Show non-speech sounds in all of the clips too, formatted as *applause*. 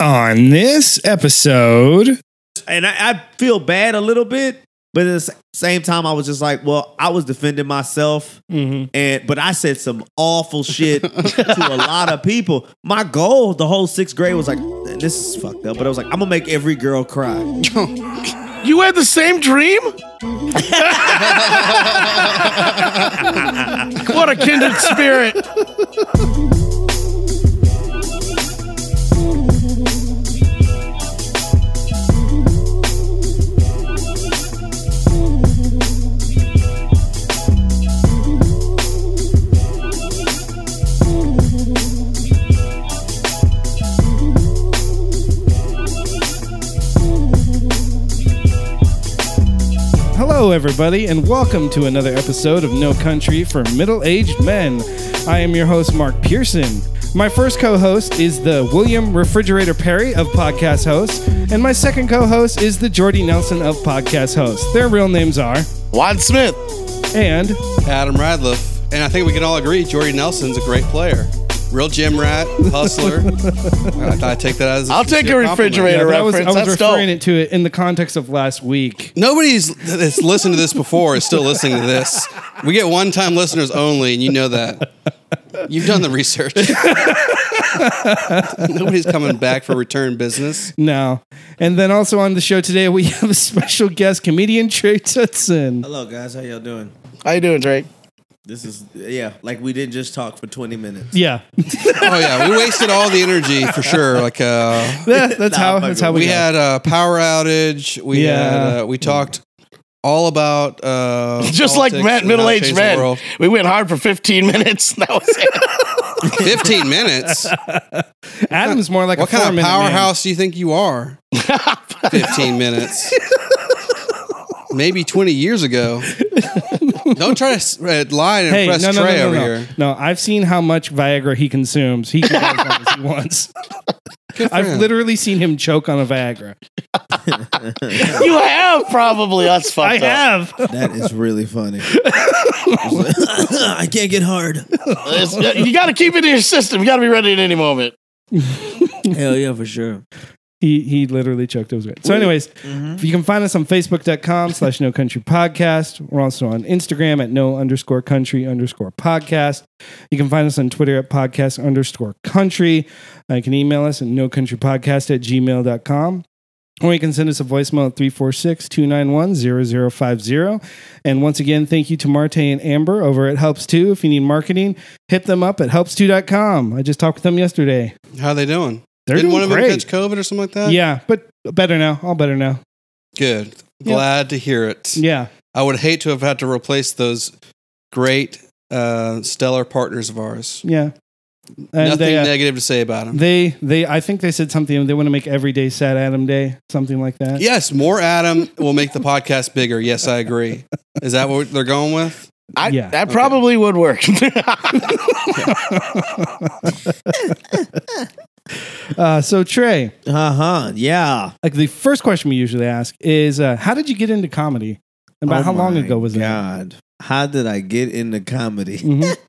On this episode, and I, I feel bad a little bit, but at the same time, I was just like, well, I was defending myself, Mhm. and but I said some awful shit *laughs* to a lot of people. My goal, the whole sixth grade, was like, this is fucked up, but I was like, I'm gonna make every girl cry. You had the same dream? *laughs* what a kindred spirit. *laughs* hello everybody, and welcome to another episode of No Country for Middle Aged Men. I am your host, Mark Pearson. My first co host is the William Refrigerator Perry of Podcast Hosts, and my second co host is the Jordy Nelson of Podcast Hosts. Their real names are, Juan Smith. and Adam Radliff. And I think we can all agree Jordy Nelson's a great player. Real gym rat, hustler. *laughs* I thought I'd take that as a I'll take a compliment. refrigerator. but I was, I was that's referring dope. it to it in the context of last week. Nobody's that's listened to this before is still listening to this. We get one time listeners only, and you know that. You've done the research. *laughs* Nobody's coming back for return business. No. And then also on the show today, we have a special guest, comedian Trey Tutson. Hello, guys, how y'all doing? How you doing, Drake? This is yeah, like we didn't just talk for 20 minutes. Yeah. Oh yeah, we wasted all the energy for sure. Like uh, *laughs* Yeah, that's Nah, how fuck that's how we, we had a power outage. We Yeah. had uh, we talked all about uh, *laughs* Just like politics men, and how to middle aged change men. We went hard for 15 minutes. *laughs* That was it. 15 minutes. Adam's more like What a kind of four-minute man. powerhouse do you think you are? 15 minutes. Maybe 20 years ago. Don't try to s- uh, lie and Hey, impress no, no, Trey no, no, over no. here. No, I've seen how much Viagra he consumes. He can go as long as he wants. *laughs* I've him. literally seen him choke on a Viagra. *laughs* you have probably. That's *laughs* fucked up. have. That is really funny. I can't get hard. It's- you got to keep it in your system. You got to be ready at any moment. Hell yeah, for sure. He he literally choked. It was great. So, anyways, you can find us on Facebook.com slash No Country Podcast. We're also on Instagram at No underscore Country underscore Podcast. You can find us on Twitter at Podcast underscore Country. Uh, you can email us at No Country Podcast at gmail.com. Or you can send us a voicemail at 346 291 0050. And once again, thank you to Marte and Amber over at Helps2. If you need marketing, hit them up at helps2.com. I just talked with them yesterday. How are they doing? They're Didn't doing one of them great. catch COVID or something like that? Yeah, but better now. All better now. Good. Yeah. Glad to hear it. Yeah. I would hate to have had to replace those great, uh, stellar partners of ours. Yeah. And Nothing they, uh, negative to say about them. they, they, I think they said something. They want to make every day Sad Adam Day, something like that. Yes, more Adam will make the podcast bigger. Yes, I agree. Is that what they're going with? I, Yeah. That probably would work. *laughs* *laughs* *laughs* Uh, so Trey, Uh huh. Yeah. like the first question we usually ask is, uh, how did you get into comedy? And about Oh how long my ago was that? God, how did I get into comedy? Mhm. *laughs*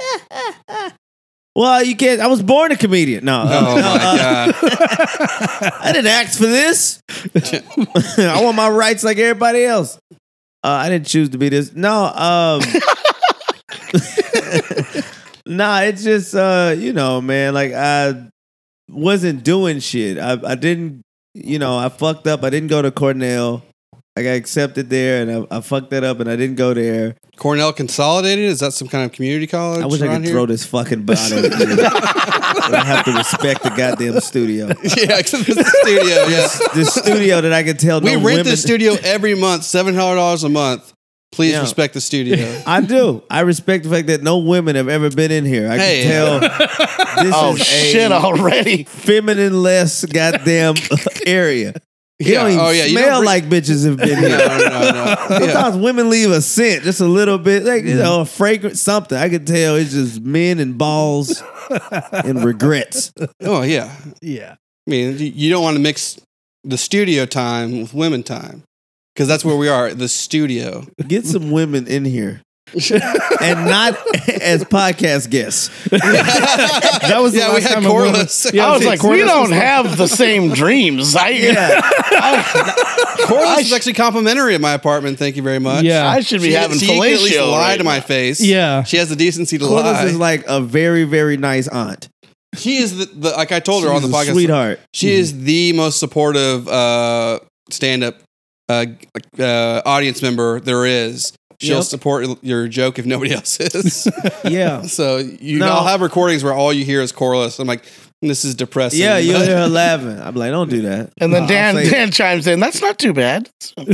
Well, you can't. I was born a comedian. No, Oh no, my uh, *laughs* god! I didn't ask for this. *laughs* I want my rights like everybody else. Uh, I didn't choose to be this. No, um, nah. It's just uh, you know, man. Like I wasn't doing shit. I I didn't. You know, I fucked up. I didn't go to Cornell. I got accepted there, and I, I fucked that up, and I didn't go there. Cornell Consolidated is that some kind of community college? I wish I could here? throw this fucking bottle. at you. but *laughs* I have to respect the goddamn studio. *laughs* yeah, it's the studio. Yes, This studio that I can tell we no rent women. the studio every month, seven hundred dollars a month. Please Yeah. respect the studio. *laughs* I do. I respect the fact that no women have ever been in here. I Hey. can tell *laughs* this oh, is shit a already. feminine less goddamn *laughs* area. You Yeah. don't even Oh, yeah, you don't smell bring- like bitches have been here. no, no. Yeah. Sometimes women leave a scent, just a little bit, like you mm-hmm. know, a fragrant something. I can tell it's just men and balls and regrets. Oh yeah. Yeah. I mean, you- you don't want to mix the studio time with women time because that's where we are. The studio. Get some women in here. *laughs* and not as podcast guests. *laughs* That was the Yeah, we had time Corliss. Yeah, I was like, we don't have the same dreams. I, Yeah, *laughs* Corliss is actually complimentary in my apartment. Thank you very much. Yeah. I should be She, having she can at least lie right to my now. face. Yeah. She has the decency to Corliss lie. is like a very, very nice aunt. she is the, the like I told her on the podcast. sweetheart. She is the most supportive uh, stand-up uh, uh, audience member there is. She'll Yep. support your joke if nobody *laughs* else is. *laughs* Yeah. *laughs* so you No. I'll have recordings where all you hear is Corliss. I'm like, this is depressing. Yeah, you'll but- hear her laughing. I'm like, don't do that. And then I'll Dan it. Dan chimes in. That's not too bad. Fucking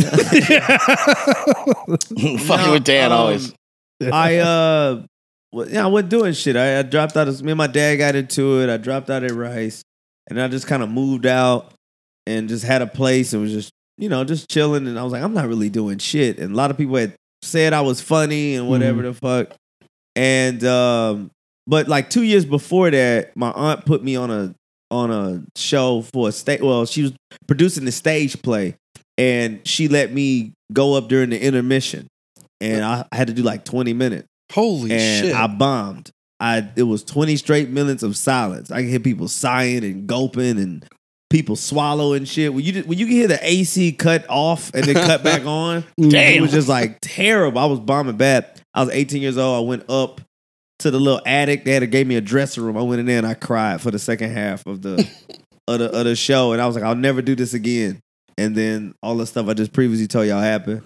with Dan um, always. I uh, well, yeah, I wasn't doing shit. I, I dropped out. Of, me and my dad got into it. I dropped out at Rice, and I just kind of moved out and just had a place and was just you know just chilling. And I was like, I'm not really doing shit. And a lot of people had said I was funny and whatever the fuck. And um, but like two years before that, my aunt put me on a on a show for a stage. Well, she was producing the stage play, and she let me go up during the intermission, and I, I had to do like 20 minutes, Holy and shit! I bombed. I it was 20 straight minutes of silence. I could hear people sighing and gulping and people swallowing shit. When you did- when you can hear the AC cut off and then cut back *laughs* on, it was just like terrible. I was bombing bad. I was 18 years old. I went up to the little attic. They had gave me a dressing room. I went in there and I cried for the second half of the *laughs* of the, of the show. And I was like, I'll never do this again. And then all the stuff I just previously told y'all happened.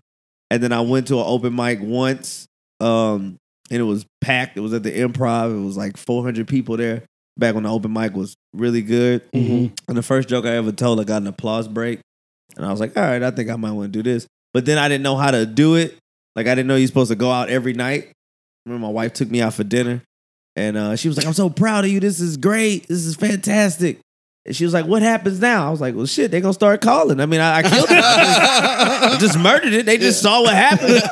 And then I went to an open mic once, um, and it was packed. It was at the Improv. It was like 400 people there. Back when the open mic was really good. Mhm. And the first joke I ever told, I got an applause break. And I was like, all right, I think I might want to do this. But then I didn't know how to do it. Like, I didn't know you're supposed to go out every night. remember my wife took me out for dinner. And uh, she was like, I'm so proud of you. This is great. This is fantastic. And she was like, What happens now? I was like, Well, shit, they're going to start calling. I mean, I, I killed it. I just, just murdered it. They just saw what happened. I'm *laughs*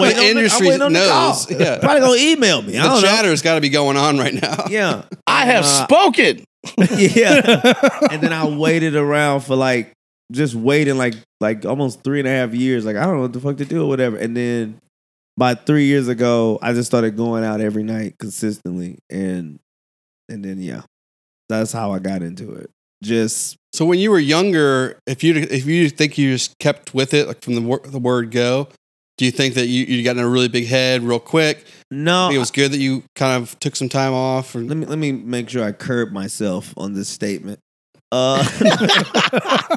the *laughs* on industry I'm waiting on the call. knows. Yeah. Probably going to email me. I the don't know. chatter's got to be going on right now. *laughs* Yeah. I have Uh, spoken. yeah. and then I waited around for like just waiting like like almost three and a half years. Like I don't know what the fuck to do or whatever. And then by three years ago, I just started going out every night consistently. And and then yeah, that's how I got into it. Just So when you were younger, if you if you think you just kept with it, like from the wor- the word go, do you think that you you got in a really big head real quick? no. it was good that you kind of took some time off. Or, let me let me make sure I curb myself on this statement. Uh, *laughs*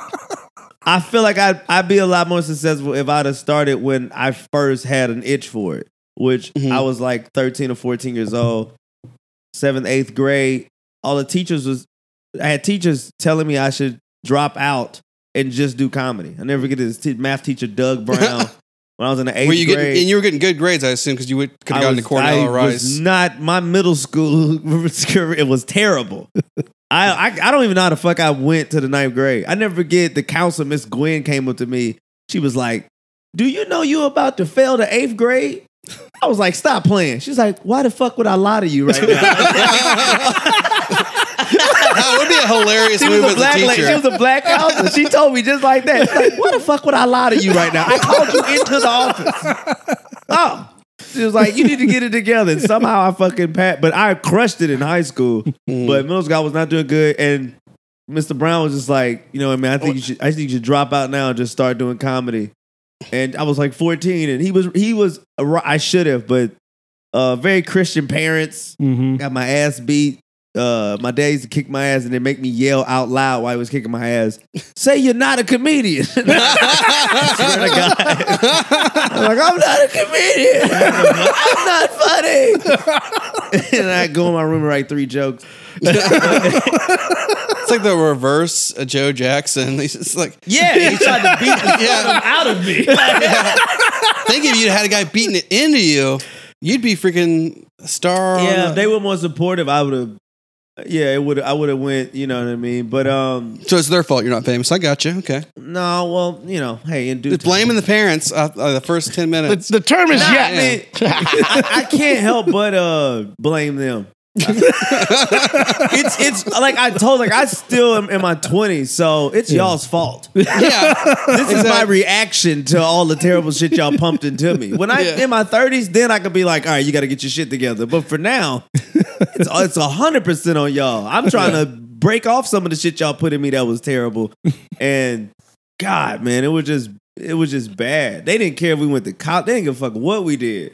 I feel like I'd I'd be a lot more successful if I'd have started when I first had an itch for it, which Mhm. I was like thirteen or fourteen years old, seventh eighth grade. All the teachers was I had teachers telling me I should drop out and just do comedy. I never forget this te- math teacher Doug *laughs* Brown when I was in the eighth were you grade. getting and you were getting good grades? I assume because you could have gone to Cornell I or Rice. was not my middle *laughs* school. it was terrible. I, I I don't even know how the fuck I went to the ninth grade. I never forget the counselor, Miss Gwen, came up to me. She was like, "Do you know you about to fail the eighth grade?" I was like, "Stop playing." She's like, "Why the fuck would I lie to you right now?" *laughs* that would be a hilarious she was move a as a black lady. teacher. She was a black counselor. She told me just like that. Like, "Why the fuck would I lie to you right now? I called you into the office." Oh. She was like, "You need to get it together." And somehow I fucking pat, but I crushed it in high school. Mm. But middle school I was not doing good, and Mr. Brown was just like, "You know, man, I think you should. I think you should drop out now and just start doing comedy." And I was like 14, and he was he was. I should have, but uh, very Christian parents Mhm. got my ass beat. Uh, my dad used to kick my ass and then make me yell out loud while he was kicking my ass. Say you're not a comedian. *laughs* *laughs* Swear to God. I'm like, I'm not a comedian. I'm not funny. *laughs* and I go in my room and write three jokes. It's like the reverse of Joe Jackson. *laughs* He's just like, Yeah, he tried to beat the *laughs* Yeah. out of me. *laughs* think if you had a guy beating it into you, you'd be freaking a star. yeah, if they were more supportive, I would have. Yeah, it would. I would have went. You know what I mean? But um, so it's their fault you're not famous. I got you. Okay. no. Well, you know, hey, in due Just blaming the parents uh, uh, the first 10 minutes. the term is Nah, yet. man, I, I can't help but uh blame them. *laughs* it's it's like I told like I still am in my twenties, so it's y'all's fault. *laughs* Yeah. This is my reaction to all the terrible shit y'all pumped into me. When I Yeah. in my thirties, then I could be like, all right, you got to get your shit together. But for now, it's it's a hundred percent on y'all. I'm trying to break off some of the shit y'all put in me that was terrible, and God, man, it was just it was just bad. They didn't care if we went to college. They didn't give a fuck what we did.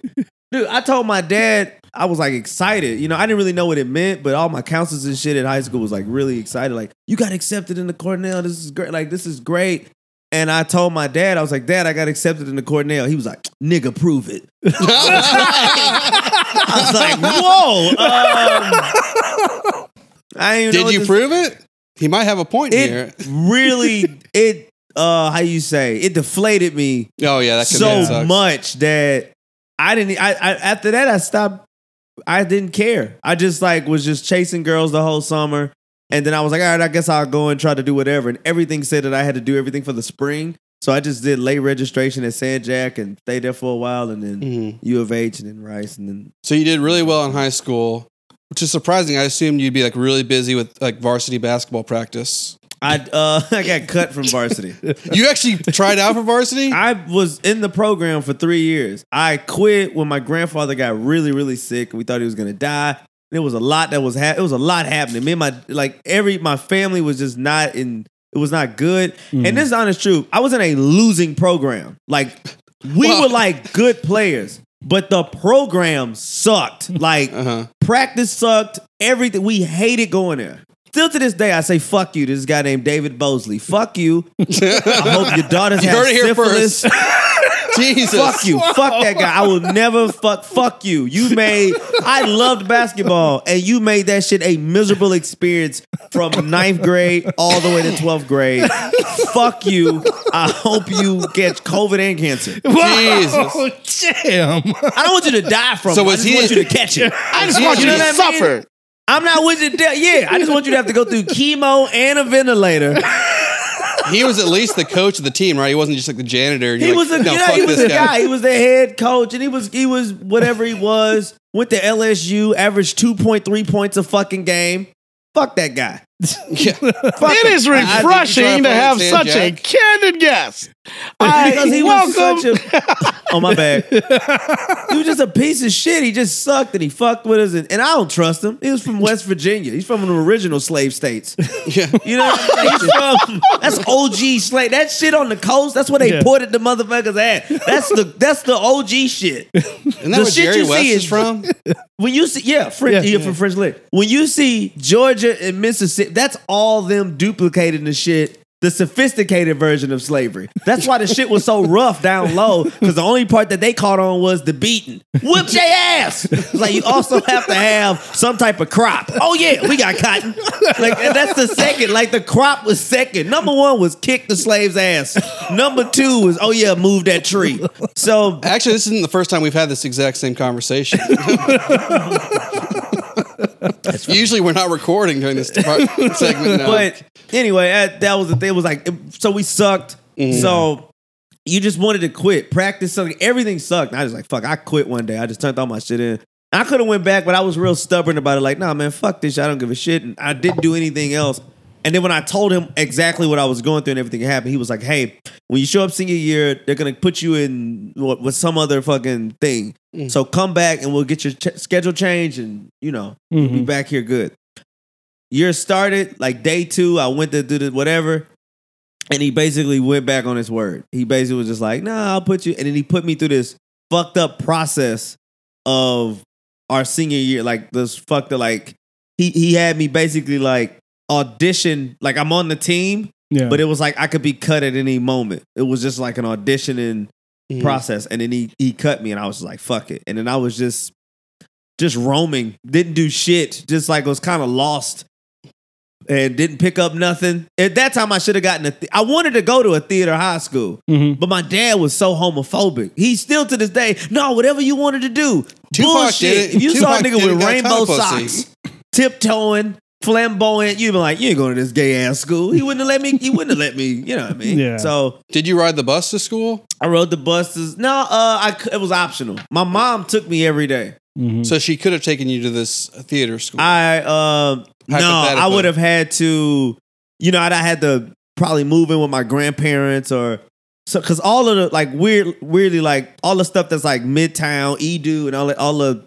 Dude, I told my dad I was like excited. You know, I didn't really know what it meant, but all my counselors and shit at high school was like really excited. Like, you got accepted into Cornell. This is great. Like, this is great. And I told my dad, I was like, Dad, I got accepted into Cornell. He was like, nigga, prove it. *laughs* I was like, whoa. Um, I ain't even Did you this- prove it? He might have a point here. Really, *laughs* it, uh, how you say, it deflated me Oh yeah, that could so sucks. much that I didn't. I, I after that I stopped. I didn't care. I just like was just chasing girls the whole summer, and then I was like, all right, I guess I'll go and try to do whatever. And everything said that I had to do everything for the spring, so I just did late registration at San Jac and stayed there for a while, and then Mhm. U of H, and then Rice, and then So you did really well in high school, which is surprising. I assumed you'd be like really busy with like varsity basketball practice. I uh *laughs* I got cut from varsity. You actually tried out for varsity? I was in the program for three years. I quit when my grandfather got really, really sick. We thought he was gonna die. It was a lot that was ha- it was a lot happening. Me and my like every my family was just not in. It was not good. And this is honest truth. I was in a losing program. Like we Well- were like good players, but the program sucked. Like Uh-huh. practice sucked. Everything we hated going there. Still to this day, I say fuck you. to This guy named David Bosley. Fuck you. I hope your daughters You have heard it here syphilis. *laughs* Jesus. Fuck you. Fuck that guy. I will never fuck fuck you. You made I loved basketball and you made that shit a miserable experience from ninth grade all the way to 12th grade. fuck you. I hope you get COVID and cancer. *laughs* Jesus. Oh, damn. I don't want you to die from So it. I just he- want you to catch it. I just want you to suffer. I mean? I'm not with you death. Yeah, I just want you to have to go through chemo and a ventilator. He was at least the coach of the team, right? He wasn't just like the janitor. and He you're was like, a no, fuck he was this a guy. He was the head coach, and he was he was whatever he was. Went to LSU, averaged two point three points a fucking game. Fuck that guy. Yeah. Fuck *laughs* It I- I refreshing to to have play such a candid guest. *laughs* I because he was welcome. such a. *laughs* Oh my bad. he was just a piece of shit. He just sucked and he fucked with us, and, and I don't trust him. He was from West Virginia. He's from the original slave states. Yeah. You know, what I mean? He's from that's OG slave. That shit on the coast. That's where they Yeah. ported the motherfuckers at. That's the that's the OG shit. Isn't that The where shit Jerry you see West is- is from? When you see, yeah, French, Yeah, yeah, from French Lick. When you see Georgia and Mississippi, that's all them duplicating the shit, the sophisticated version of slavery. That's why the shit was so rough down low, because the only part that they caught on was the beating. Whip your ass! It's like you also have to have some type of crop. Oh yeah, we got cotton. Like and that's the second. Like the crop was second. Number one was kick the slave's ass. Number two was oh yeah, move that tree. So Actually, this isn't the first time we've had this exact same conversation. *laughs* Usually, we're not recording during this part, *laughs* segment. Now. But anyway, that, that was the thing. It was like so we sucked. Mm-hmm. So you just wanted to quit. Practice something. Everything sucked. And I was like, fuck, I quit one day. I just turned all my shit in. I could have went back, but I was real stubborn about it. Like, nah, man, fuck this shit. I don't give a shit. And I didn't do anything else. And then when I told him exactly what I was going through and everything happened, he was like, "Hey, when you show up senior year, they're gonna put you in what, with some other fucking thing. So come back and we'll get your ch- schedule changed, and you know, we'll be Mhm. back here good." Year started like day two. I went to do the whatever, and he basically went back on his word. He basically was just like, "Nah, I'll put you," and then he put me through this fucked up process of our senior year, like this fucked up. Like he he had me basically like audition, like I'm on the team, Yeah. but it was like I could be cut at any moment. It was just like an auditioning Mhm. process, and then he he cut me, and I was like, "Fuck it," and then I was just just roaming, didn't do shit, just like was kind of lost. And didn't pick up nothing. At that time, I should have gotten a. Th- I wanted to go to a theater high school, Mhm. but my dad was so homophobic. He still to this day, no, whatever you wanted to do. Tupac Bullshit. If you saw a nigga with rainbow ton of pussy. socks, *laughs* tiptoeing, flamboyant, you'd be like, you ain't going to this gay ass school. He wouldn't have let me. He wouldn't have let me. You know what I mean? Yeah. So Did you ride the bus to school? I rode the buses. No, uh, I c- it was optional. My mom took me every day. Mhm. So she could have taken you to this theater school. I um no, I would have had to, you know, I'd have had to probably move in with my grandparents or so because all of the like weird, weirdly like all the stuff that's like Midtown, Edu, and all the, all the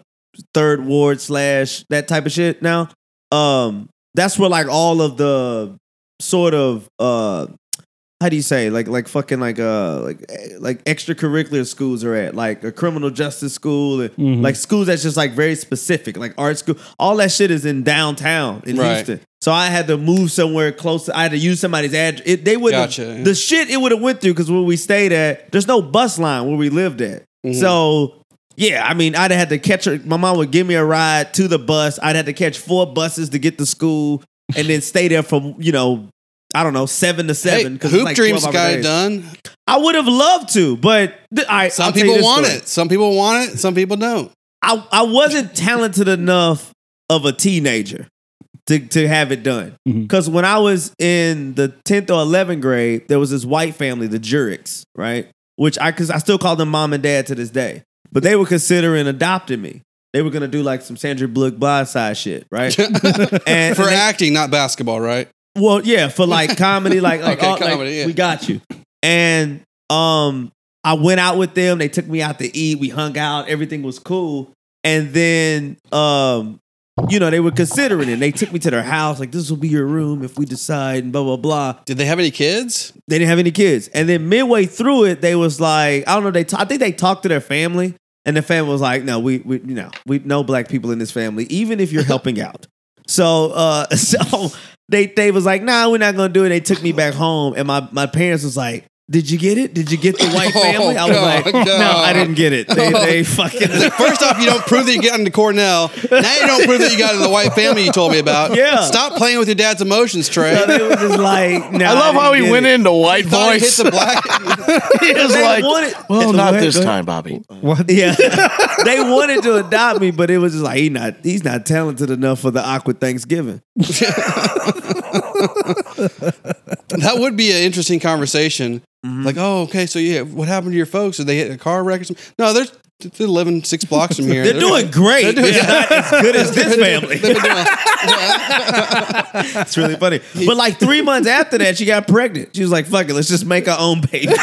third ward slash that type of shit. Now, um, that's where like all of the sort of uh how do you say like like fucking like uh like eh, like extracurricular schools are at like a criminal justice school and Mhm. like schools that's just like very specific like art school all that shit is in downtown in Right. Houston so I had to move somewhere close I had to use somebody's address it, they would Gotcha, the shit it would have went through because where we stayed at there's no bus line where we lived at Mhm. so yeah, I mean, I'd have had to catch her. My mom would give me a ride to the bus. I'd have to catch four buses to get to school, and then stay there from you know, I don't know, seven to hey, seven. it's hoop like dreams 12 got it done. I would have loved to, but th- I, Some I'll people want story. it. Some people want it. Some people don't. I I wasn't talented enough of a teenager to to have it done. Mm-hmm. Because when I was in the tenth or eleventh grade, there was this white family, the Jureks, right? Which I because I still call them mom and dad to this day. But they were considering adopting me. They were gonna do like some Sandra Bullock blindside shit, right? *laughs* and For and they- acting, not basketball, right? well, yeah, for like *laughs* comedy, like like, Okay, all- like, yeah. we got you. And um, I went out with them. They took me out to eat. We hung out. Everything was cool. And then um, you know, they were considering it. They took me to their house. Like this will be your room if we decide. And blah blah blah. Did they have any kids? They didn't have any kids. And then midway through it, they was like, I don't know. They ta- I think they talked to their family, and the family was like, No, we we you know we know black people in this family, even if you're helping *laughs* out. So uh *laughs* so they they was like, Nah, we're not gonna do it. They took me back home, and my my parents was like. Did you get it? Did you get the *laughs* white Oh, family? I was God, like, *laughs* no, I didn't get it. They, they *laughs* fucking First off, you don't prove that you got into Cornell. Now you don't prove that you got into the white family you told me about. Yeah. Stop playing with your dad's emotions, Trey. So they was just like, no, I love how he went into white Thought he hit voice. the black. he was They like, wanted- "Well, Go not ahead, this go ahead. time, Bobby." What? Yeah, they wanted to adopt me, but it was just like he not he's not talented enough for the awkward Thanksgiving. *laughs* that would be an interesting conversation. Mm-hmm. Like, oh, okay, so yeah, what happened to your folks? Did they hit a car wreck or something? No, they're they're living six blocks from here. They're doing great. doing- It's not as good as *laughs* this family. They've been doing- *laughs* It's really funny. But like three months after that, she got pregnant. She was like, "Fuck it, let's just make our own baby."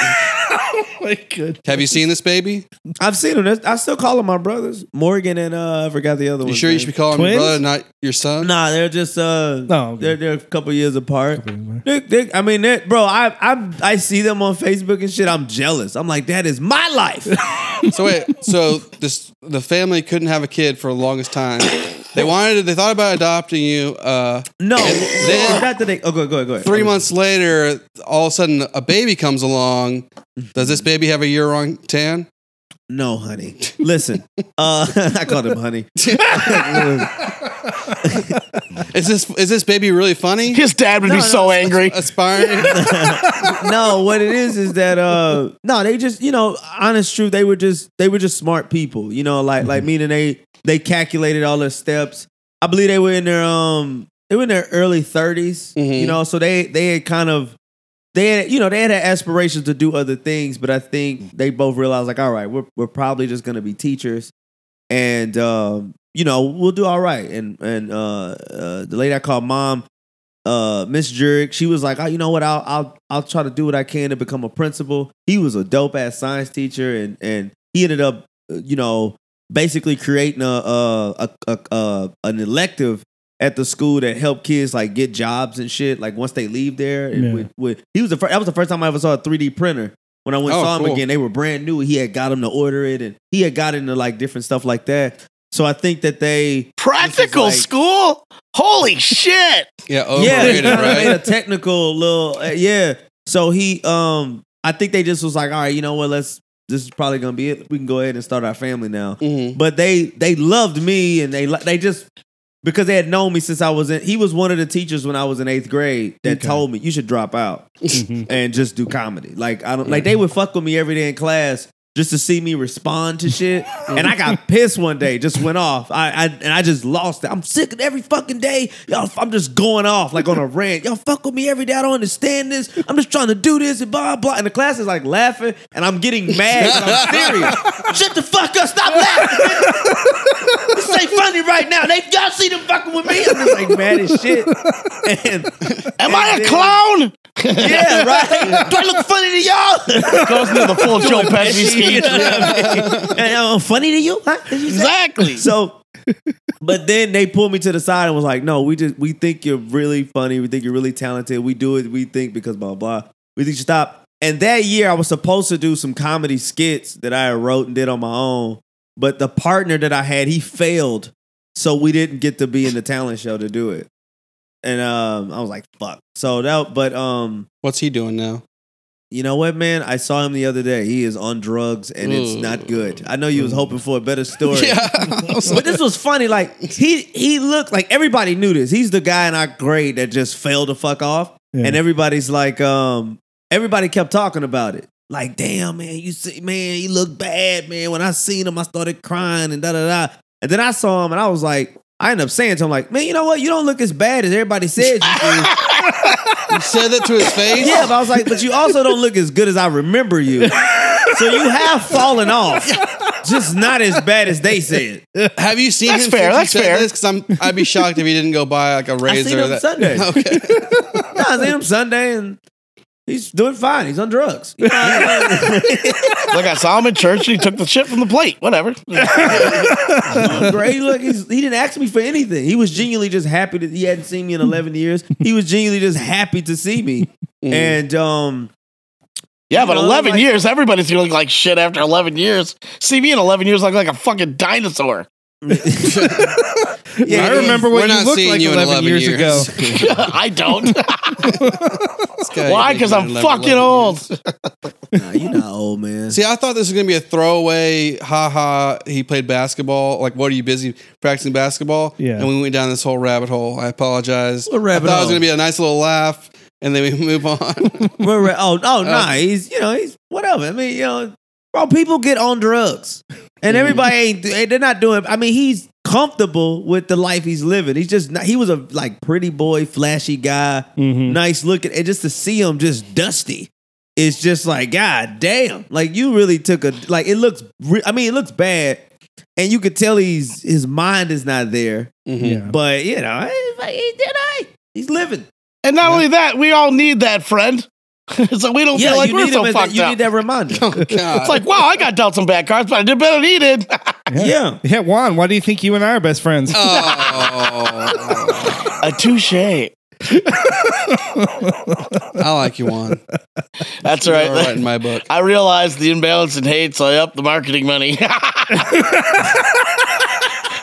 My god. Have you seen this baby? I've seen them. That's- I still call them my brothers, Morgan and uh, I forgot the other one. You sure you should be calling Twins? your brother, not your son? Nah, they're just uh, No. they're they're a couple years apart. They- they- I mean, they're- bro, I I I see them on Facebook and shit. I'm jealous. I'm like, that is my life. *laughs* So wait, so this the family couldn't have a kid for the longest time. They wanted, they thought about adopting you. Uh, No, then- not that they. Oh, go go go ahead. three months later, all of a sudden, a baby comes along. Does this baby have a year-long tan? No, honey. Listen, uh, *laughs* I called him honey. *laughs* *laughs* Is this is this baby really funny? His dad would No, be no, so angry. *laughs* Aspiring. *laughs* no, what it is is that uh, no, they just you know, honest truth, they were just they were just smart people. You know, like like meaning they they calculated all their steps. I believe they were in their um they were in their early 30s. Mhm. You know, so they they had kind of they had you know they had aspirations to do other things, but I think they both realized like, all right, we're we're probably just gonna be teachers, and um, you know we'll do all right. And and uh, uh, the lady I called mom, uh, Miss Jurek, she was like, oh, you know what, I'll I'll I'll try to do what I can to become a principal. He was a dope ass science teacher, and and he ended up uh, you know basically creating a a, a, a, an elective at the school that helped kids like get jobs and shit. Like once they leave there, and Yeah. with, with he was the first, that was the first time I ever saw a 3D printer. When I went Oh, saw him cool. again, they were brand new. He had got him to order it, and he had got into like different stuff like that. So I think that they Practical like- school? Holy shit! *laughs* Yeah, yeah, overrated, they made a technical little uh, yeah. So he um I think they just was like, all right, you know what, let's this is probably gonna be it. We can go ahead and start our family now. Mhm. But they they loved me and they they just because they had known me since I was in. He was one of the teachers when I was in eighth grade that Okay. told me you should drop out Mhm. and just do comedy. Like I don't like they would fuck with me every day in class just to see me respond to shit. *laughs* and I got pissed one day, just went off. I, I and I just lost it. I'm sick of every fucking day. Y'all, I'm just going off like on a rant. Y'all fuck with me every day. I don't understand this. I'm just trying to do this and blah blah. And the class is like laughing, and I'm getting mad. I'm serious. *laughs* Shut the fuck up. Stop laughing. this ain't funny right now. They y'all see them fucking with me. I'm just like mad as shit. *laughs* And Am I and a then- clown? Yeah, right. *laughs* Do I look funny to y'all? Goes into the full Joe Pesci speech. and, uh, funny to you? Huh? Did you say? Exactly. So, but then they pulled me to the side and was like, "No, we just we think you're really funny. We think you're really talented. We do it. We think because blah blah. We think you stop." And that year, I was supposed to do some comedy skits that I wrote and did on my own, but the partner that I had, he failed, so we didn't get to be in the talent show to do it. And um, I was like, "Fuck." So that, but um, What's he doing now? you know what, man? I saw him the other day. He is on drugs, and it's not good. I know you was hoping for a better story. *laughs* Yeah. *laughs* But this was funny. Like he he looked like everybody knew this. He's the guy in our grade that just failed to fuck off, Yeah. and everybody's like, um, everybody kept talking about it. Like, damn, man, you see, man, he looked bad, man. When I seen him, I started crying and da da da. And then I saw him, and I was like, I end up saying to him, like, man, you know what? You don't look as bad as everybody says you do. *laughs* you said that to his face? Yeah, but I was like, but you also don't look as good as I remember you. So you have fallen off. Just not as bad as they said. Have you seen That's him fair, since that's you said fair. this? Because I'm I'd be shocked if he didn't go buy like a razor. I seen him that- Sunday. *laughs* Okay. *laughs* No, I seen him Sunday and he's doing fine. He's on drugs. You *laughs* know, Look, I saw him in church and he took the shit from the plate. Whatever. *laughs* great. Look, he's, he didn't ask me for anything. He was genuinely just happy that he hadn't seen me in 11 years. He was genuinely just happy to see me. And um, Yeah, but know, 11 like- years, everybody's gonna look like shit after 11 years. See me in 11 years, look like a fucking dinosaur. *laughs* yeah, I remember what you looked like you 11, 11 years, years. ago. *laughs* *laughs* I don't. Why? Because I'm 11 fucking years. old. Nah, you not old, man. See, I thought this was gonna be a throwaway. Ha ha! He played basketball. Like, what are you busy practicing basketball? Yeah. And we went down this whole rabbit hole. I apologize. What rabbit I thought it was gonna be a nice little laugh, and then we *laughs* move on. We're re- oh, oh, uh, nah. He's, you know, he's whatever. I mean, you know, bro, people get on drugs. And everybody ain't, they're not doing, I mean, he's comfortable with the life he's living. He's just, not, he was a like pretty boy, flashy guy, Mhm. nice looking. And just to see him just dusty, it's just like, God damn. Like, you really took a, like, it looks, re- I mean, it looks bad. And you could tell he's, his mind is not there. Mhm. Yeah. But, you know, it's he did I. He's living. And not only that, we all need that friend. *laughs* so we don't Yeah, feel like we're so him as fucked that, you up. need that reminder. *laughs* Oh God! *laughs* It's like, wow, I got dealt some bad cards, but I did better than he did. Yeah. Yeah, Juan, why do you think you and I are best friends? oh, a touche. *laughs* I like you, Juan. That's You're right. all right in my book. I realized the imbalance in hate, so I upped the marketing money. *laughs*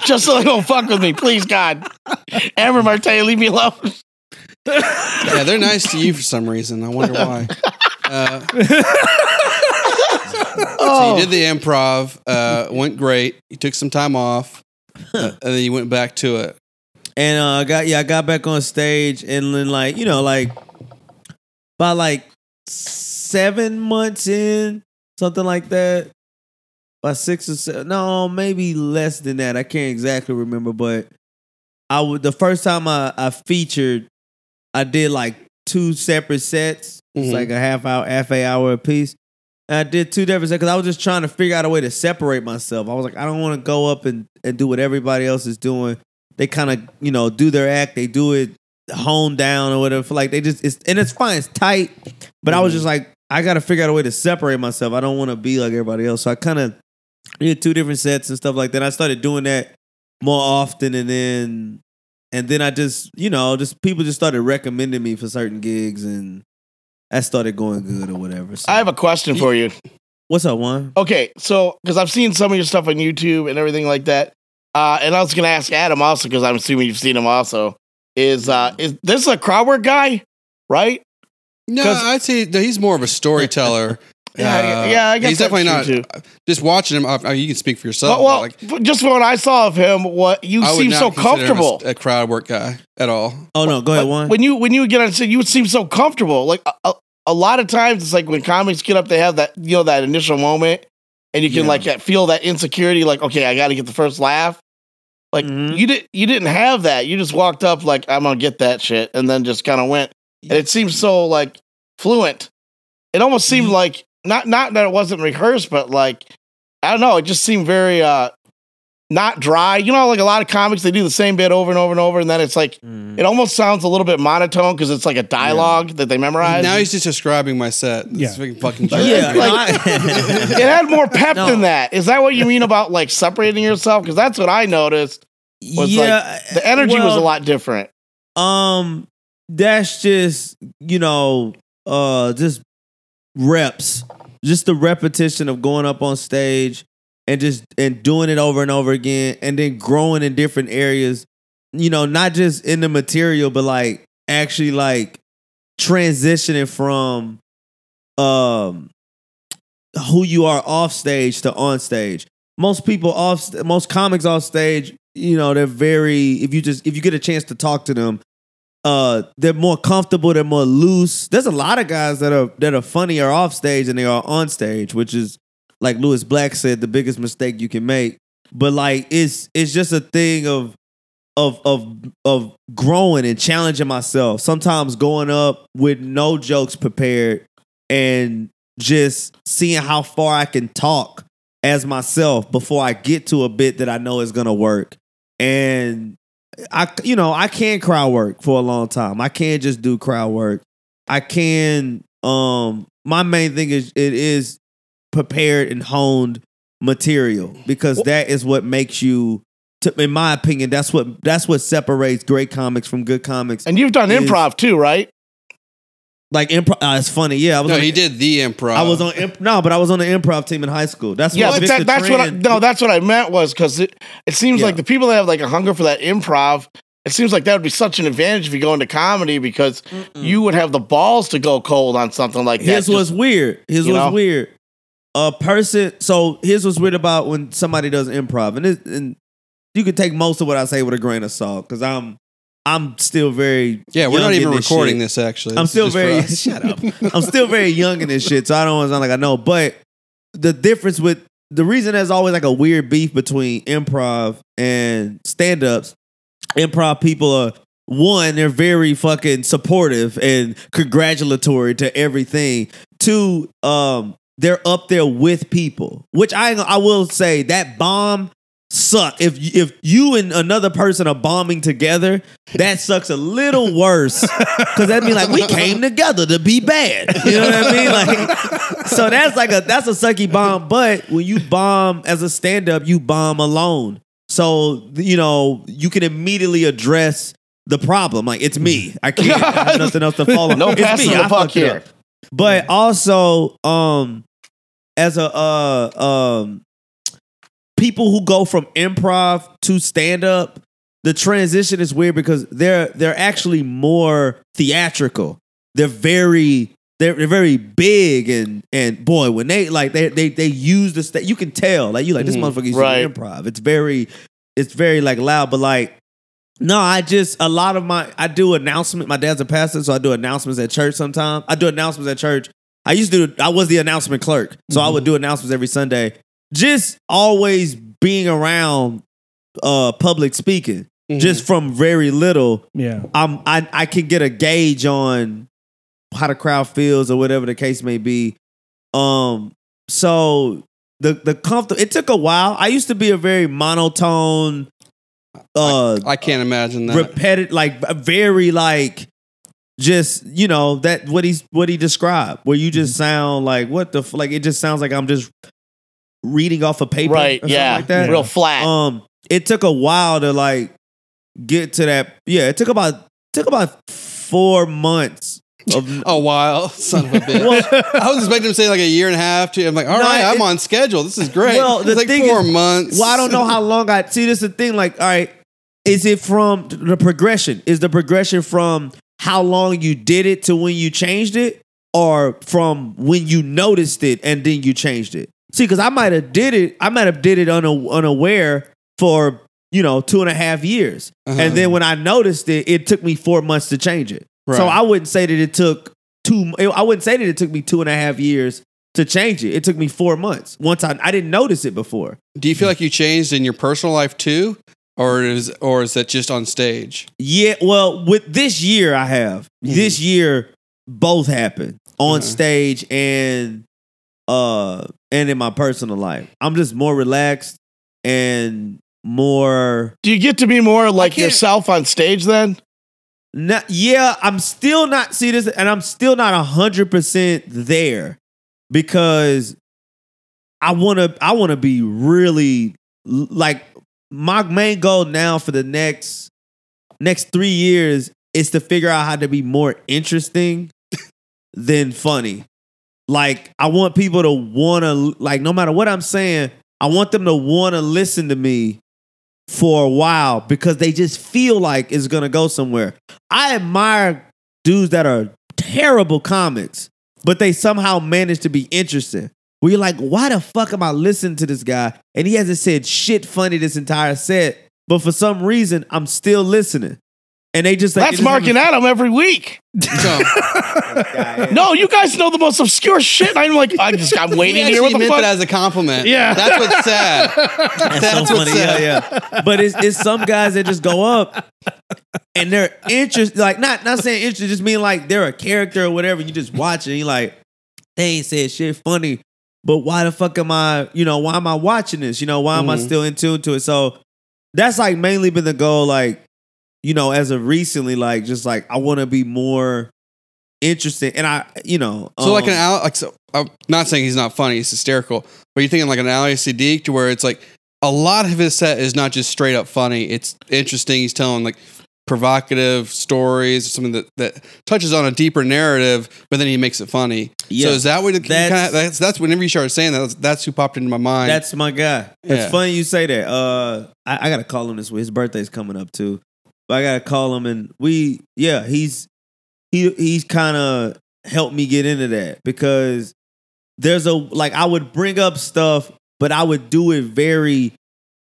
Just so they don't fuck with me, please, God. Amber Marte, leave me alone. Yeah, they're nice to you for some reason. I wonder why. *laughs* Uh, so Oh, you did the improv. Uh, went great. You took some time off, *laughs* uh, and then you went back to it. And uh, I got yeah, I got back on stage and then like you know like by like seven months in something like that, by six or seven, no maybe less than that. I can't exactly remember, but I would the first time I, I featured, I did like two separate sets. It's Mhm. like a half hour, half a hour a piece. And I did two different sets because I was just trying to figure out a way to separate myself. I was like, I don't want to go up and, and do what everybody else is doing. They kind of you know do their act they do it honed down or whatever like they just it's and it's fine it's tight but i was mm-hmm. just like i gotta figure out a way to separate myself. I don't want to be like everybody else. So i kind of did two different sets and stuff like that. I started doing that more often and then and then i just you know just people just started recommending me for certain gigs and that started going good or whatever so. I have a question for you. what's up Juan Okay, so because I've seen some of your stuff on YouTube and everything like that, uh, and I was gonna ask Adam also because I'm assuming you've seen him also. Is uh, is this a crowd work guy, right? No, I'd say that he's more of a storyteller. *laughs* Yeah, Uh, yeah, I guess he's definitely true, not. Just watching him, uh, you can speak for yourself. But, well, like, just from what I saw of him, what you I would seem not so consider him a- comfortable. A, crowd work guy at all. oh no go ahead Juan When you when you get on stage, you would seem so comfortable. Like a, a, lot of times, it's like when comics get up, they have that you know that initial moment, and you can Yeah. like feel that insecurity, like okay, I got to get the first laugh. Like Mhm. you didn't, you didn't have that. You just walked up like I'm gonna get that shit, and then just kind of went. And it seems so like fluent. It almost seemed like not not that it wasn't rehearsed, but like I don't know. It just seemed very uh not dry. You know, like a lot of comics, they do the same bit over and over and over, and then it's like Mm. it almost sounds a little bit monotone because it's like a dialogue that they memorize. Now he's just describing my set. Yeah. This fucking fucking Yeah, Like- *laughs* *laughs* it had more pep No. than that. Is that what you mean about like separating yourself? Because that's what I noticed. Was yeah, The energy was a lot different. Um, that's just you know, uh, just reps, just the repetition of going up on stage and just and doing it over and over again, and then growing in different areas. You know, not just in the material, but like actually like transitioning from um who you are off stage to on stage. Most people off, most comics off stage, you know, they're very. If you just if you get a chance to talk to them, uh, they're more comfortable. They're more loose. There's a lot of guys that are that are funnier off stage than they are on stage, which is like Lewis Black said, the biggest mistake you can make. But like, it's it's just a thing of of of of growing and challenging myself. Sometimes going up with no jokes prepared and just seeing how far I can talk as myself before I get to a bit that I know is gonna work. And I, you know, I can crowd work for a long time. I can't just do crowd work. I can. Um, my main thing is it is prepared and honed material because that is what makes you. To, in my opinion, that's what that's what separates great comics from good comics. And you've done is- improv too, right? Like improv, uh, it's funny. Yeah, I was. No, on, he did the improv. I was on imp- no, but I was on the improv team in high school. That's Yeah, what that, that's what. I, no, that's what I meant was because it, it seems Yeah. like the people that have like a hunger for that improv. It seems like that would be such an advantage if you go into comedy because you would have the balls to go cold on something like that. His was weird. His was know? weird. A person. So here's what's weird about when somebody does improv, and, it, and you can take most of what I say with a grain of salt because I'm I'm still very Yeah, we're not even this recording shit. this actually. I'm This still very *laughs* shut up. I'm still very young in this shit, so I don't want to sound like I know. But the difference with the reason there's always like a weird beef between improv and stand ups, improv people are one, they're very fucking supportive and congratulatory to everything. Two, um, they're up there with people, which I I will say that bomb suck. If if you and another person are bombing together, that sucks a little worse *laughs* because that'd be like we came together to be bad. You know what I mean? Like, so that's like a that's a sucky bomb. But when you bomb as a stand up, you bomb alone. So you know you can immediately address the problem. Like it's me. I can't. I have *laughs* nothing else to fall on. No it's me. the I buck fucked it here. But also, um, as a uh um people who go from improv to stand up, the transition is weird because they're they're actually more theatrical. They're very they're, they're very big and and boy when they like they they they use the sta- you can tell like you like this Mhm. motherfucker used Right. improv. It's very it's very like loud, but like no, I just a lot of my I do announcement. My dad's a pastor, so I do announcements at church sometimes. I do announcements at church. I used to do I was the announcement clerk. So I would do announcements every Sunday. Just always being around uh public speaking. Mhm. Just from very little, Yeah. I'm I I can get a gauge on how the crowd feels or whatever the case may be. Um so the the comfort it took a while. I used to be a very monotone uh I can't imagine that. repetitive, like very like just you know that what he's what he described, where you just sound like what the f- like it just sounds like I'm just reading off a paper, right? or Yeah, like that. real flat. Um, it took a while to like get to that. Yeah, it took about took about four months of. *laughs* a while, *laughs* son of a bitch. I was expecting him to say like a year and a half. To I'm like, all No, right, I'm it- on schedule. This is great. Well, the it's like thing four is- months. Well, I don't know how *laughs* long I see. This is the thing. Like, all right, is it from the progression? Is the progression from how long you did it to when you changed it, or from when you noticed it and then you changed it? See, because I might have did it. I might have did it una- unaware for you know two and a half years, Uh-huh. and then when I noticed it, it took me four months to change it. So I wouldn't say that it took two. I wouldn't say that it took me two and a half years to change it. It took me four months. Once I I didn't notice it before. Do you feel like you changed in your personal life too, or is or is that just on stage? Yeah, well, with this year I have. This year both happened on Uh-huh. stage and uh and in my personal life. I'm just more relaxed and more Do you get to be more like yourself on stage then? Not yeah, I'm still not see this and I'm still not 100% there because I want to I want to be really like my main goal now for the next next 3 years is to figure out how to be more interesting *laughs* than funny. Like I want people to want to like no matter what I'm saying, I want them to want to listen to me for a while because they just feel like it's to go somewhere. I admire dudes that are terrible comics, but they somehow manage to be interesting. Where you're like, why the fuck am I listening to this guy? And he hasn't said shit funny this entire set, but for some reason, I'm still listening. And they just like That's Mark and Adam every week. So *laughs* No, you guys know the most obscure shit. and I'm like, I just I'm *laughs* he waiting here. What the meant fuck? that as a compliment. Yeah. that's what's *laughs* sad. That's, That's so what's funny. sad. Yeah, yeah. But it's it's some guys that just go up and they're interested, like not not saying interested, just mean like they're a character or whatever. You just watch it, and you like they ain't said shit funny, but why the fuck am I? You know, why am I watching this? You know, why am I Mhm. still in tune to it? So that's like mainly been the goal. Like you know, as of recently, like just like I want to be more interesting, and I you know, So like um, an Al, like so, I'm not saying he's not funny, he's hysterical, but you're thinking like an Ali Siddiq to where it's like a lot of his set is not just straight up funny. It's interesting. He's telling like provocative stories, something that that touches on a deeper narrative, but then he makes it funny. Yeah. So is that what That's- that's, kinda, that's that's whenever you started saying that, that's, that's who popped into my mind. That's my guy. It's funny you say that. Uh, I, I gotta call him this week. His birthday's coming up too, but I gotta call him and we, yeah, he's he he's kind of helped me get into that because there's a like I would bring up stuff, but I would do it very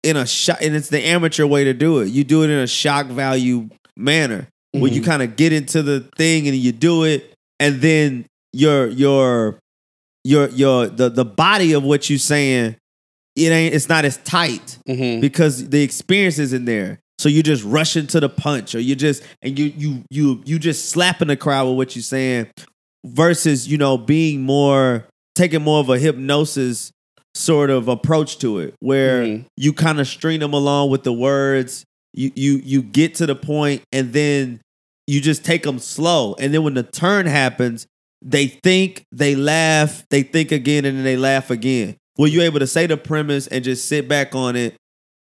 in a shot and it's the amateur way to do it. You do it in a shock value manner where you Mhm. kind of get into the thing and you do it, and then your your your your the the body of what you're saying, it ain't it's not as tight Mhm. because the experience isn't there. So you just rush into the punch, or you just and you you you you just slapping the crowd with what you're saying, versus you know being more taking more of a hypnosis sort of approach to it, where Mhm. you kind of string them along with the words. You you you get to the point, and then you just take them slow, and then when the turn happens, they think, they laugh, they think again, and then they laugh again. Were you able to say the premise and just sit back on it,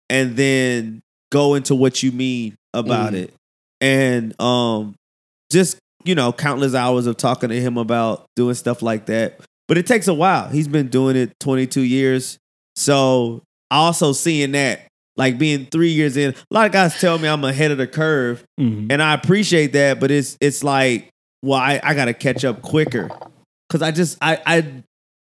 and then go into what you mean about Mhm. it, and um, just you know, countless hours of talking to him about doing stuff like that. But it takes a while. He's been doing it 22 years. So also seeing that, like being three years in, a lot of guys tell me I'm ahead of the curve, Mhm. and I appreciate that. But it's it's like, well, I, I gotta catch up quicker because I just I I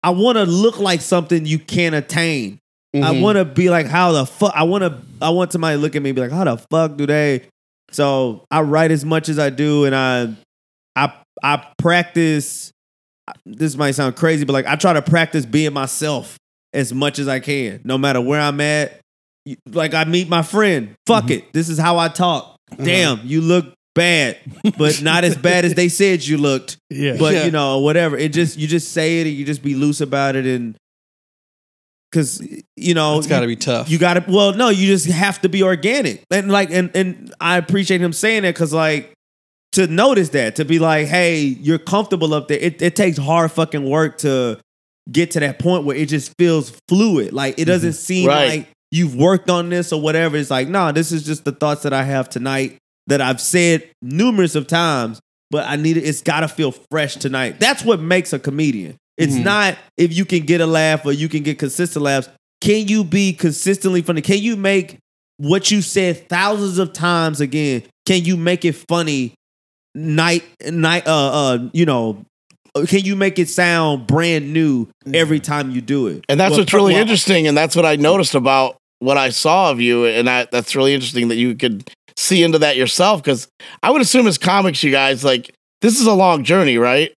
I want to look like something you can't attain. I Mhm. want to be like, how the fuck? I want to. I want somebody to look at me and be like, how the fuck do they? So I write as much as I do, and I, I, I practice. This might sound crazy, but like I try to practice being myself as much as I can, no matter where I'm at. Like I meet my friend. Fuck it. This is how I talk. Damn, you look bad, but *laughs* not as bad as they said you looked Yeah. but Yeah. you know whatever it just you just say it and you just be loose about it and because you know It's got to be tough. you gotta well no you just have to be organic. And like and and i appreciate him saying that because like to notice that to be like hey you're comfortable up there. It, it takes hard fucking work to get to that point where it just feels fluid. Like it doesn't mm-hmm. seem Right. like you've worked on this or whatever. It's like nah, this is just the thoughts that i have tonight that i've said numerous of times but i need it it's gotta feel fresh tonight. That's what makes a comedian it's Mhm. not if you can get a laugh or you can get consistent laughs can you be consistently funny can you make what you said thousands of times again can you make it funny night night uh uh you know can you make it sound brand new every time you do it And that's Well, what's really well, interesting, and that's what I noticed about what I saw of you, and I, that's really interesting that you could see into that yourself. Because I would assume as comics, you guys like this is a long journey, right?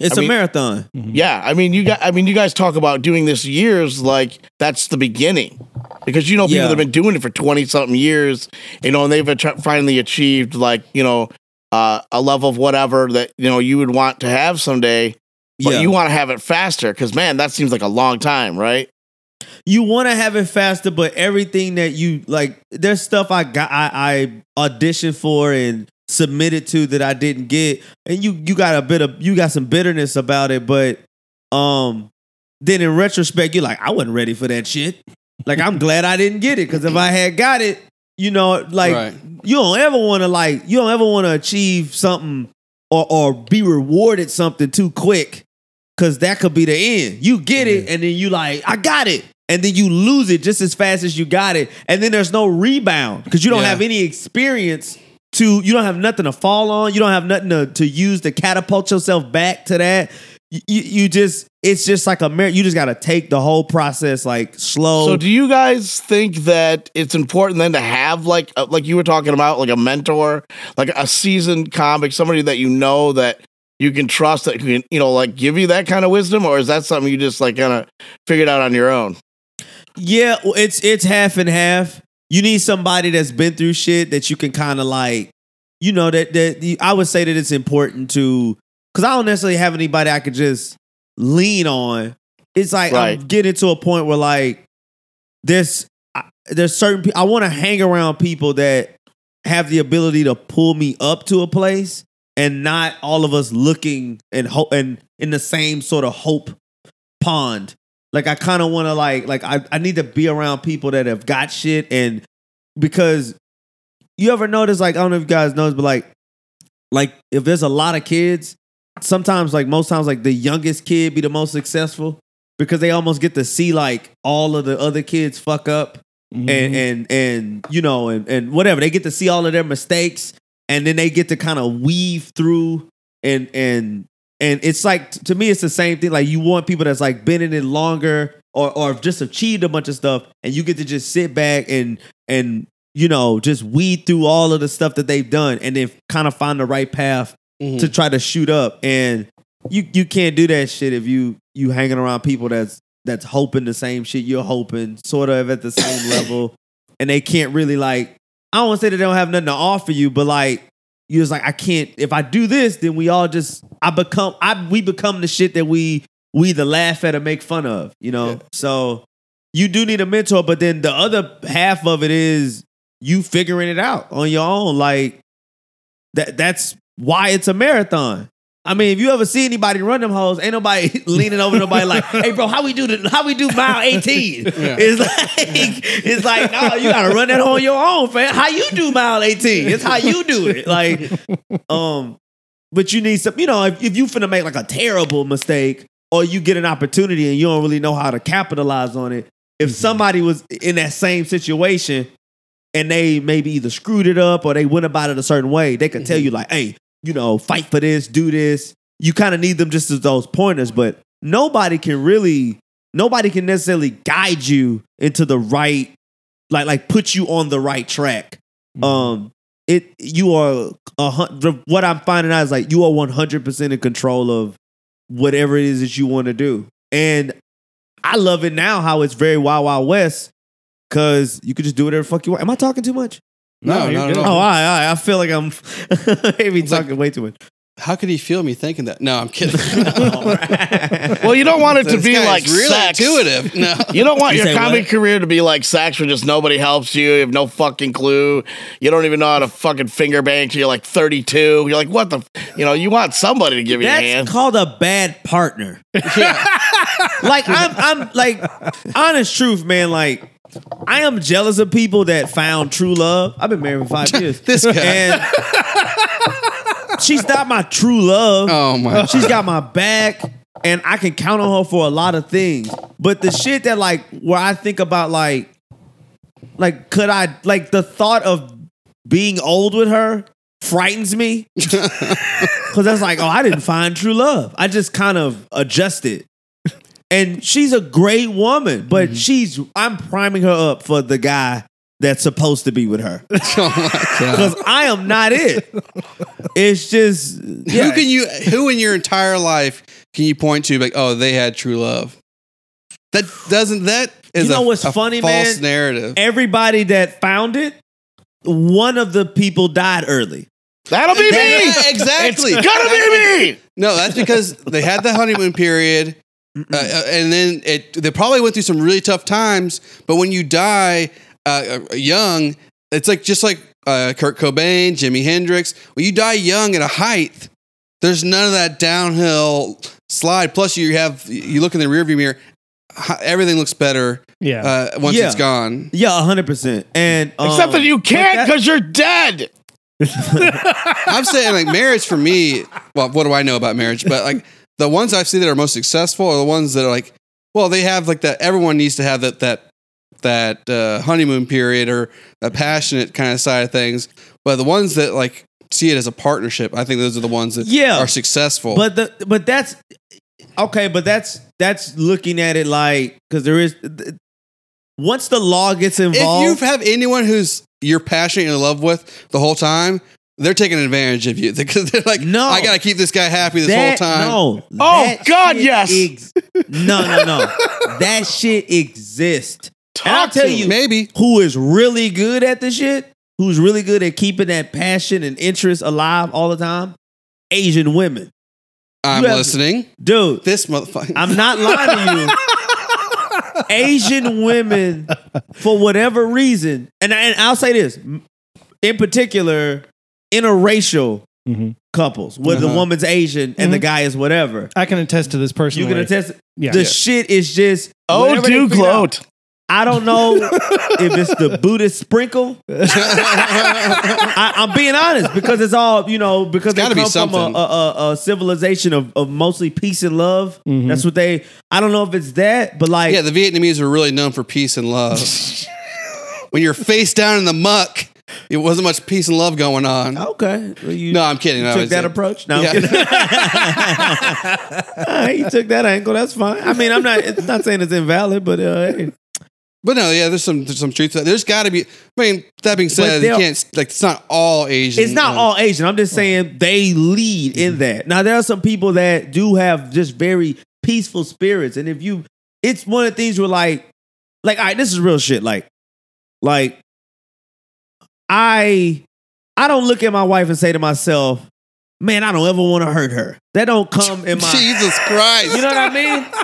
It's I a mean- marathon. Yeah, I mean, you got. I mean, you guys talk about doing this years like that's the beginning, because you know people Yeah. that have been doing it for twenty something years, you know, and they've finally achieved like you know uh, a level of whatever that you know you would want to have someday, but yeah. you want to have it faster because man, that seems like a long time, right? you want to have it faster, but everything that you like, there's stuff I got, I, I auditioned for and submitted to that I didn't get, and you you got a bit of you got some bitterness about it, but um, then in retrospect, you're like, I wasn't ready for that shit. Like I'm glad I didn't get it because if I had got it, you know, like Right. you don't ever want to like you don't ever want to achieve something or or be rewarded something too quick because that could be the end. You get it, and then you like, I got it, and then you lose it just as fast as you got it, and then there's no rebound because you don't Yeah. have any experience to. You don't have nothing to fall on. You don't have nothing to, to use to catapult yourself back to that. You, you, just it's just like a mar- you just got to take the whole process like slow. So, do you guys think that it's important then to have like uh, like you were talking about like a mentor, like a seasoned comic, somebody that you know that you can trust that can you know like give you that kind of wisdom, or is that something you just like kind of figured out on your own? Yeah, it's it's half and half. You need somebody that's been through shit that you can kind of like, you know, that that I would say that it's important to because I don't necessarily have anybody I could just lean on. It's like I'm getting to a point where like there's I- there's certain pe- I want to hang around people that have the ability to pull me up to a place and not all of us looking and hope and in the same sort of hope pond. Like I kind of want to like like I, I need to be around people that have got shit and because you ever notice like I don't know if you guys know but like like if there's a lot of kids, sometimes like most times like the youngest kid be the most successful because they almost get to see like all of the other kids fuck up Mm-hmm. and and and you know and and whatever they get to see all of their mistakes and then they get to kind of weave through and and and it's like to me it's the same thing. Like you want people that's like been in it longer or or just achieved a bunch of stuff and you get to just sit back and and you know just weed through all of the stuff that they've done and then kind of find the right path Mhm. to try to shoot up. And you you can't do that shit if you you hanging around people that's that's hoping the same shit you're hoping sort of at the same *coughs* level. And they can't really like I don't want to say that they don't have nothing to offer you but like you just like I can't if I do this then we all just I become I we become the shit that we we either laugh at or make fun of you know Yeah. so you do need a mentor but then the other half of it is you figuring it out on your own like that that's why it's a marathon. I mean, if you ever see anybody run them hoes, ain't nobody *laughs* leaning over nobody like, "Hey, bro, how we do the how we do mile 18?" *laughs* It's like *laughs* it's like, no, you gotta run that on your own, fam. How you do mile 18? It's how you do it. Like, um, but you need some, you know, if, if you finna make like a terrible mistake or you get an opportunity and you don't really know how to capitalize on it, if somebody was in that same situation and they maybe either screwed it up or they went about it a certain way, they could tell you like, hey, you know, fight for this, do this. You kind of need them just as those pointers, but nobody can really, nobody can necessarily guide you into the right, like, like put you on the right track. Um, it you are a hun- the- what I'm finding out is like you are 100 percent in control of whatever it is that you want to do, and I love it now how it's very wild wild west because you could just do whatever the fuck you want. Am I talking too much? No, you're not at Oh, all. all right, all right. I feel like I'm *laughs* maybe It's like- talking way too much. How could he feel me thinking that? No, I'm kidding. *laughs* Well, you don't want it to This be guy's like really sex. intuitive. No. *laughs* You don't want You your say comedy what? career to be like sex where just nobody helps you. You have no fucking clue. You don't even know how to fucking finger bang till you're like 32. You're like, what the? f-" You know, you want somebody to give you a That's hand. called a bad partner. like I'm, I'm like honest truth, man. Like I am jealous of people that found true love. I've been married for five *laughs* years. This guy. and she's not my true love. Oh my. She's got my back, and I can count on her for a lot of things. But the shit that like where I think about like, like could I like the thought of being old with her frightens me *laughs* *laughs* because that's like oh I didn't find true love. I just kind of adjusted. And she's a great woman, but mm-hmm. she's I'm priming her up for the guy that's supposed to be with her *laughs* Oh because I am not it. It's just yeah. Who can you? Who in your entire life can you point to? Like, oh, they had true love. That doesn't. That is You know a, what's a funny, false man? narrative. everybody that found it, one of the people died early. That'll be me. Yeah, exactly. It's gonna be me. No, that's because they had the honeymoon period, uh, uh, and then it. They probably went through some really tough times. But when you die uh, uh, young, it's like just like uh, Kurt Cobain, Jimi Hendrix. When you die young at a height, there's none of that downhill slide. Plus, you have you look in the rearview mirror, everything looks better Yeah. uh, once Yeah. it's gone. Yeah, hundred percent. And Except um, that you can't that- because you're dead. *laughs* I'm saying like marriage for me. Well, what do I know about marriage? But like the ones I've seen that are most successful are the ones that are like, well, they have like that. Everyone needs to have that that that uh, honeymoon period or a passionate kind of side of things. But the ones that like see it as a partnership, I think those are the ones that Yeah. are successful. But the but that's okay. But that's that's looking at it like because there is once the law gets involved. if you have anyone who's you're passionate and in love with the whole time, they're taking advantage of you *laughs* because they're like, No. I gotta keep this guy happy this that, whole time. No. Oh, God, yes. ex- no, no, no. *laughs* that shit exists. And I'll tell to you. Maybe who is really good at the shit, who's really good at keeping that passion and interest alive all the time? Asian women. I'm You have- listening. Dude, This motherfucker. I'm not lying to you. *laughs* Asian women, for whatever reason, and, and I'll say this in particular, interracial Mhm. couples where the Uh-huh. woman's Asian and the guy is whatever. I can attest to this personally. You can attest. Yeah. the Yeah. shit is just. Oh, do figure gloat. I don't know if it's the *laughs* Buddhist sprinkle. I, I'm being honest because it's all you know because they gotta be come from a, a, a, a civilization of, of mostly peace and love. Mhm. That's what they. I don't know if it's that, but like Yeah, the Vietnamese are really known for peace and love. *laughs* when you're face down in the muck, it wasn't much peace and love going on. okay, well, you No, I'm kidding. you I took that approach. No, I'm Yeah. kidding. *laughs* You took that angle. That's fine. I mean, I'm not. It's not saying it's invalid, but uh, hey. But no, yeah, there's some there's some truth to that. There's got to be. I mean, that being said, you can't like it's not all Asian. It's not uh, all Asian. I'm just saying they lead in that. Now there are some people that do have just very peaceful spirits, and if you, it's one of the things where like, like, all right, this is real shit. Like, like, I, I don't look at my wife and say to myself, "Man, I don't ever want to hurt her." That don't come in my. Jesus Christ! You know what I mean? *laughs*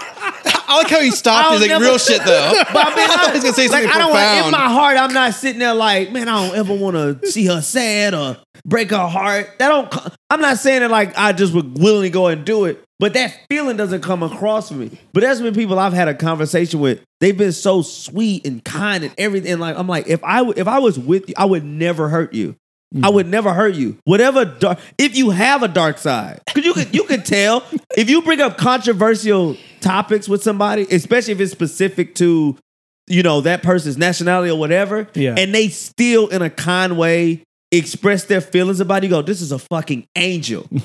I like how he stopped. I'll He's like never- real shit though. *laughs* But I mean, *laughs* I thought he was gonna say like, something I don't want in profound. my heart. I'm not sitting there like, man, I don't ever want to see her sad or break her heart. That don't. I'm not saying it like I just would willingly go and do it, but that feeling doesn't come across for me. But there's been people I've had a conversation with. They've been so sweet and kind and everything. Like I'm like, if I if I was with you, I would never hurt you. I mm-hmm. would never hurt you. Whatever dark, if you have a dark side, because you could you could tell if you bring up controversial topics with somebody, especially if it's specific to you know that person's nationality or whatever, Yeah. and they still in a kind way express their feelings about it, you go, this is a fucking angel. *laughs*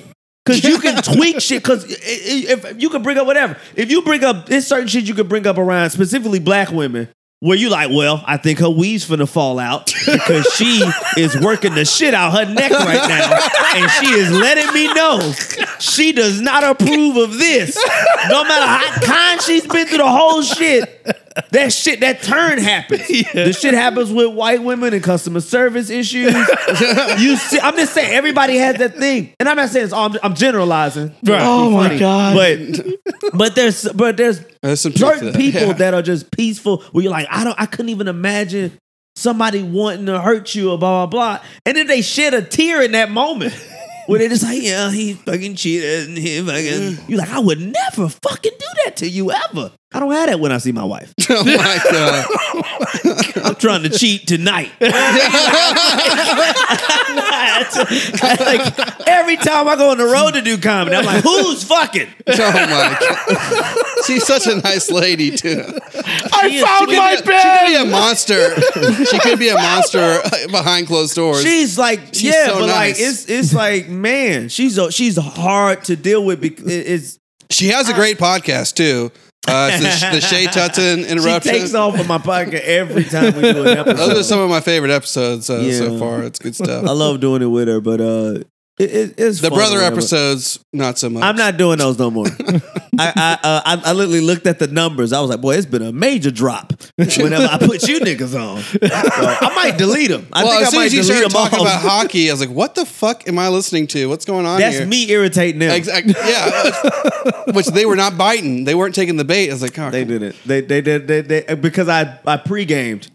Cause you can *laughs* tweak shit. Cause if you can bring up whatever, if you bring up, there's certain shit you could bring up around specifically black women, where you like, well, I think her weave's finna fall out because she *laughs* is working the shit out her neck right now, and she is letting me know she does not approve of this. No matter how kind she's been through the whole shit, that shit, that turn happens. *laughs* The shit happens with white women and customer service issues. *laughs* you see, I'm just saying everybody has that thing, and I'm not saying it's all. I'm, I'm generalizing. Right. Oh my Funny. god! But *laughs* but there's but there's There's some certain that. people Yeah. that are just peaceful where you're like, I don't I couldn't even imagine somebody wanting to hurt you or blah blah blah. And then they shed a tear in that moment. Where they just like, yeah, he fucking cheated and he fucking You're like, I would never fucking do that to you ever. I don't have that when I see my wife. *laughs* oh my god! *laughs* I'm trying to cheat tonight. like *laughs* every time I go on the road to do comedy, I'm like, who's fucking? Oh my god! She's such a nice lady too. I is- found she my She could be a monster. She could be a monster behind closed doors. She's like, She's yeah, so but like it's it's like, man, she's a, she's hard to deal with because it's She has a great podcast too. Uh, it's the, the Shay Tutton interruption. She takes off of my pocket every time we do an episode. *laughs* Those are some of my favorite episodes uh, so far. It's good *laughs* stuff. I love doing it with her, but uh, it, it, it's The brother whatever. episodes, not so much. I'm not doing those no more. *laughs* I I, uh, I I literally looked at the numbers. I was like, boy, it's been a major drop whenever I put you niggas on. So I might delete them. I well, think as I soon might as you delete started talking all. about hockey, I was like, "What the fuck am I listening to? What's going on That's here?" me irritating them. Exactly. Yeah. *laughs* Which they were not biting. They weren't taking the bait. I was like, oh, They did it. They they did they, they, because I I pre-gamed.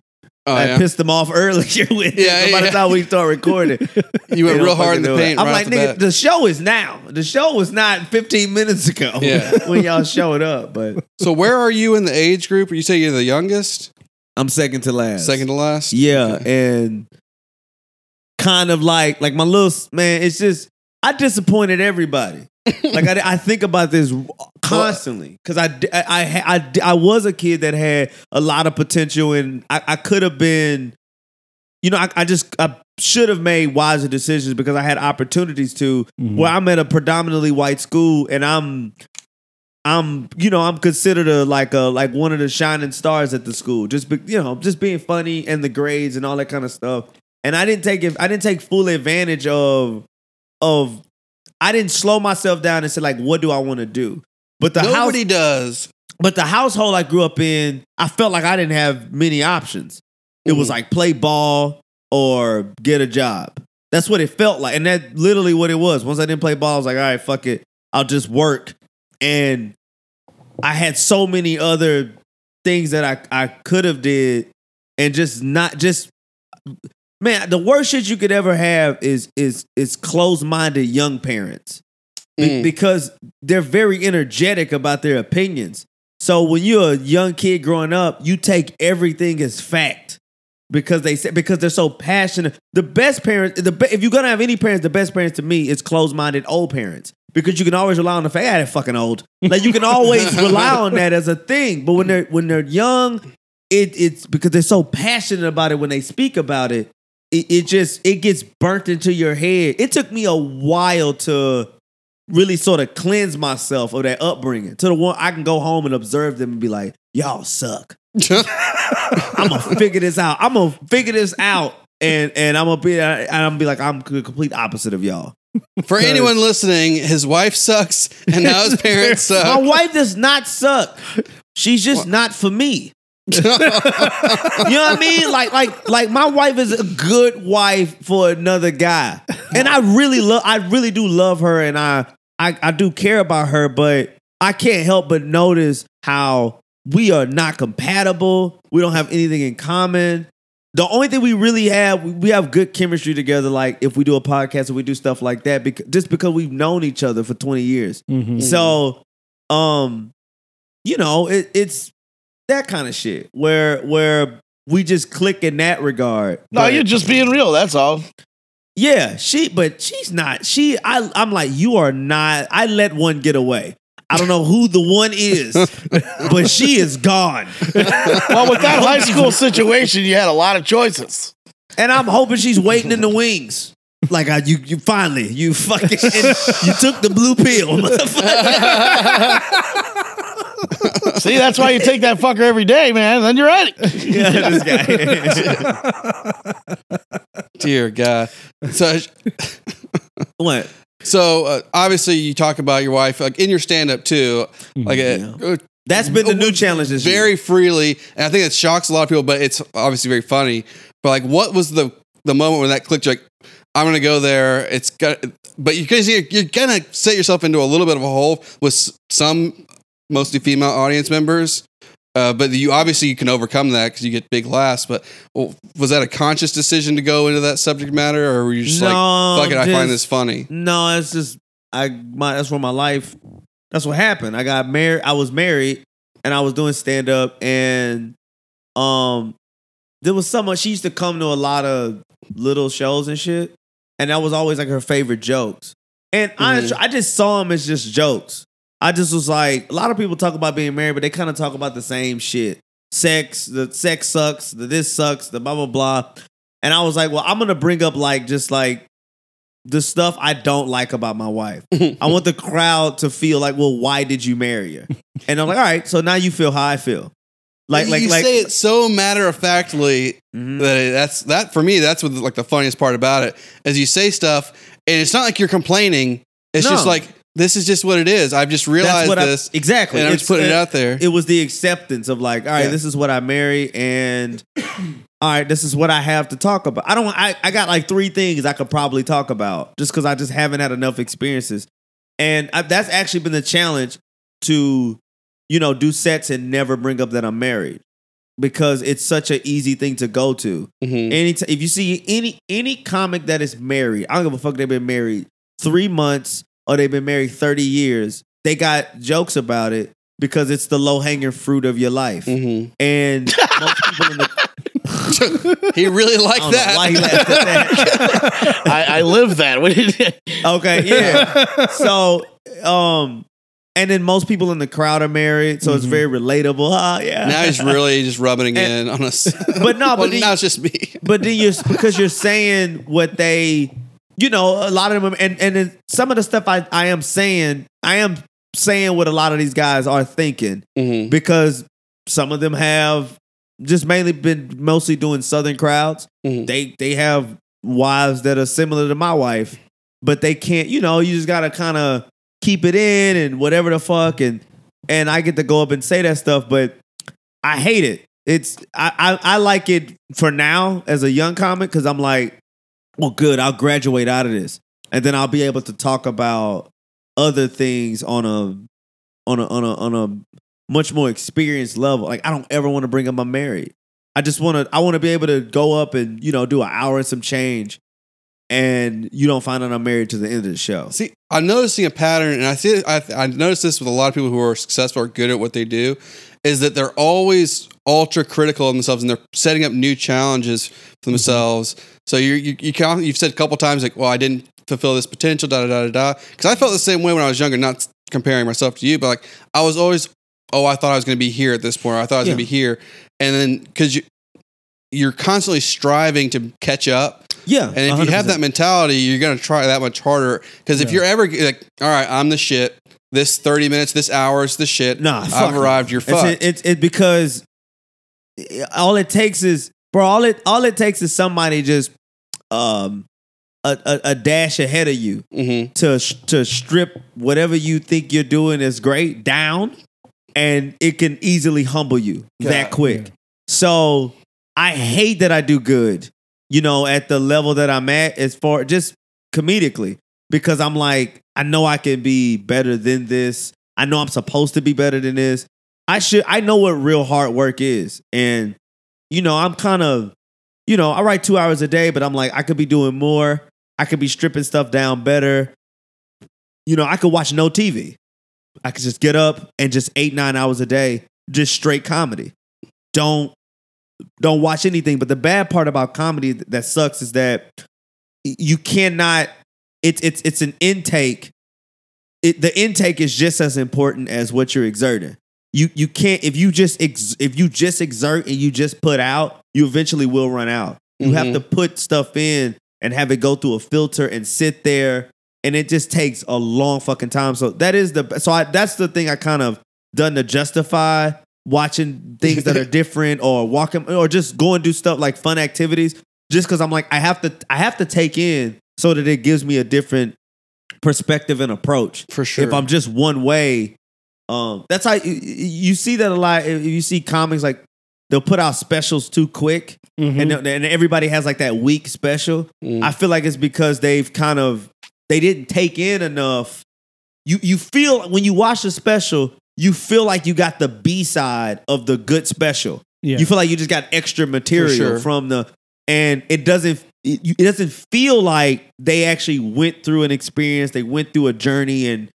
Oh, I yeah. pissed them off earlier *laughs* with it. Yeah, So by the time we start recording, *laughs* You went real hard in the paint. I'm like, the nigga, bat. the show is now. The show was not 15 minutes ago. Yeah. *laughs* when y'all showed up, but So where are you in the age group? You say you're the youngest, I'm second to last. second to last. Yeah, and kind of like like my little man. It's just I disappointed everybody. Like I, I think about this constantly because I, I, ha- I d- I was a kid that had a lot of potential and I, I could have been, you know, I, I just I should have made wiser decisions because I had opportunities to. Mhm. Where I'm at a predominantly white school and I'm. I'm, you know, I'm considered a like a like one of the shining stars at the school. Just, be, you know, just being funny and the grades and all that kind of stuff. And I didn't take it. I didn't take full advantage of of. I didn't slow myself down and say like, what do I want to do? But the house, Nobody does. but the household I grew up in, I felt like I didn't have many options. It was Mhm. like play ball or get a job. That's what it felt like. And that literally what it was. Once I didn't play ball, I was like, all right, fuck it. I'll just work. And I had so many other things that I, I could have did and just not just man, the worst shit you could ever have is is is closed-minded young parents. Be- Mm. because they're very energetic about their opinions. So when you're a young kid growing up, you take everything as fact because they say because they're so passionate. The best parents, the be, if you're gonna have any parents, the best parents to me is closed-minded old parents because you can always rely on the fact, yeah, they're fucking old. Like you can always *laughs* rely on that as a thing. But when they're when they're young, it it's because they're so passionate about it when they speak about it. It, it just it gets burnt into your head. It took me a while to really sort of cleanse myself of that upbringing to the one I can go home and observe them and be like, y'all suck. *laughs* I'm gonna figure this out. I'm gonna figure this out, and and I'm gonna be and I'm gonna be like I'm the complete opposite of y'all. For anyone listening, his wife sucks, and now his *laughs* parents suck. My wife does not suck. She's just not for me. You know what I mean? Like, like, like my wife is a good wife for another guy, and I really love, I really do love her, and I, I, I do care about her, but I can't help but notice how we are not compatible. We don't have anything in common. The only thing we really have, we- have good chemistry together. Like if we do a podcast or we do stuff like that, because just because we've known each other for twenty years. Mhm. So, um, you know, it, it's that kind of shit where where we just click in that regard. No, But- you're just being real. That's all. yeah, she, but she's not. She, I, I'm like, you are not. I let one get away. I don't know who the one is, *laughs* but she is gone. Well, with that *laughs* high school situation, you had a lot of choices. And I'm hoping she's waiting in the wings. Like I, you, you finally, you fucking, you took the blue pill, motherfucker. *laughs* See, that's why you take that fucker every day, man. Then you're ready. *laughs* yeah, this guy. *laughs* Dear God. So, what? *laughs* so uh, obviously, you talk about your wife like in your stand up too, like Yeah. uh, That's been the new challenge this year. very freely, and I think it shocks a lot of people. But it's obviously very funny. But like, what was the the moment when that clicked? You're like, I'm gonna go there. It's got, but you guys, you're, you're gonna set yourself into a little bit of a hole with some mostly female audience members. Uh, but you obviously you can overcome that because you get big laughs. But well, was that a conscious decision to go into that subject matter, or were you just No, like, "Fuck it, I find this funny"? No, it's just I my that's where my life that's what happened. I got married I was married and I was doing stand up and um there was someone she used to come to a lot of little shows and shit. And that was always like her favorite jokes. And honestly, I just saw them as just jokes. I just was like, a lot of people talk about being married, but they kind of talk about the same shit. Sex, the sex sucks, the this sucks, the blah blah blah. And I was like, well, I'm gonna bring up like just like the stuff I don't like about my wife. *laughs* I want the crowd to feel like, well, why did you marry her? And I'm like, all right, so now you feel how I feel. Like, like, you like, say it so matter of factly Mhm. that it, that's that for me. That's what like the funniest part about it is you say stuff and it's not like you're complaining. It's just like this is just what it is. I've just realized what I- this, exactly. and I'm It's- just putting it uh, out there. It was the acceptance of like, all right, Yeah. this is what I marry, and *clears throat* all right, this is what I have to talk about. I don't. I, I got like three things I could probably talk about just because I just haven't had enough experiences, and I, that's actually been the challenge to, you know, do sets and never bring up that I'm married because it's such an easy thing to go to. Mhm. Any t- if you see any any comic that is married, I don't give a fuck. They've been married three months or they've been married thirty years. They got jokes about it because it's the low hanging fruit of your life. Mhm. And *laughs* most people in the *laughs* he really I liked don't know that. why he laughed at that. *laughs* I, I live that. What did okay, yeah. So, um, and then most people in the crowd are married, so it's Mhm. very relatable. Ah, yeah. now he's really just rubbing it And- in on us. But no, well, but then- now it's just me. but then you're because you're saying what they you know a lot of them and and then some of the stuff I, I am saying i am saying what a lot of these guys are thinking Mhm. because some of them have just mainly been mostly doing southern crowds Mhm. they they have wives that are similar to my wife but they can't you know you just gotta kind of keep it in and whatever the fuck and and i get to go up and say that stuff but i hate it it's i i, I like it for now as a young comic because i'm like well good i'll graduate out of this and then i'll be able to talk about other things on a on a on a on a much more experienced level like i don't ever want to bring up i'm married I just want to. I want to be able to go up and you know do an hour and some change, and you don't find out I'm married to the end of the show. See, I'm noticing a pattern, and I see I, I notice this with a lot of people who are successful or good at what they do, is that they're always ultra critical of themselves and they're setting up new challenges for mm-hmm. themselves. So you you you count, you've said a couple times like, well, I didn't fulfill this potential, da da da da da. Because I felt the same way when I was younger. Not comparing myself to you, but like I was always, oh, I thought I was going to be here at this point. I thought I was going to be here, and then because you you're constantly striving to catch up. Yeah, And if you have that mentality, you're going to try that much harder. Because if Yeah. you're ever like, all right, I'm the shit. This 30 minutes, this hour is the shit. nah, I've arrived. You're It's, fucked. it's it because all it takes is bro. All it all it takes is somebody just um a, a, a dash ahead of you Mhm. to to strip whatever you think you're doing is great down, and it can easily humble you that God, quick. So I hate that I do good, you know, at the level that I'm at as far just comedically, because I'm like, I know I can be better than this. I know I'm supposed to be better than this. I should I know what real hard work is. And, you know, I'm kind of, you know, I write two hours a day, but I'm like, I could be doing more. I could be stripping stuff down better. You know, I could watch no TV. I could just get up and just eight, nine hours a day, just straight comedy. Don't don't watch anything. But the bad part about comedy that sucks is that you cannot. It's it's it's an intake. It, the intake is just as important as what you're exerting. You you can't if you just ex, if you just exert and you just put out, you eventually will run out. You have Mhm. to put stuff in and have it go through a filter and sit there, and it just takes a long fucking time. So that is the so I, that's the thing I kind of done to justify watching things that are *laughs* different or walking or just go and do stuff like fun activities just because I'm like I have to I have to take in so that it gives me a different perspective and approach. For sure. If I'm just one way, um, that's how you, you see that a lot. If you see comics like they'll put out specials too quick, Mhm. and and everybody has like that week special. Mm. I feel like it's because they've kind of they didn't take in enough. You you feel when you watch a special, you feel like you got the B side of the good special. yeah. You feel like you just got extra material sure. from the, and it doesn't it, it doesn't feel like they actually went through an experience. They went through a journey, and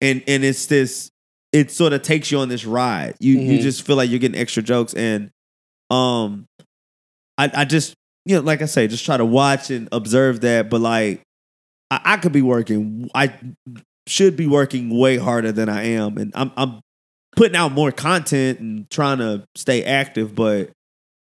and and it's this. It sort of takes you on this ride. You you Mhm. just feel like you're getting extra jokes, and um, I I just you know like I say, just try to watch and observe that. But like, I, I could be working. I should be working way harder than I am, and I'm I'm putting out more content and trying to stay active, but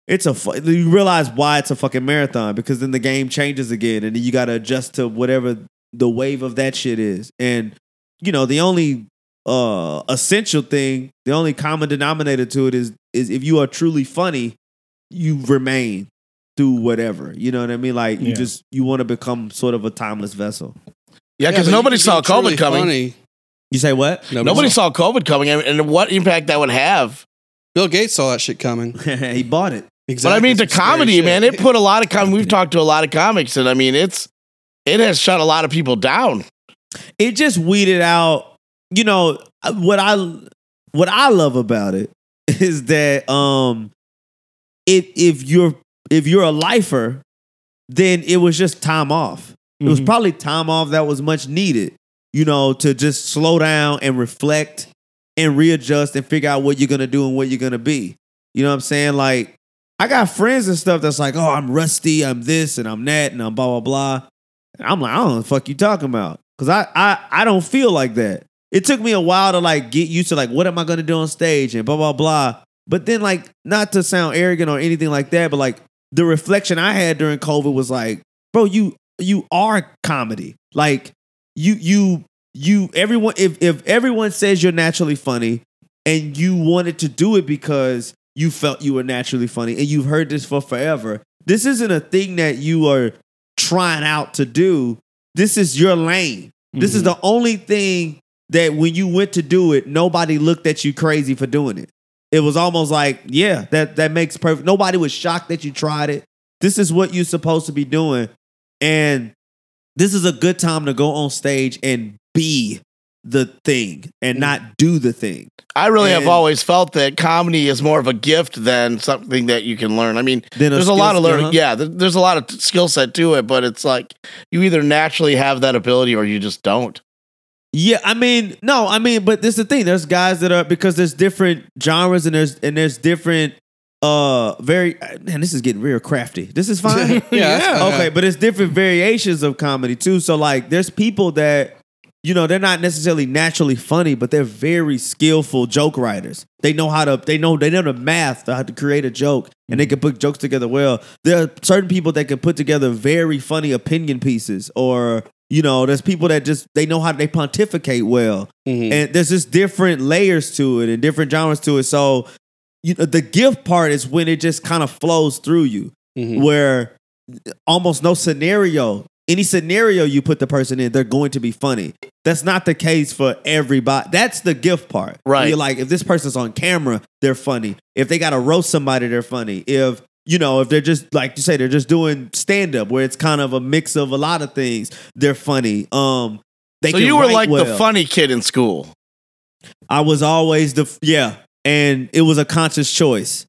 it's a fu- you realize why it's a fucking marathon because then the game changes again and then you got to adjust to whatever the wave of that shit is and you know the only uh essential thing the only common denominator to it is is if you are truly funny you remain through whatever you know what i mean like you Yeah. just you want to become sort of a timeless vessel Yeah, because but you nobody saw COVID coming. funny. you say what Nobody saw COVID coming, and, and what impact that would have. Bill Gates saw that shit coming. *laughs* he bought it Exactly. But I mean, to Some scary comedy, shit. man, it put a lot of com- We've *laughs* talked to a lot of comics, and I mean, it's it has shut a lot of people down. it just weeded out you know uh, what i what i love about it *laughs* is that um it if you're if you're a lifer then it was just time off it was Mhm. probably time off that was much needed you know to just slow down and reflect and readjust and figure out what you're gonna do and what you're gonna be you know what i'm saying like i got friends and stuff that's like oh i'm rusty i'm this and i'm that and i'm blah blah blah and I'm like, I don't know what the fuck you talking about. Cause I, I I don't feel like that. It took me a while to like get used to like what am I gonna do on stage and blah blah blah. But then like not to sound arrogant or anything like that, but like the reflection I had during COVID was like, bro, you you are comedy. Like you you you everyone if if everyone says you're naturally funny and you wanted to do it because you felt you were naturally funny and you've heard this for forever. This isn't a thing that you are trying out to do. This is your lane. This is mm-hmm. the only thing that when you went to do it, nobody looked at you crazy for doing it. It was almost like, yeah, that that makes perfect. Nobody was shocked that you tried it. This is what you're supposed to be doing. And this is a good time to go on stage and be the thing and not do the thing. I really have always felt that comedy is more of a gift than something that you can learn. I mean, there's a lot of learning. uh-huh. Yeah, there's a lot of skill set to it, but it's like you either naturally have that ability or you just don't. Yeah, I mean, no, I mean, but this is the thing. There's guys that are because there's different genres and there's and there's different uh very man, this is getting real crafty. This is fine. *laughs* Yeah, that's fine. okay, but it's different variations of comedy too. So like there's people that you know, they're not necessarily naturally funny, but they're very skillful joke writers. They know how to they know they know the math to how to create a joke and they can put jokes together well. There are certain people that can put together very funny opinion pieces or you know, there's people that just they know how they pontificate well. Mhm. And there's just different layers to it and different genres to it. So you know, the gift part is when it just kind of flows through you Mhm. where almost no scenario, any scenario you put the person in, they're going to be funny. That's not the case for everybody. That's the gift part. Right. You're like, if this person's on camera, they're funny. If they got to roast somebody, they're funny. If you know, if they're just like you say, they're just doing stand up where it's kind of a mix of a lot of things, they're funny. Um, they so can you were write like the funny kid in school. I was always the yeah, and it was a conscious choice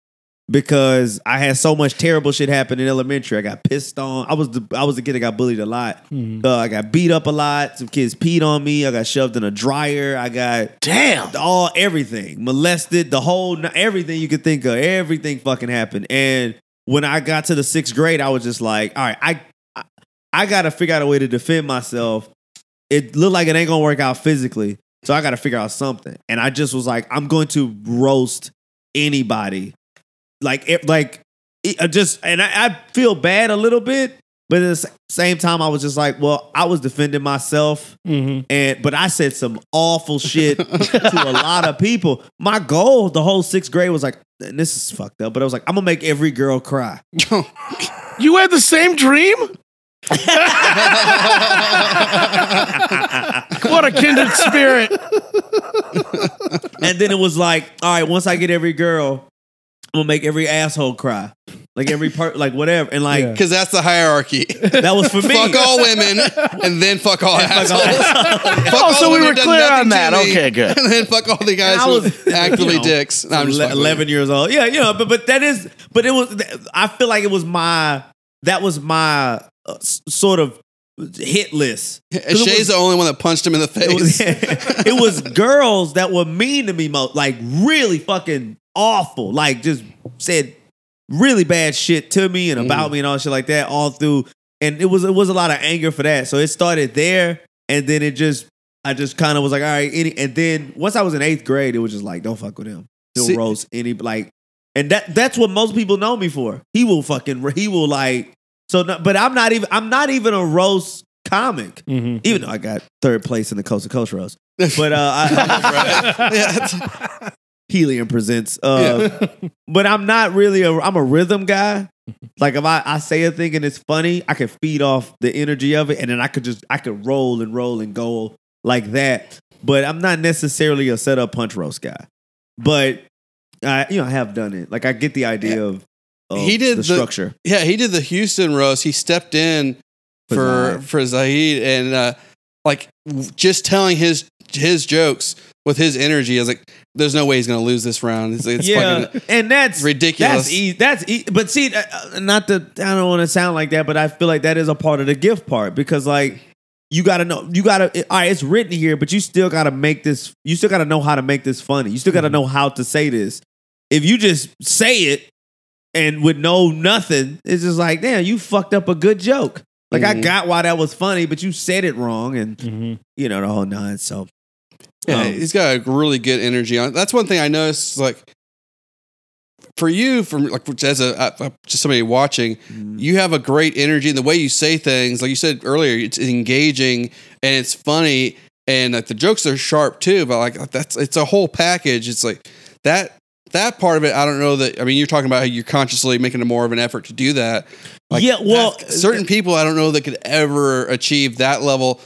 because I had so much terrible shit happen in elementary. I got pissed on. I was the I was the kid that got bullied a lot. Mhm. Uh, I got beat up a lot. Some kids peed on me. I got shoved in a dryer. I got Damn. all everything molested. The whole everything you could think of. Everything fucking happened. And when I got to the sixth grade, I was just like, all right, I I, I got to figure out a way to defend myself. It looked like it ain't gonna work out physically, so I got to figure out something. And I just was like, I'm going to roast anybody. Like, it, like, it, just and I, I feel bad a little bit, but at the same time, I was just like, well, I was defending myself Mhm. and but I said some awful shit to a lot of people. My goal the whole sixth grade was like, and this is fucked up, but I was like, I'm gonna make every girl cry. *laughs* You had the same dream? *laughs* What a kindred spirit. and then it was like, all right, once I get every girl, I'm gonna make every asshole cry, like every part, like whatever, and like. Because that's the hierarchy. that was for *laughs* me. fuck all women, and then fuck all assholes. *laughs* Fuck Oh, all so we women were done clear nothing on Oh, to that. me, Okay, good. *laughs* And then fuck all the guys I who actively you know, dicks. No, I'm just ele- fucking with you. 11 years old. Yeah, you know, but but that is, but it was. I feel like it was my that was my uh, s- sort of hit list. 'Cause it Shay's was- the only one that punched him in the It was, face. it was girls that were mean to me, mo- like really fucking awful, like just said really bad shit to me and about me and all shit like that all through. And it was it was a lot of anger for that. So it started there, and then it just I just kind of was like, all right. Any, and then once I was in eighth grade, it was just like, don't fuck with him. He'll See- roast any like and that that's what most people know me for. He will fucking *laughs* he will like so. no- But I'm not even I'm not even a roast comic, Mhm. even though I got third place in the coast to coast roast. But uh, I, *laughs* *laughs* yeah, it's- Helium presents. Uh, *laughs* but I'm not really a I'm a rhythm guy. *laughs* Like if I, I say a thing and it's funny, I can feed off the energy of it, and then I could just I could roll and roll and go like that. But I'm not necessarily a setup punch roast guy. But I you know I have done it. Like I get the idea of, of He did the, the- structure. yeah, he did the Houston roast. He stepped in For for Zahid and uh, like just telling his his jokes with his energy. I was like, "There's no way he's gonna lose this round." It's, it's yeah, fucking and that's ridiculous. That's easy. That's e- but see, uh, uh, not to I don't want to sound like that, but I feel like that is a part of the gift part because like you got to know, you got to. All right, it's written here, but you still got to make this. You still got to know how to make this funny. You still got to know how to say this. If you just say it and with no nothing, it's just like, damn, you fucked up a good joke. Like I Mhm. got why that was funny, but you said it wrong, and Mhm. you know the whole nine. So Yeah, Um, he's got a really good energy on. That's one thing I noticed. Like for you, from like as a uh, just somebody watching, mm, you have a great energy and the way you say things. Like you said earlier, it's engaging and it's funny, and like the jokes are sharp too. But like that's it's a whole package. It's like that that part of it. I don't know that. I mean, you're talking about how you're consciously making a more of an effort to do that. Like, Yeah, well, that- certain people I don't know that could ever achieve that level.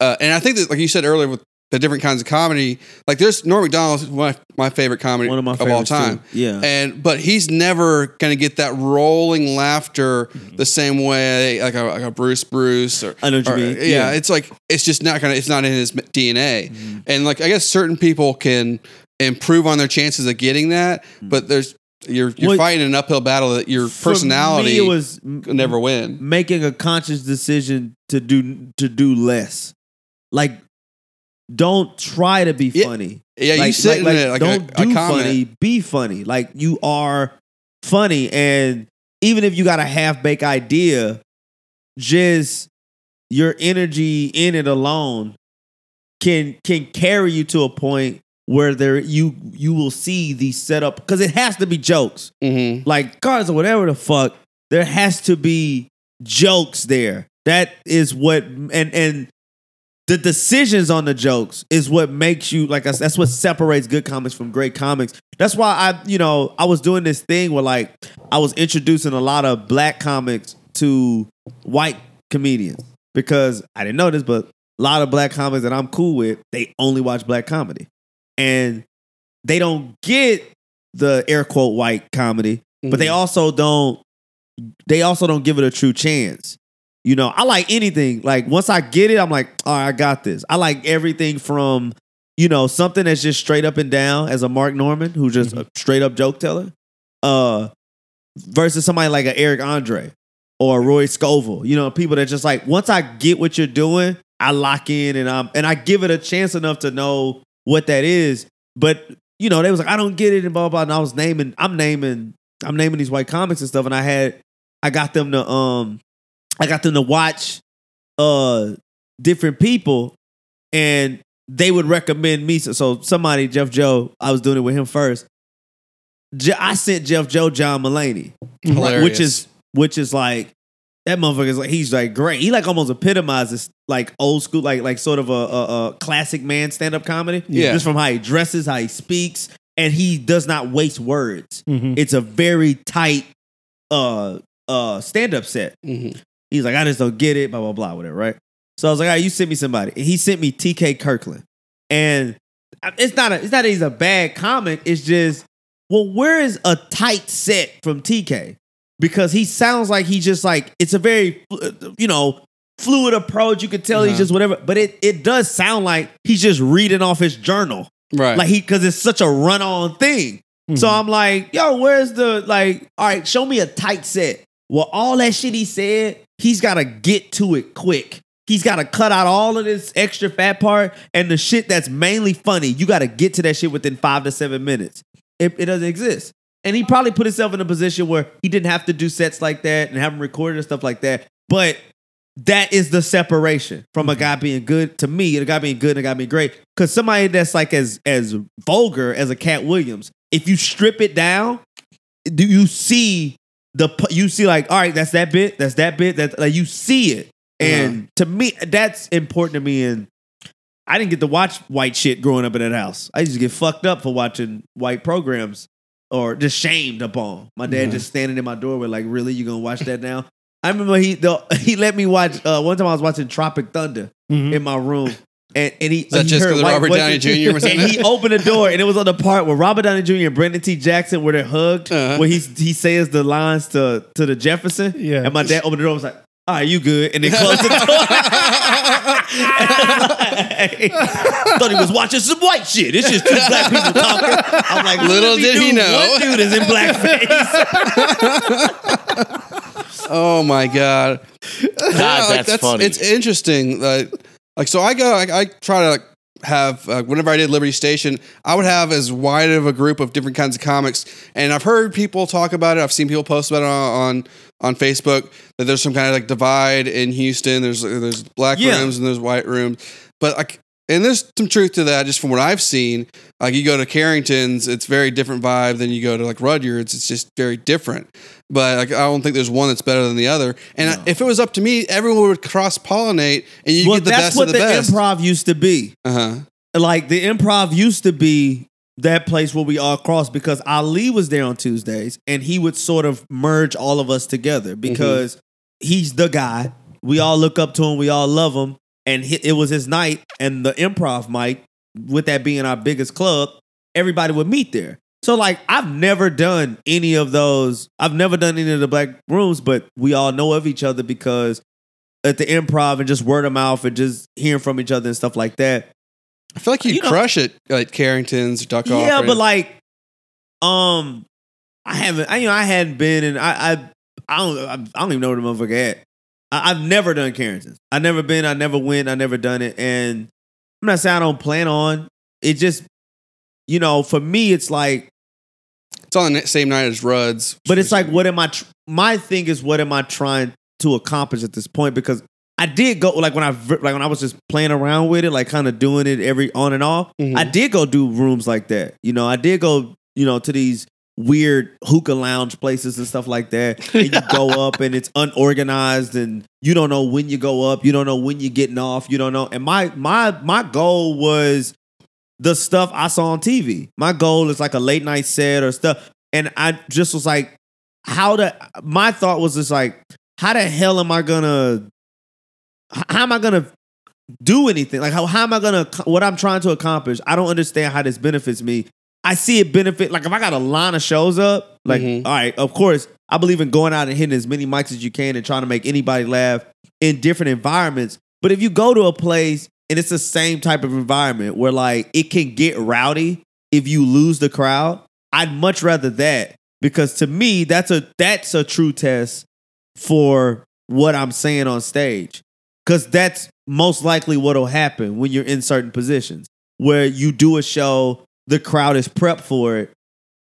Uh, and I think that, like you said earlier, with the different kinds of comedy, like there's Norm Macdonald's one of my favorite comedy one of my of all favorites too. time. Yeah, And but he's never gonna get that rolling laughter the same way like a, like a Bruce Bruce or I know or- mean. yeah, Yeah. it's like it's just not gonna it's not in his DNA. Mm-hmm. And like I guess certain people can improve on their chances of getting that, but there's you're you're. Well, fighting an uphill battle that your personality was never win. making a conscious decision to do to do less. Like, don't try to be Yeah, funny. Yeah, you like, sit in like, it like don't a, a do comment. funny. Be funny. Like you are funny, and even if you got a half baked idea, just your energy in it alone can can carry you to a point where there you you will see the setup because it has to be jokes Mhm. like cards or whatever the fuck, there has to be jokes there. That is what and and the decisions on the jokes is what makes you like that's what separates good comics from great comics. That's why I, you know, I was doing this thing where like I was introducing a lot of black comics to white comedians because I didn't know this, but a lot of black comics that I'm cool with, they only watch black comedy. And they don't get the air quote white comedy, but they Mhm. also don't they also don't give it a true chance. You know, I like anything. Like once I get it, I'm like, all right, I got this. I like everything from, you know, something that's just straight up and down as a Mark Norman, who's just a straight up joke teller, uh, versus somebody like an Eric Andre or Rory Scovel. You know, people that just like once I get what you're doing, I lock in and I'm and I give it a chance enough to know what that is. But you know, they was like, I don't get it and blah blah. And I was naming, I'm naming, I'm naming these white comics and stuff. And I had, I got them to, um, I got them to watch, uh, different people, and they would recommend me. So, so somebody, Jeff Joe, I was doing it with him first. Je- I sent Jeff Joe John Mulaney, Hilarious. which is which is like that motherfucker is like he's like great. He like almost epitomizes like old school, like like sort of a, a, a classic man stand up comedy. Yeah. just from how he dresses, how he speaks, and he does not waste words. Mhm. It's a very tight uh uh stand up set. Mhm. He's like, I just don't get it, blah blah blah, whatever, right? So I was like, all right, you sent me somebody. And he sent me TK Kirkland, and it's not a, it's not that he's a bad comic. It's just, well, where is a tight set from TK? Because he sounds like he just like it's a very you know fluid approach. You could tell he's Uh-huh. just whatever, but it it does sound like he's just reading off his journal, right. like he because it's such a run on thing. So I'm like, yo, where's the like? All right, show me a tight set. Well, all that shit he said, he's got to get to it quick. He's got to cut out all of this extra fat part and the shit that's mainly funny. You got to get to that shit within five to seven minutes. It, it doesn't exist. And he probably put himself in a position where he didn't have to do sets like that and have them recorded and stuff like that. But that is the separation from a mm-hmm. guy being good to me, and a guy being good and a guy being great. Because somebody that's like as as vulgar as a Katt Williams, if you strip it down, do you see the you see like all right that's that bit that's that bit that like you see it and to me that's important to me and I didn't get to watch white shit growing up in that house. I used to get fucked up for watching white programs or just shamed upon. My dad just standing in my doorway like, really, you gonna watch that now? I remember he the, he let me watch uh, one time I was watching Tropic Thunder Mhm. in my room. And, and he, Is that he just heard 'cause white Robert Downey voices. Jr. was in and it? he opened the door and it was on the part where Robert Downey Jr. and Brandon T. Jackson where they're hugged, Uh-huh. where he's he says the lines to to the Jefferson. Yeah. And my dad opened the door and was like, all right, you good. And then closed the door. *laughs* *laughs* Thought he was watching some white shit. It's just two black people talking. I'm like, Little did he do know. One dude is in blackface. *laughs* Oh my god, God, like, that's, funny. It's interesting. Like, like so, I go. I, I try to like, have uh, whenever I did Liberty Station, I would have as wide of a group of different kinds of comics, and I've heard people talk about it. I've seen people post about it on on, on Facebook that there's some kind of like divide in Houston. There's there's black Yeah. rooms and there's white rooms, but like. And there's some truth to that, just from what I've seen. Like you go to Carrington's, it's very different vibe than you go to like Rudyard's. It's just very different. But like, I don't think there's one that's better than the other. And if it was up to me, everyone would cross pollinate, and you well, get the that's best what of the, the best. improv used to be. uh huh. Like the improv used to be that place where we all crossed because Ali was there on Tuesdays and he would sort of merge all of us together because he's the guy. We all look up to him. We all love him. And he, it was his night. And the improv mic, with that being our biggest club, everybody would meet there. So like I've never done any of those. I've never done any of the black rooms, but we all know of each other because at the improv and just word of mouth and just hearing from each other and stuff like that. I feel like you'd You know- crush it like Carrington's or Duck Off. Yeah, but like, um, I haven't. I, you know, I hadn't been, and I, I, I don't, I, I don't even know where the motherfucker at. I, I've never done Carrington's. I've never been. I never went. I never done it. And I'm not saying I don't plan on. It just, you know, for me, it's like, it's on the same night as Rudd's. but it's like, what am I? Tr- my thing is, what am I trying to accomplish at this point? Because I did go like when I like when I was just playing around with it, like kind of doing it every on and off. Mhm. I did go do rooms like that. You know, I did go, you know, to these weird hookah lounge places and stuff like that. *laughs* And you go up and it's unorganized and you don't know when you go up, you don't know when you're getting off, you don't know. And my my my goal was the stuff I saw on TV. My goal is like a late night set or stuff. And I just was like, how to my thought was just like, how the hell am I gonna how am I gonna do anything? Like how, how am I gonna what I'm trying to accomplish? I don't understand how this benefits me. I see it benefit like if I got a line of shows up, like Mhm. all right, of course, I believe in going out and hitting as many mics as you can and trying to make anybody laugh in different environments. But if you go to a place and it's the same type of environment where like it can get rowdy if you lose the crowd, I'd much rather that because to me that's a that's a true test for what I'm saying on stage. Cause that's most likely what'll happen when you're in certain positions where you do a show, the crowd is prepped for it,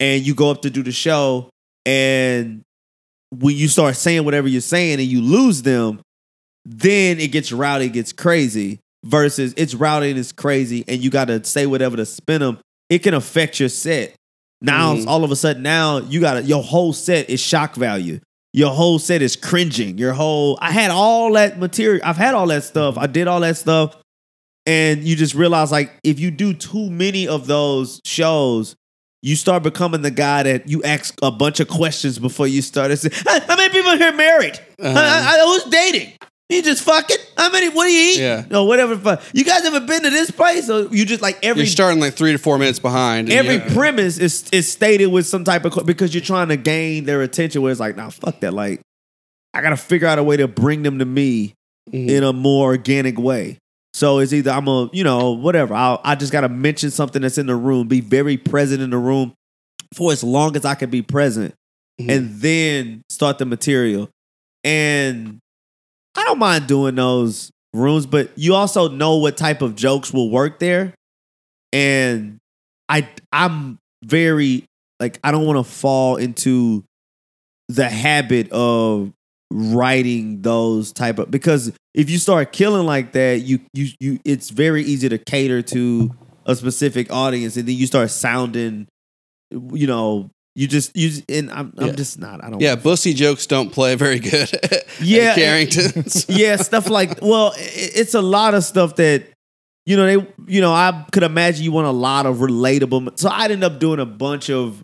and you go up to do the show, and when you start saying whatever you're saying and you lose them, then it gets rowdy, it gets crazy. Versus it's rowdy and it's crazy, and you got to say whatever to spin them. It can affect your set. Now, Mhm. all of a sudden, now you got to your whole set is shock value. Your whole set is cringing. Your whole I had all that material. I've had all that stuff. I did all that stuff, and you just realize like if you do too many of those shows, you start becoming the guy that you ask a bunch of questions before you start. It's, How many people here married? Uh-huh. I- I- who's dating? You just fucking? How many? What do you eat? Yeah. No, whatever. You guys ever been to this place? Or you just like every You're starting like three to four minutes behind. every you- premise is is stated with some type of because you're trying to gain their attention. Where it's like, nah, fuck that. Like, I gotta figure out a way to bring them to me Mhm. in a more organic way. So it's either I'm a you know whatever. I I just gotta mention something that's in the room, be very present in the room for as long as I can be present, Mhm. and then start the material. And I don't mind doing those rooms, but you also know what type of jokes will work there. And I I'm very like I don't want to fall into the habit of writing those type of because if you start killing like that, you you you it's very easy to cater to a specific audience and then you start sounding you know You just you and I'm, I'm just not. I don't. Yeah, bussy jokes don't play very good. *laughs* Yeah, Carringtons. *laughs* yeah, stuff like well, it's a lot of stuff that you know they you know I could imagine you want a lot of relatable. So I'd end up doing a bunch of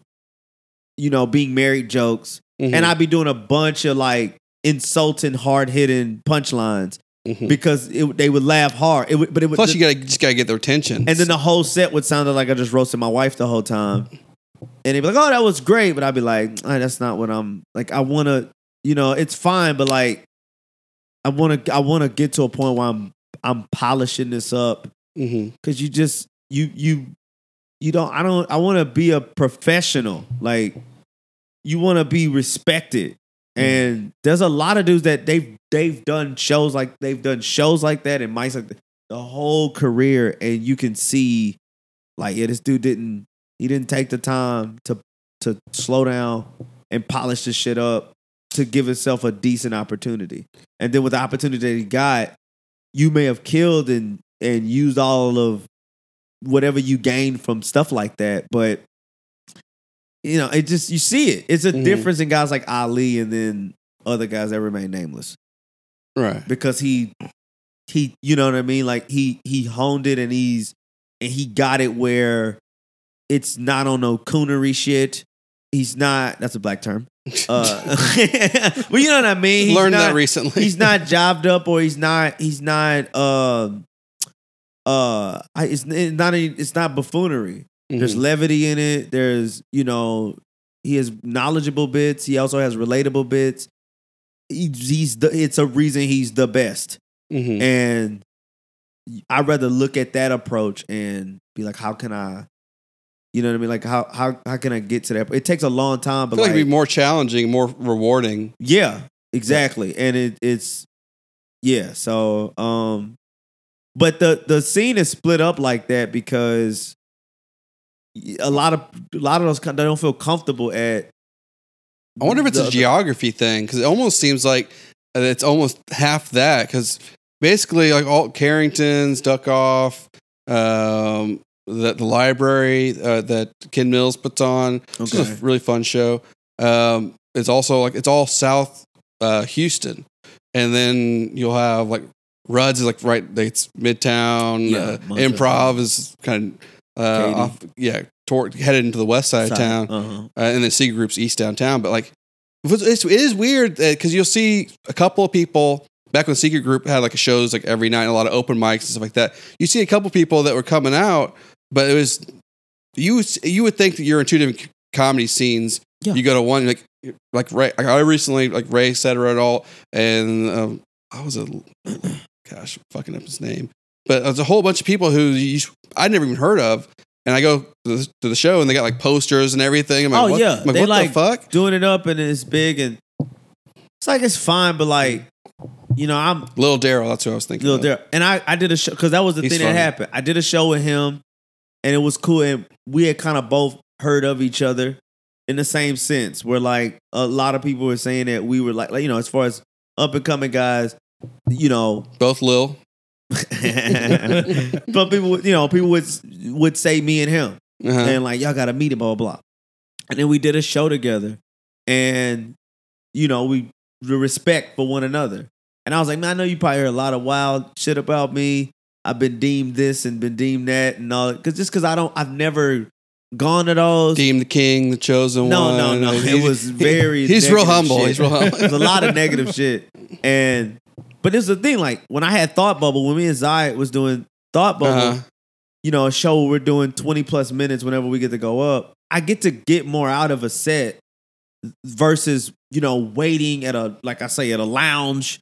you know being married jokes, Mhm, and I'd be doing a bunch of like insulting, hard hitting punchlines mhm. because it, they would laugh hard. It would, but it would Plus, you gotta just gotta get their attention. and then the whole set would sound like I just roasted my wife the whole time. And they'd be like, "Oh, that was great," but I'd be like, "Ah, "That's not what I'm like. I want to, you know, it's fine, but like, I want to, I want to get to a point where I'm, I'm polishing this up because you just, you, you, you don't. I don't. I want to be a professional. Like, you want to be respected. Mm. And there's a lot of dudes that they've they've done shows like they've done shows like that and mics like that the whole career, and you can see, like, yeah, this dude didn't he didn't take the time to to slow down and polish this shit up to give himself a decent opportunity. And then with the opportunity that he got, you may have killed and and used all of whatever you gained from stuff like that, but you know, it just you see it. It's a Mhm. difference in guys like Ali and then other guys that remain nameless right. because he he you know what I mean like he he honed it and he's and he got it where it's not on no coonery shit. He's not that's a black term. Uh *laughs* *laughs* well you know what I mean? He's Learned not, that recently. He's not *laughs* jobbed up or he's not he's not uh uh I- it's, it's not a, it's not buffoonery. There's Mhm. levity in it. There's, you know, he has knowledgeable bits. He also has relatable bits. He, he's the, it's a reason he's the best. Mhm. And I'd rather look at that approach and be like, how can I, you know what I mean? Like, how how how can I get to that? It takes a long time, I but feel like like, it'd be more challenging, more rewarding. yeah, exactly. And it it's yeah. So um, but the the scene is split up like that because a lot of a lot of those they don't feel comfortable at. I wonder if it's the- a geography thing because it almost seems like uh, it's almost half that because basically like all Carringtons, Duck Off, um, the, the library uh, that Ken Mills puts on. It's Okay. a really fun show. Um, it's also like it's all South uh, Houston, and then you'll have like Rudd's is like right. It's Midtown. Yeah, uh, improv is kind of uh, off, yeah, toward headed into the west side of town Uh-huh. uh, and then Secret Group's East Downtown. But like, it's, it is weird because you'll see a couple of people back when Secret Group had like shows like every night, and a lot of open mics and stuff like that. You see a couple of people that were coming out, but it was you. You would think that you're in two different comedy scenes. Yeah. You go to one like like Ray. I recently like Ray Cetera et all, and um, I was a *clears throat* gosh, fucking up his name. But there's a whole bunch of people who you, I'd never even heard of. And I go to the, to the show and they got like posters and everything. I'm like, Oh, what? yeah. I'm like, They what like- the fuck? Doing it up and it's big and it's like it's fine, but like you know I'm Little Daryl, that's who I was thinking. Lil. Daryl. And I, I did a show because that was the He's thing funny. that happened. I did a show with him and it was cool. And we had kind of both heard of each other in the same sense where like a lot of people were saying that we were like, like you know, as far as up and coming guys, you know, Both Lil. *laughs* but people, would- you know, people would would say me and him Uh-huh. and like y'all got to meet him, blah blah. blah. And then we did a show together, and you know we the respect for one another. And I was like, man, I know you probably heard a lot of wild shit about me. I've been deemed this and been deemed that and all. Because just because I don't, I've never gone to those. Deemed the king, the chosen one. No, one. no, no. He- It was *laughs* very. He's real humble. shit. He's real *laughs* humble. There's a lot of negative shit. And but this is the thing, like when I had Thought Bubble, when me and Zai was doing Thought Bubble, Uh-huh. you know, a show where we're doing 20 plus minutes whenever we get to go up, I get to get more out of a set versus, you know, waiting at a, like I say, at a lounge.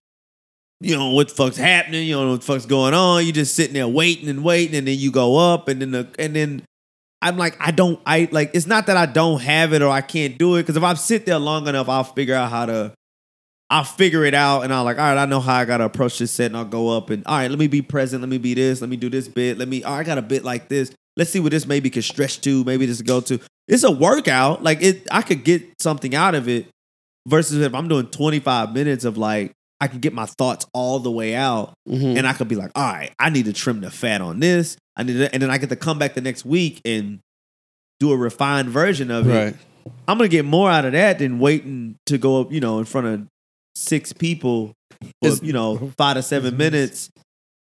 You know what the fuck's happening, you know what the fuck's going on. You just sitting there waiting and waiting, and then you go up, and then the and then I'm like, I don't, I like, it's not that I don't have it or I can't do it. Cause if I sit there long enough, I'll figure out how to, I'll figure it out and I'll like, all right, I know how I gotta approach this set and I'll go up and all right, let me be present, let me be this, let me do this bit, let me, all right, I got a bit like this. Let's see what this maybe can stretch to, maybe this go to. It's a workout. Like it, I could get something out of it versus if I'm doing 25 minutes of like, I can get my thoughts all the way out Mhm. and I could be like, all right, I need to trim the fat on this. I need to, and then I get to come back the next week and do a refined version of it. I'm gonna get more out of that than waiting to go up, you know, in front of six people for, you know, *laughs* five to seven mm-hmm. minutes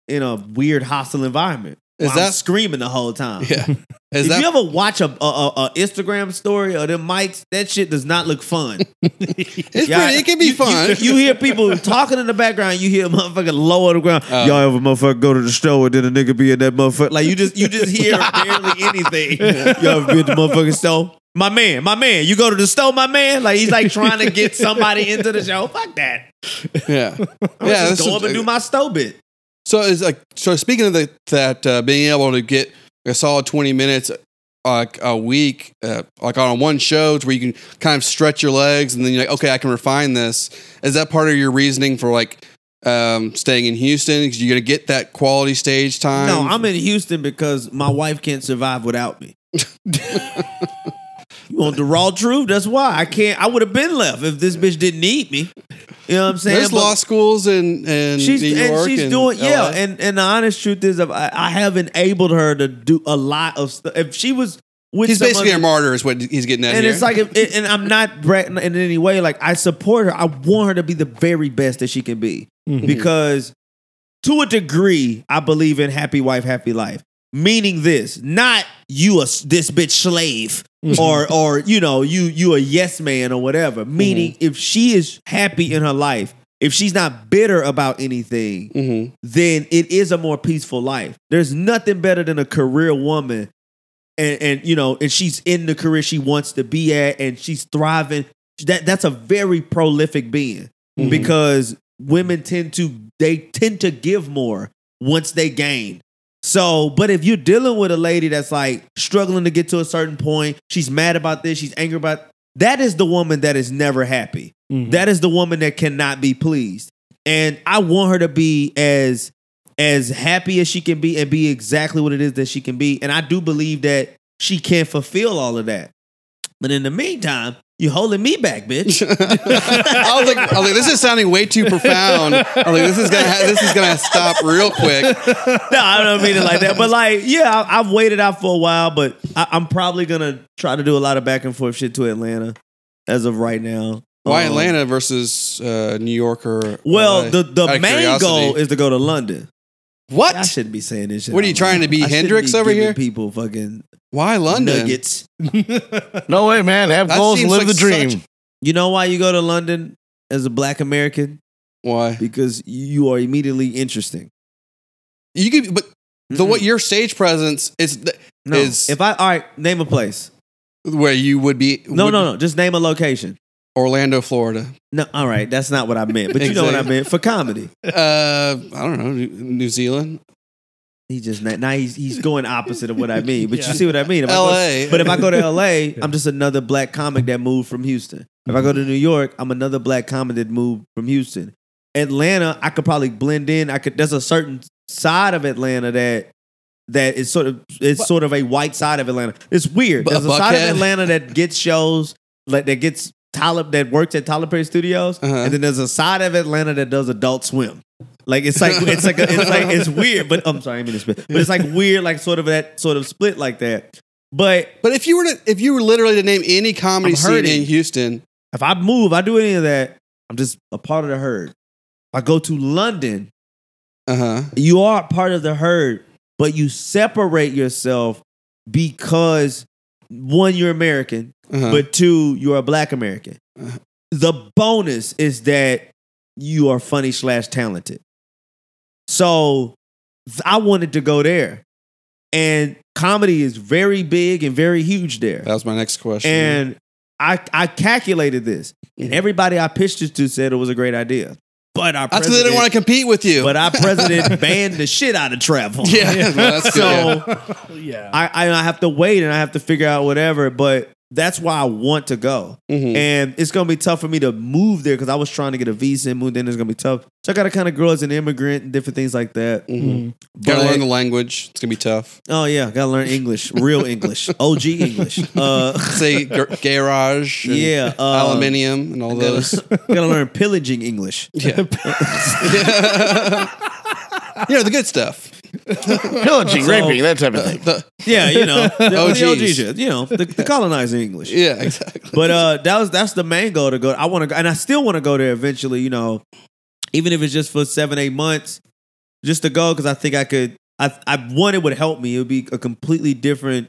in a weird hostile environment. Is While I'm that- screaming the whole time? Yeah. *laughs* Is if that you ever watch a, a, a, Instagram story or them mics, that shit does not look fun. *laughs* it's pretty, it can be you- fun. You, you hear people talking in the background. You hear a motherfucker on the ground. Oh. Y'all ever motherfucker go to the store and then a nigga be in that motherfucker? Like you just you just hear barely anything. Y'all ever been to the motherfucking store? My man, my man. You go to the store, my man. Like he's like trying to get *laughs* somebody into the show. Fuck that. yeah. *laughs* I'm Yeah, just go up and do my store bit. So it's like so. Speaking of the, that, uh, being able to get a solid twenty minutes, like a week, uh, like on one show, to where you can kind of stretch your legs, and then you're like, okay, I can refine this. Is that part of your reasoning for like um, staying in Houston? Because you're gonna get that quality stage time. No, I'm in Houston because my wife can't survive without me. *laughs* you want the raw truth? That's why I can't. I would have been left if this bitch didn't need me. You know what I'm saying? There's But law schools in, in she's New York, and she's doing yeah. And and the honest truth is, I, I have enabled her to do a lot of stuff. If she was with he's some basically other- a martyr, is what he's getting at and here. it's like, if, and I'm not bragging in any way. Like I support her. I want her to be the very best that she can be Mhm. because, to a degree, I believe in happy wife, happy life. Meaning this, not you a this bitch slave or or you know you you a yes man or whatever. Meaning if she is happy in her life, if she's not bitter about anything, Mhm. then it is a more peaceful life. There's nothing better than a career woman. And, and you know, and she's in the career she wants to be at, and she's thriving. That that's a very prolific being Mhm. because women tend to they tend to give more once they gain. So, but if you're dealing with a lady that's like struggling to get to a certain point, she's mad about this, she's angry about that is the woman that is never happy. Mhm. That is the woman that cannot be pleased. And I want her to be as as happy as she can be and be exactly what it is that she can be. And I do believe that she can fulfill all of that. But in the meantime, you're holding me back, bitch. *laughs* I was like, I was like, this is sounding way too profound. I was like, this is gonna, ha- this is gonna stop real quick. no, I don't mean it like that. But like, yeah, I, I've waited out for a while, but I, I'm probably gonna try to do a lot of back and forth shit to Atlanta as of right now. Why Um, Atlanta versus uh, New York or? Well, LA? the the main curiosity. goal is to go to London. What? I shouldn't be saying this shit. What are you trying to be, I shouldn't Hendrix be over giving here? People fucking Why London? nuggets. *laughs* No way, man. Have That goals and seems live like the dream. such- You know why you go to London as a Black American? Why? Because you are immediately interesting. You could, but the Mm-mm. what your stage presence is th- No. is if I all right, name a place. where you would be. No, would- no, no. Just name a location. Orlando, Florida. No, all right. That's not what I meant. But you know what I meant for comedy. *laughs* Uh, I don't know, New New Zealand, He just now he's he's going opposite of what I mean. But Yeah. you see what I mean? If I go- but if I go to LA, *laughs* I'm just another black comic that moved from Houston. If I go to New York, I'm another black comic that moved from Houston. Atlanta, I could probably blend in. I could. There's a certain side of Atlanta that that is sort of it's sort of a white side of Atlanta. It's weird. Bu- There's a side of Atlanta that gets shows like that gets Tyler that works at Tyler Perry Studios, Uh-huh. and then there's a side of Atlanta that does Adult Swim. Like it's like it's like a, it's like it's weird, but I'm sorry, I mean to spit, but it's like weird, like sort of that sort of split like that. But But if you were to, if you were literally to name any comedy scene in Houston, if I move, I do any of that, I'm just a part of the herd. If I go to London, uh huh, you are part of the herd, but you separate yourself because one, you're American, uh-huh. but two, you're a black American. Uh-huh. The bonus is that you are funny slash talented. So I wanted to go there. And comedy is very big and very huge there. that was my next question. And I I calculated this. And everybody I pitched it to said it was a great idea. But our that's because they didn't want to compete with you. but our *laughs* president banned the shit out of travel. yeah, well, that's *laughs* good. So yeah. yeah. I, I I have to wait and I have to figure out whatever. But that's why I want to go. Mhm. And it's gonna be tough for me to move there because I was trying to get a visa and move. Then it's gonna be tough. So I gotta kind of grow as an immigrant and different things like that. Mhm. But, Gotta learn the language. It's gonna be tough. oh yeah, gotta learn English, real English, *laughs* OG English. Uh, *laughs* Say gar- garage, and yeah, uh, aluminium, and all Gotta, those. *laughs* gotta learn pillaging English. Yeah, yeah, the good stuff. Pillaging, So- raping, that type of thing. The- Yeah, you know, *laughs* the, the OGs. OG shit, you know, the, the colonizing English. *laughs* yeah, exactly. But uh, that was that's the main goal to go. I want to, go, and I still want to go there eventually. You know, even if it's just for seven, eight months, just to go because I think I could. I I one it would help me. It would be a completely different.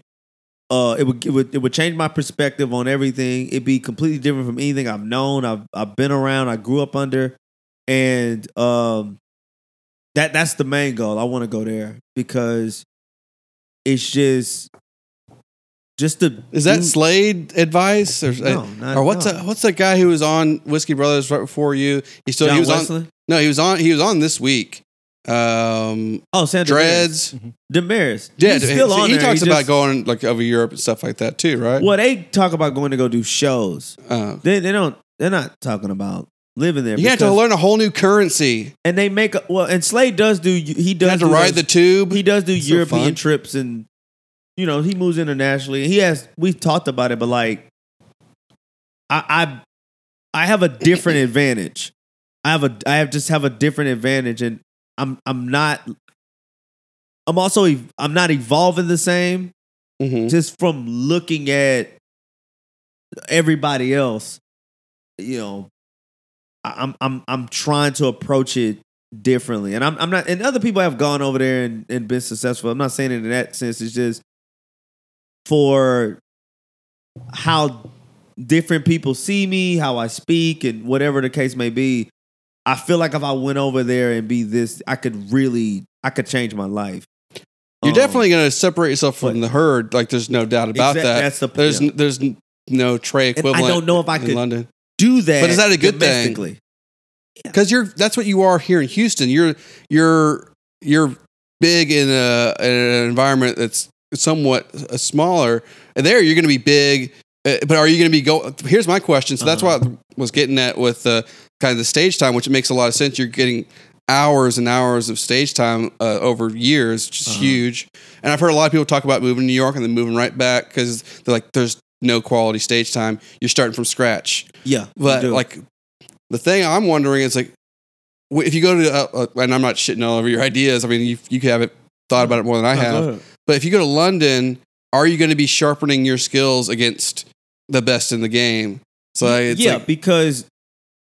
Uh, it would it would it would change my perspective on everything. It'd be completely different from anything I've known. I've I've been around. I grew up under, and um, that that's the main goal. I want to go there because it's just just the Is that Slade advice or no, not, or what's no. that, what's that guy who was on Whiskey Brothers right before you? He still John he was Wesley? on. No, he was on. He was on this week. Um, Oh, Sam Dreads. Demaris. Yeah, He's still he, on he there. talks He about just- going like over Europe and stuff like that too, right? Well, they talk about going to go do shows. Uh, They they don't. They're not talking about living there. you have to because- learn a whole new currency. and they make a, well. And Slade does do. He You does have to do ride those- the tube. He does do So European fun. trips and you know he moves internationally. He has. We've talked about it, but like, I I, I have a different *laughs* advantage. I have a I have just have a different advantage, and I'm I'm not. I'm also ev- I'm not evolving the same. Mhm. just from looking at everybody else, you know, I'm I'm I'm trying to approach it differently. And I'm I'm not and other people have gone over there and, and been successful. I'm not saying it in that sense. It's just for how different people see me, how I speak, and whatever the case may be. I feel like if I went over there and be this, I could really I could change my life. You're Um, definitely going to separate yourself from the herd. Like, there's no doubt about Exact- that. that's the- there's yeah. n- there's no Trey And equivalent. I don't know if I in could London do that. But is that a good thing? because you're that's what you are here in Houston. You're you're you're big in a in an environment that's somewhat smaller. And there, you're going to be big. uh, But are you going to be go? Here's my question. So that's Uh-huh. what I was getting at with uh, kind of the stage time, which makes a lot of sense. You're getting hours and hours of stage time uh, over years, which is Uh-huh. huge. And I've heard a lot of people talk about moving to New York and then moving right back because they're like, there's no quality stage time. You're starting from scratch. Yeah, But like, the thing I'm wondering is like, if you go to, uh, uh, and I'm not shitting all over your ideas. I mean, you you haven't thought about it more than I have. But if you go to London, are you going to be sharpening your skills against the best in the game? So it's yeah, like, because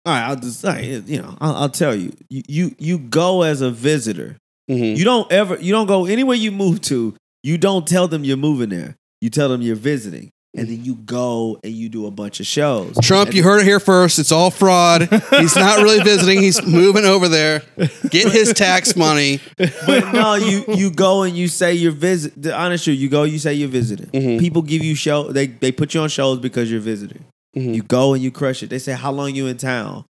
all right, I'll just all right, you know, I'll, I'll tell you, you, you you go as a visitor. mhm. You don't ever, you don't go anywhere you move to. You don't tell them you're moving there. You tell them you're visiting, and then you go and you do a bunch of shows. Trump, And you heard it here first. It's all fraud. He's not really visiting. He's moving over there. Get his tax money. but no, you you go and you say you're visit. The honest truth, you go, you say you're visiting. Mhm. People give you show. They they put you on shows because you're visiting. Mhm. You go and you crush it. They say, "How long you in town?"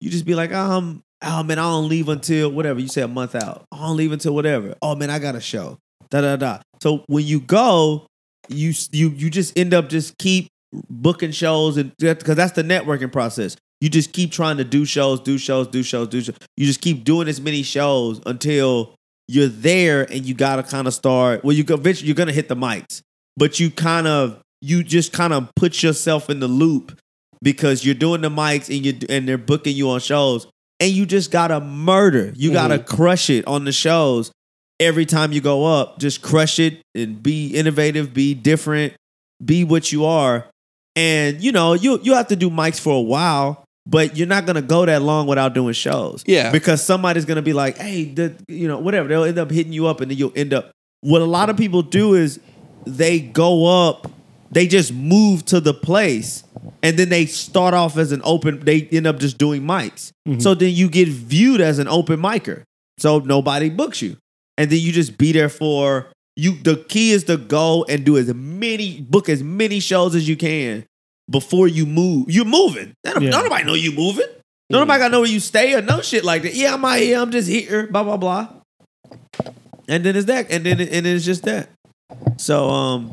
You just be like, "Um, oh man, I don't leave until whatever." You say a month out. I don't leave until whatever. Oh man, I got a show. Da da da. So when you go, you you you just end up just keep booking shows and because that's the networking process. You just keep trying to do shows, do shows, do shows, do shows. You just keep doing as many shows until you're there and you gotta kind of start. Well, you eventually you're gonna hit the mics, but you kind of you just kind of put yourself in the loop because you're doing the mics and you and they're booking you on shows and you just gotta murder. You gotta mm-hmm. crush it on the shows every time you go up. Just crush it and be innovative, be different, be what you are. And you know you you have to do mics for a while, but you're not gonna go that long without doing shows. Yeah. because somebody's gonna be like, hey, the, you know, whatever. They'll end up hitting you up, and then you'll end up. What a lot of people do is they go up, they just move to the place, and then they start off as an open. They end up just doing mics. Mm-hmm. So then you get viewed as an open micer. So nobody books you, and then you just be there for you. The key is to go and do as many book as many shows as you can before you move. You're moving. Don't Yeah. nobody know you moving. No nobody gotta know where you stay or no shit like that. Yeah, I'm out here. I'm just here. Blah blah blah. And then it's that, and then and then it's just that. So um,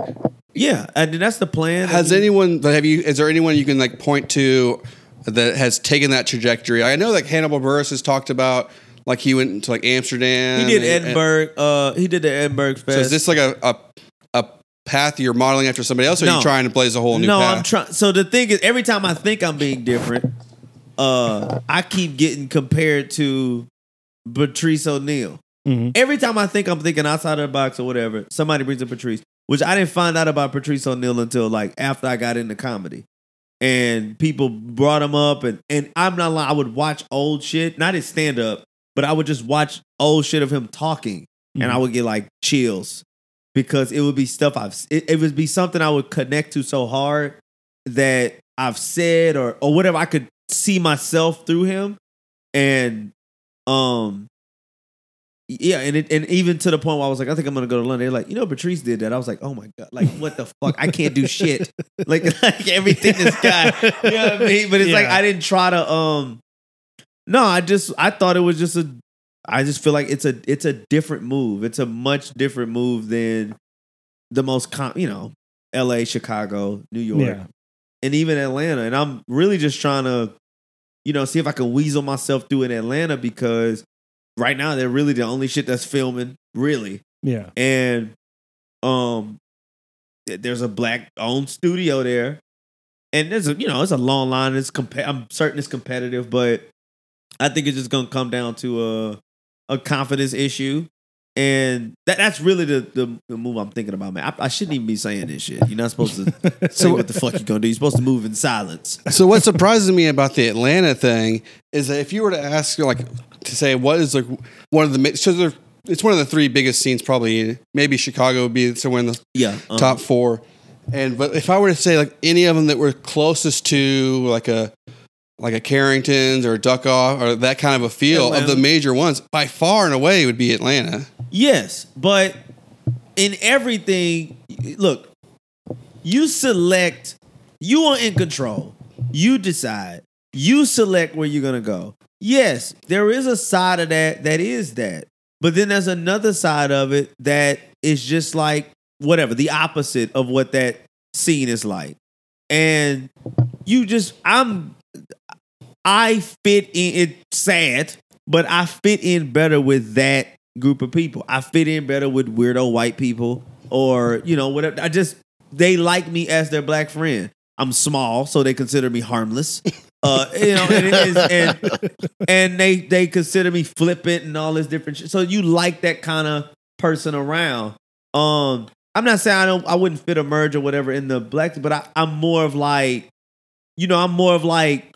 yeah, and then that's the plan. Has I mean, anyone? Have you? Is there anyone you can like point to that has taken that trajectory? I know like Hannibal Buress has talked about like he went to like Amsterdam. He did and- and- Edinburgh. uh, he did the Edinburgh Fest. So is this like a, a a path you're modeling after somebody else, or are you trying to blaze a whole new no, path? I'm trying. So the thing is, every time I think I'm being different, uh, I keep getting compared to Patrice O'Neal. Mhm. Every time I think I'm thinking outside of the box or whatever, somebody brings up Patrice, which I didn't find out about Patrice O'Neal until like after I got into comedy. And people brought him up, and, and I'm not lying, I would watch old shit, not his stand up, but I would just watch old shit of him talking, and Mhm. I would get like chills because it would be stuff I've, it, it would be something I would connect to so hard that I've said or or whatever I could see myself through him, and um, yeah, and it, and even to the point where I was like, I think I'm gonna go to London. They're like, you know, Patrice did that. I was like, oh my god, like what the fuck? I can't do shit. *laughs* Like *laughs* like everything this guy, you know what I mean? But it's like I didn't try to um. No, I just I thought it was just a. I just feel like it's a it's a different move. It's a much different move than the most com- you know, L.A., Chicago, New York Yeah. and even Atlanta. And I'm really just trying to, you know, see if I can weasel myself through in Atlanta because right now they're really the only shit that's filming, really. Yeah. And um there's a black owned studio there. And there's a you know, it's a long line. It's comp- I'm certain it's competitive, but I think it's just gonna come down to a a confidence issue. And that, that's really the, the, the move I'm thinking about, man. I, I shouldn't even be saying this shit. You're not supposed to *laughs* say what the fuck you're gonna do. You're supposed to move in silence. So what surprises me about the Atlanta thing is that if you were to ask like to say what is like one of the so there, it's one of the three biggest scenes probably maybe Chicago would be somewhere in the Yeah. uh-huh. top four, and but if I were to say like any of them that were closest to like a like a Carringtons or Duck Off or that kind of a feel of the major ones by far and away would be Atlanta. Yes, but in everything, look, you select, you are in control. You decide. You select where you're gonna go. Yes, there is a side of that that is that. But then there's another side of it that is just like whatever, the opposite of what that scene is like. And you just I'm I fit in it's sad, but I fit in better with that group of people. I fit in better with weirdo white people or, you know, whatever. I just they like me as their black friend. I'm small, so they consider me harmless. Uh, you know, and, and and they they consider me flippant and all this different shit. So you like that kind of person around. Um, I'm not saying I don't I wouldn't fit a merge or whatever in the black, but I, I'm more of like, you know, I'm more of like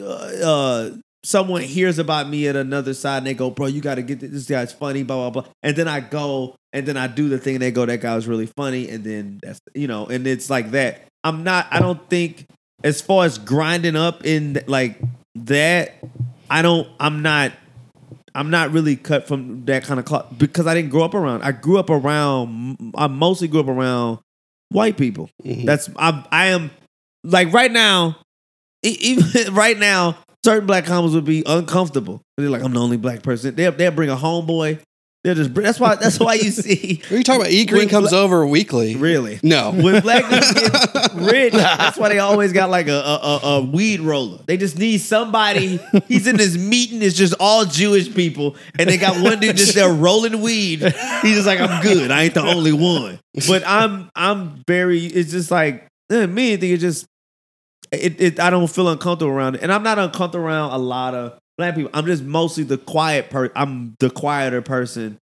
uh, uh someone hears about me at another side and they go, bro, you got to get this. this guy's funny, blah blah blah. And then I go and then I do the thing and they go, that guy was really funny, and then that's you know, and it's like that. I'm not. I don't think as far as grinding up in like that. I don't. I'm not. I'm not really cut from that kind of because I didn't grow up around. I grew up around. I mostly grew up around white people. That's I. I am like right now. Even *laughs* right now, certain black comics would be uncomfortable. They're like, I'm the only black person. They'll they'll bring a homeboy. They'll just. bring- That's why. That's why you see. What *laughs* are you talking about? E Green comes bla- over weekly. Really. No. *laughs* When black people get rich, that's why they always got like a, a, a, weed roller. They just need somebody. He's in this meeting, it's just all Jewish people, and they got one dude just there rolling weed. He's just like, I'm good. I ain't the only one. But I'm I'm very. It's just like me. I think it's just it, it. I don't feel uncomfortable around it, and I'm not uncomfortable around a lot of black people. I'm just mostly the quiet per. I'm the quieter person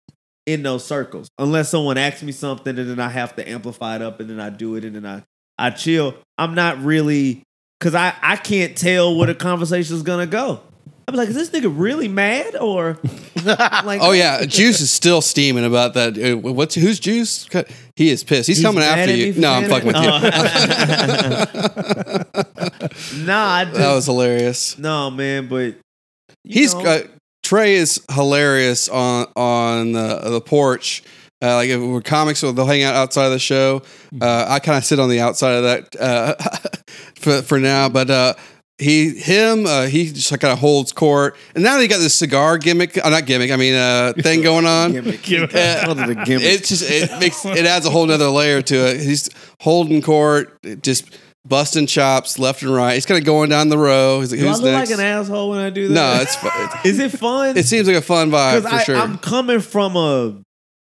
in those circles. Unless someone asks me something and then I have to amplify it up and then I do it and then I I chill. I'm not really because I I can't tell where the conversation is gonna go. I'm like, is this nigga really mad or *laughs* like? Oh yeah, Juice is still steaming about that. Uh, What's who's Juice? He is pissed. He's, He's coming mad after at you. for No, I'm fucking with you. *laughs* Nah, I just, that was hilarious. no man, but you He's know, uh, Trey is hilarious on on the, the porch. Uh, like if we're comics, they'll hang out outside of the show. Uh, I kind of sit on the outside of that uh, *laughs* for for now, but uh, he him uh, he just kind of holds court. And now they got this cigar gimmick, uh, not gimmick. I mean, uh, thing going on. gimmick. *laughs* Uh, Call it. It's just it makes it adds a whole nother layer to it. He's holding court, just busting chops left and right. He's kind of going down the row. He's like, do I look next? like an asshole when I do that? no, it's fun. *laughs* is it fun? it seems like a fun vibe because for sure. I'm coming from a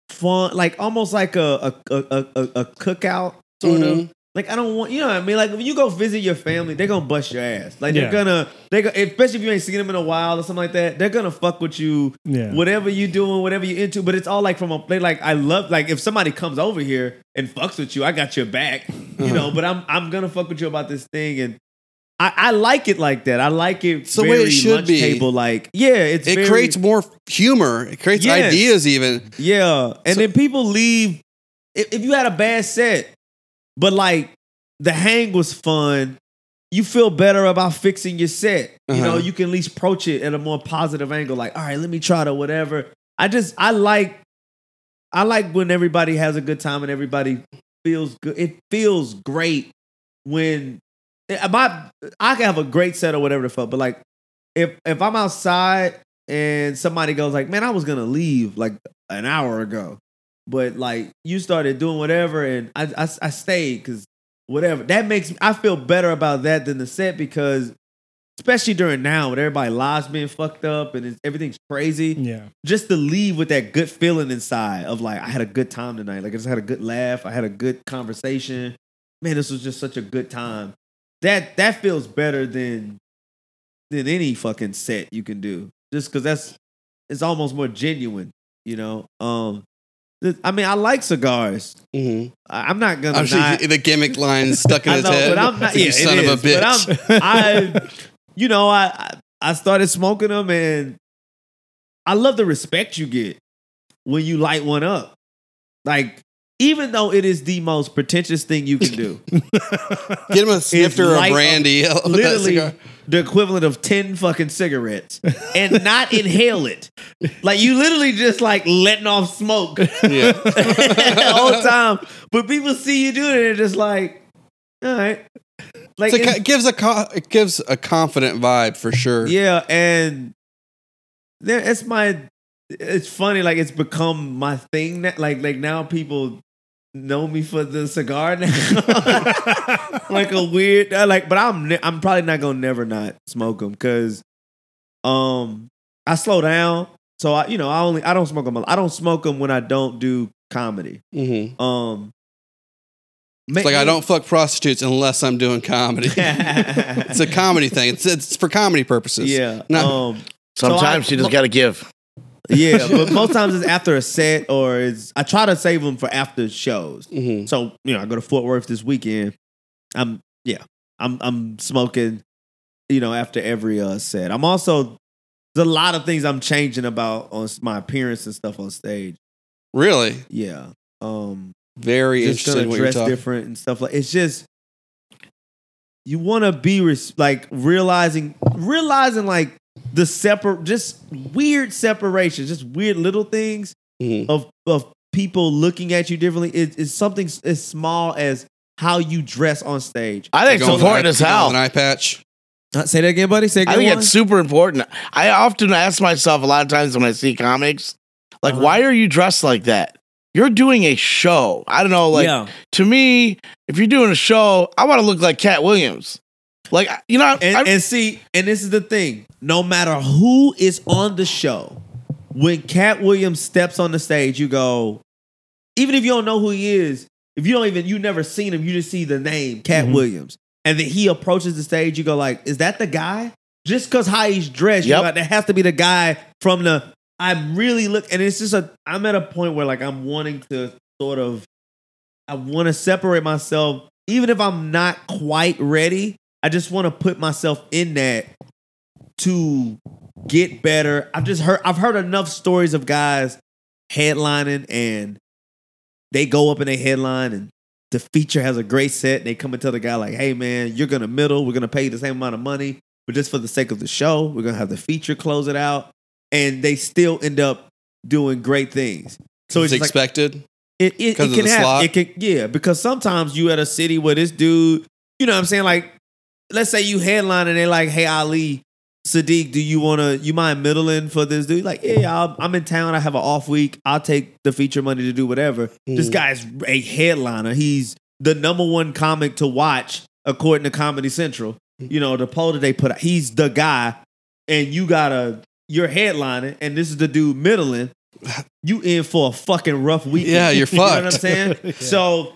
fun, like almost like a a a, a, a cookout sort of. Like I don't want you know what I mean. Like when you go visit your family, they're gonna bust your ass. Like Yeah. they're gonna they go, especially if you ain't seen them in a while or something like that. They're gonna fuck with you. Yeah. Whatever you doing, whatever you into. But it's all like from a they like I love like if somebody comes over here and fucks with you, I got your back. Uh-huh. You know. *laughs* But I'm I'm gonna fuck with you about this thing and. I, I like it like that. I like it. It's the way very it should lunch be. Table like, yeah, it's It very- creates more humor. It creates Yes. ideas even. Yeah, and So- then people leave. If, if you had a bad set, but like the hang was fun, you feel better about fixing your set. You know, Uh-huh. you can at least approach it at a more positive angle. Like, all right, let me try to whatever. I just I like I like when everybody has a good time and everybody feels good. It feels great when eh, my I can have a great set or whatever the fuck, but like if if I'm outside and somebody goes like, "Man, I was gonna leave like an hour ago," but like you started doing whatever, and I I, I stayed because whatever that makes me I feel better about that than the set because especially during now when everybody lives being fucked up and it's, everything's crazy Yeah. just to leave with that good feeling inside of like I had a good time tonight. Like I just had a good laugh. I had a good conversation. Man, this was just such a good time. That that feels better than than any fucking set you can do. Just because that's it's almost more genuine, you know. Um, I mean, I like cigars. Mhm. I, I'm not gonna I'm sure not. the gimmick line stuck in *laughs* I his know, head. but I'm not. You Yeah, son it of a is, but bitch. I'm- *laughs* I, you know, I I- started smoking them, and I love the respect you get when you light one up. Like, even though it is the most pretentious thing you can do, *laughs* Get him a snifter of brandy. that literally cigar. The equivalent of ten fucking cigarettes, and not inhale it. Like you literally just like letting off smoke Yeah. *laughs* the whole time. But people see you do it, and they're just like, all right. Like It's a, it's- it gives a co- it gives a confident vibe for sure. Yeah, and there it's my it's funny, like it's become my thing that like like now people know me for the cigar now. *laughs* like a weird I like but I'm ne- I'm probably not gonna never not smoke them because um I slow down. So I you know I only I don't smoke them I don't smoke them when I don't do comedy. Mhm. Um It's like I don't fuck prostitutes unless I'm doing comedy. *laughs* it's a comedy thing. It's it's for comedy purposes. Yeah. No. Um So Sometimes I- you just got to give. Yeah, *laughs* but most times it's after a set or it's I try to save them for after shows. Mhm. So, you know, I go to Fort Worth this weekend. I'm yeah, I'm I'm smoking, you know, after every uh set. I'm also there's a lot of things I'm changing about on my appearance and stuff on stage. Really, Yeah. Um very just interesting. gonna What you're dress different and stuff like it's just you want to be res- like realizing realizing like the separate just weird separations just weird little things Mhm. of of people looking at you differently it, it's something as small as how you dress on stage I think it's important as hell. An eye patch. Uh, say that again buddy say it again. I think one? it's super important. I often ask myself a lot of times when I see comics, like, Uh-huh. why are you dressed like that? You're doing a show. I don't know. Like yeah to me, if you're doing a show, I want to look like Katt Williams. Like you know, and, and see, and this is the thing: no matter who is on the show, when Katt Williams steps on the stage, you go. Even if you don't know who he is, if you don't even you never seen him, you just see the name Katt Mhm. Williams, and then he approaches the stage. You go like, "Is that the guy?" Just because how he's dressed, you Yep. like, that has to be the guy from the. I'm really look, and it's just a. I'm at a point where like I'm wanting to sort of. I want to separate myself, even if I'm not quite ready. I just want to put myself in that to get better. I've just heard I've heard enough stories of guys headlining and they go up in a headline and the feature has a great set. They come and tell the guy like, "Hey man, you're gonna middle. We're gonna pay you the same amount of money, but just for the sake of the show, we're gonna have the feature close it out." And they still end up doing great things. So it's it's like expected. it, it, 'Cause it can happen. slot? It can yeah, because sometimes you at a city where this dude, you know what I'm saying? Like, let's say you headline and they're like, hey Ali, Siddiq, do you wanna you mind middling for this dude? Like, yeah, I'll, I'm in town, I have an off week, I'll take the feature money to do whatever. This Mhm. guy's a headliner. He's the number one comic to watch according to Comedy Central. You know, the poll that they put out, he's the guy, and you gotta you're headlining, and this is the dude middling. *laughs* You in for a fucking rough week. Yeah, you're *laughs* You know what I'm fucked. saying? *laughs* So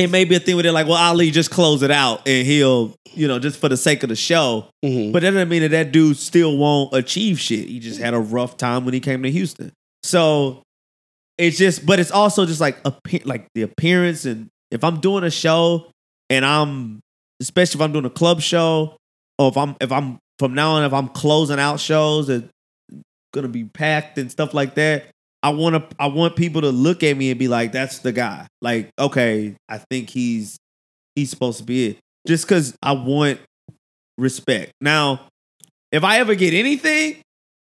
it may be a thing where they're like, well, Ali just close it out and he'll, you know, just for the sake of the show. Mhm. But that doesn't mean that that dude still won't achieve shit. He just had a rough time when he came to Houston. So it's just, but it's also just like like the appearance and if I'm doing a show and I'm, especially if I'm doing a club show or if I'm if I'm from now on if I'm closing out shows that gonna be packed and stuff like that. I want to. I want people to look at me and be like, "That's the guy." Like, okay, I think he's he's supposed to be it. Just because I want respect. Now, if I ever get anything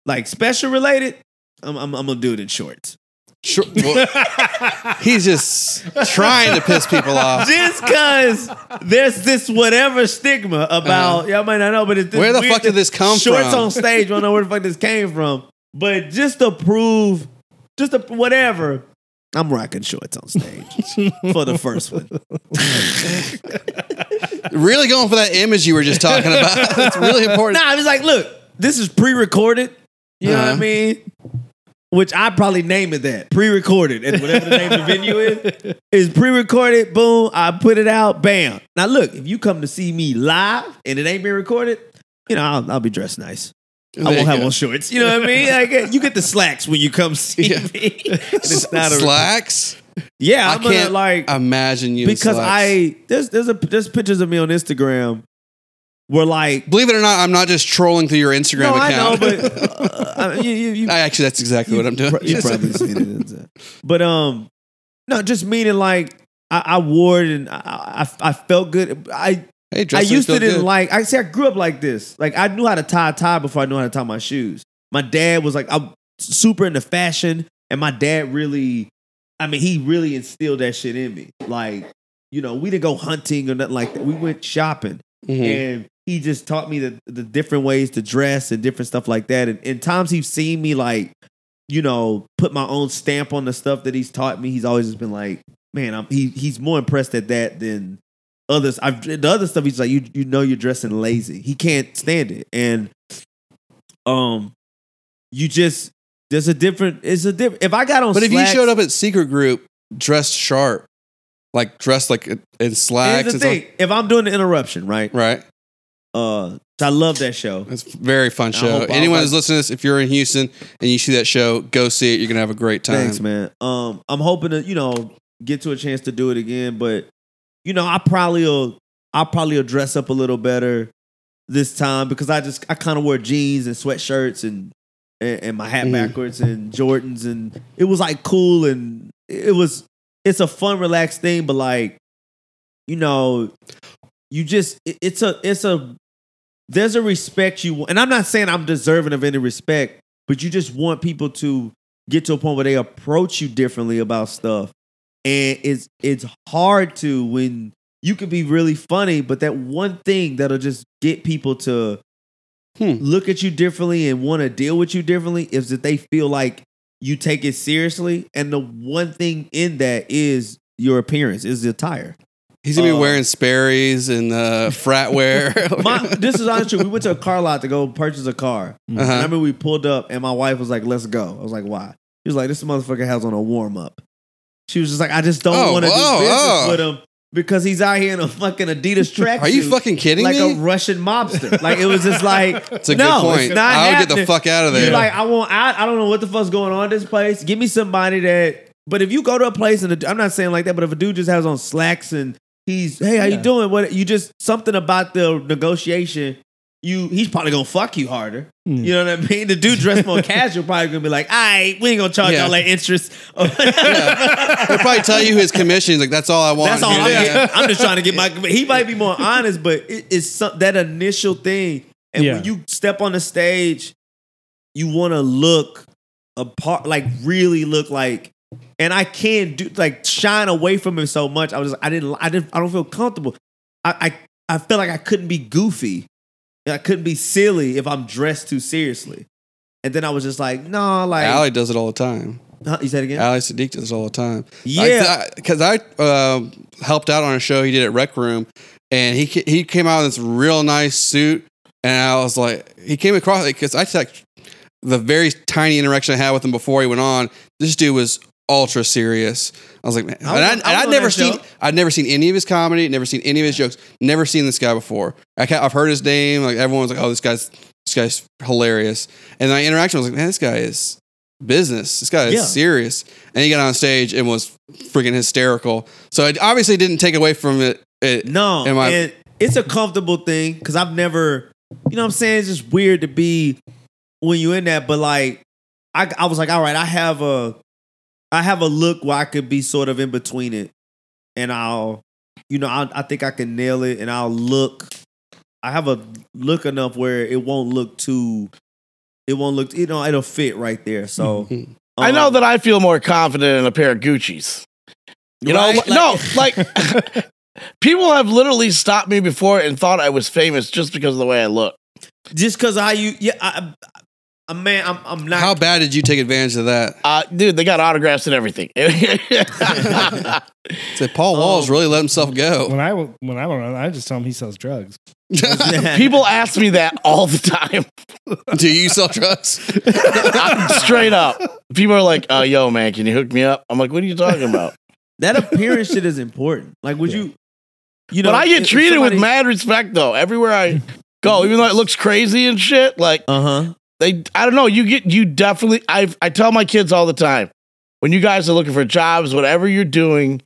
like special related, I'm, I'm, I'm gonna do it in shorts. Sure. Well, *laughs* he's just trying to piss people off. Just because there's this whatever stigma about uh-huh. y'all might not know, but it's this. Where the fuck did this come shorts from? Shorts on stage. I don't know where the fuck this came from, but just to prove, just to whatever. I'm rocking shorts on stage for the first one. *laughs* Really going for that image you were just talking about. *laughs* It's really important. Nah, I was like, look, this is pre-recorded. You know what I Uh-huh. mean? Which I probably name it that pre-recorded, and whatever the name of the venue is is pre-recorded. Boom, I put it out. Bam. Now look, if you come to see me live and it ain't been recorded, you know I'll, I'll be dressed nice. I won't have go. on shorts. You know what I mean? *laughs* Like, you get the slacks when you come see Yeah. me. *laughs* It's *laughs* not a- Slacks. yeah, I I'm gonna can't like Imagine you because. I there's there's a there's pictures of me on Instagram where like believe it or not, I'm not just trolling through your Instagram no, I know, account. but uh, you, you, you, I actually, that's exactly what I'm doing. You probably seen it. But um, no, just meaning like I, I wore it and I, I I felt good. I hey, I used to didn't good. like. I say I grew up like this. Like I knew how to tie a tie before I knew how to tie my shoes. My dad was like I'm super into fashion, and my dad really, I mean, he really instilled that shit in me. Like you know, we didn't go hunting or nothing like that. We went shopping Mhm. and he just taught me the, the different ways to dress and different stuff like that. And, and times he's seen me like, you know, put my own stamp on the stuff that he's taught me. He's always just been like, man, I'm, he he's more impressed at that than others. I've the other stuff. He's like, you you know, you're dressing lazy. He can't stand it. And um, you just there's a different. It's a different. If I got on, But if you showed up at secret group dressed sharp, like dressed like in here's slacks, the and stuff. If I'm doing the interruption, right? right? Uh, I love that show. It's a very fun show. Anyone who's listening to this, if you're in Houston and you see that show, go see it. You're gonna have a great time. Thanks, man. Um, I'm hoping to, you know, get to a chance to do it again, but you know, I probably will I probably will dress up a little better this time because I just I kind of wear jeans and sweatshirts and and, and my hat Mhm. backwards and Jordans and it was like cool and it was it's a fun, relaxed thing, but like, you know, you just it- it's a it's a there's a respect you want, and I'm not saying I'm deserving of any respect, but you just want people to get to a point where they approach you differently about stuff. And it's it's hard to when you can be really funny, but that one thing that'll just get people to Hmm. look at you differently and want to deal with you differently is that they feel like you take it seriously. And the one thing in that is your appearance, is the attire. He's gonna be Uh, wearing Sperry's and uh, *laughs* frat wear. *laughs* My, this is honestly true. We went to a car lot to go purchase a car. Uh-huh. I remember we pulled up and my wife was like, let's go. I was like, why? She was like, this motherfucker has on a warm up. She was just like, I just don't Oh, want to do oh, business oh. with him because he's out here in a fucking Adidas tracksuit. *laughs* Are you fucking kidding like me? Like a Russian mobster. Like it was just like *laughs* That's a no, good point. It's not I would get the fuck out of You're there. like, I want I, I don't know what the fuck's going on in this place. Give me somebody that but if you go to a place and I'm not saying like that, but if a dude just has on slacks and he's hey, how you doing? What you just something about the negotiation, you he's probably gonna fuck you harder. Mm. You know what I mean? The dude dressed more *laughs* casual probably gonna be like, all right, we ain't gonna charge Yeah. all that interest. *laughs* He'll probably tell you his commission. He's like, that's all I want. That's all I'm Yeah. I'm just trying to get my. *laughs* He might be more honest, but it, it's some, that initial thing. And Yeah. when you step on the stage, you want to look apart, like really look like. And I can't do like shine away from him so much. I was, I didn't, I didn't, I don't feel comfortable. I, I, I feel like I couldn't be goofy. I couldn't be silly if I'm dressed too seriously. And then I was just like, no, like Ali does it all the time. Huh? you said it again. Ali Siddiq does it all the time. yeah, because I, uh, helped out on a show he did at Rec Room, and he he came out in this real nice suit, and I was like, he came across because I like the very tiny interaction I had with him before he went on. This dude was ultra serious. I was like, man, I and, I, on- and I was I'd never seen, show. I'd never seen any of his comedy, never seen any of his jokes, never seen this guy before. I I've heard his name, like everyone was like, oh, this guy's, this guy's hilarious. And my interaction was like, man, this guy is business. This guy is Yeah. serious. And he got on stage and was freaking hysterical. So it obviously didn't take away from it. it No, Am I- and it's a comfortable thing because I've never, you know, what I'm saying it's just weird to be when you're in that, but like, I I was like, all right, I have a, I have a look where I could be sort of in between it, and I'll, you know, I I think I can nail it, and I'll look, I have a look enough where it won't look too, it won't look, you know, it'll fit right there. So Mhm. *laughs* I know um, that I feel more confident in a pair of Gucci's. You Right? know, no, like *laughs* people have literally stopped me before and thought I was famous just because of the way I look. just because how you, yeah, I, I, man, I'm I'm not. How bad did you take advantage of that? Uh, dude, they got autographs and everything. *laughs* Said Paul Walls Oh. really let himself go. When I w- when I went around, I just tell him he sells drugs. *laughs* *laughs* People ask me that all the time. Do you sell drugs? I'm straight up. People are like, "Oh, yo, man, can you hook me up?" I'm like, "What are you talking about?" that appearance shit is important. Like, would you, you know, but I get treated somebody- with mad respect though. Everywhere I go, even though it looks crazy and shit, like Uh huh. They, I don't know. You get, you definitely. I, I tell my kids all the time, when you guys are looking for jobs, whatever you're doing,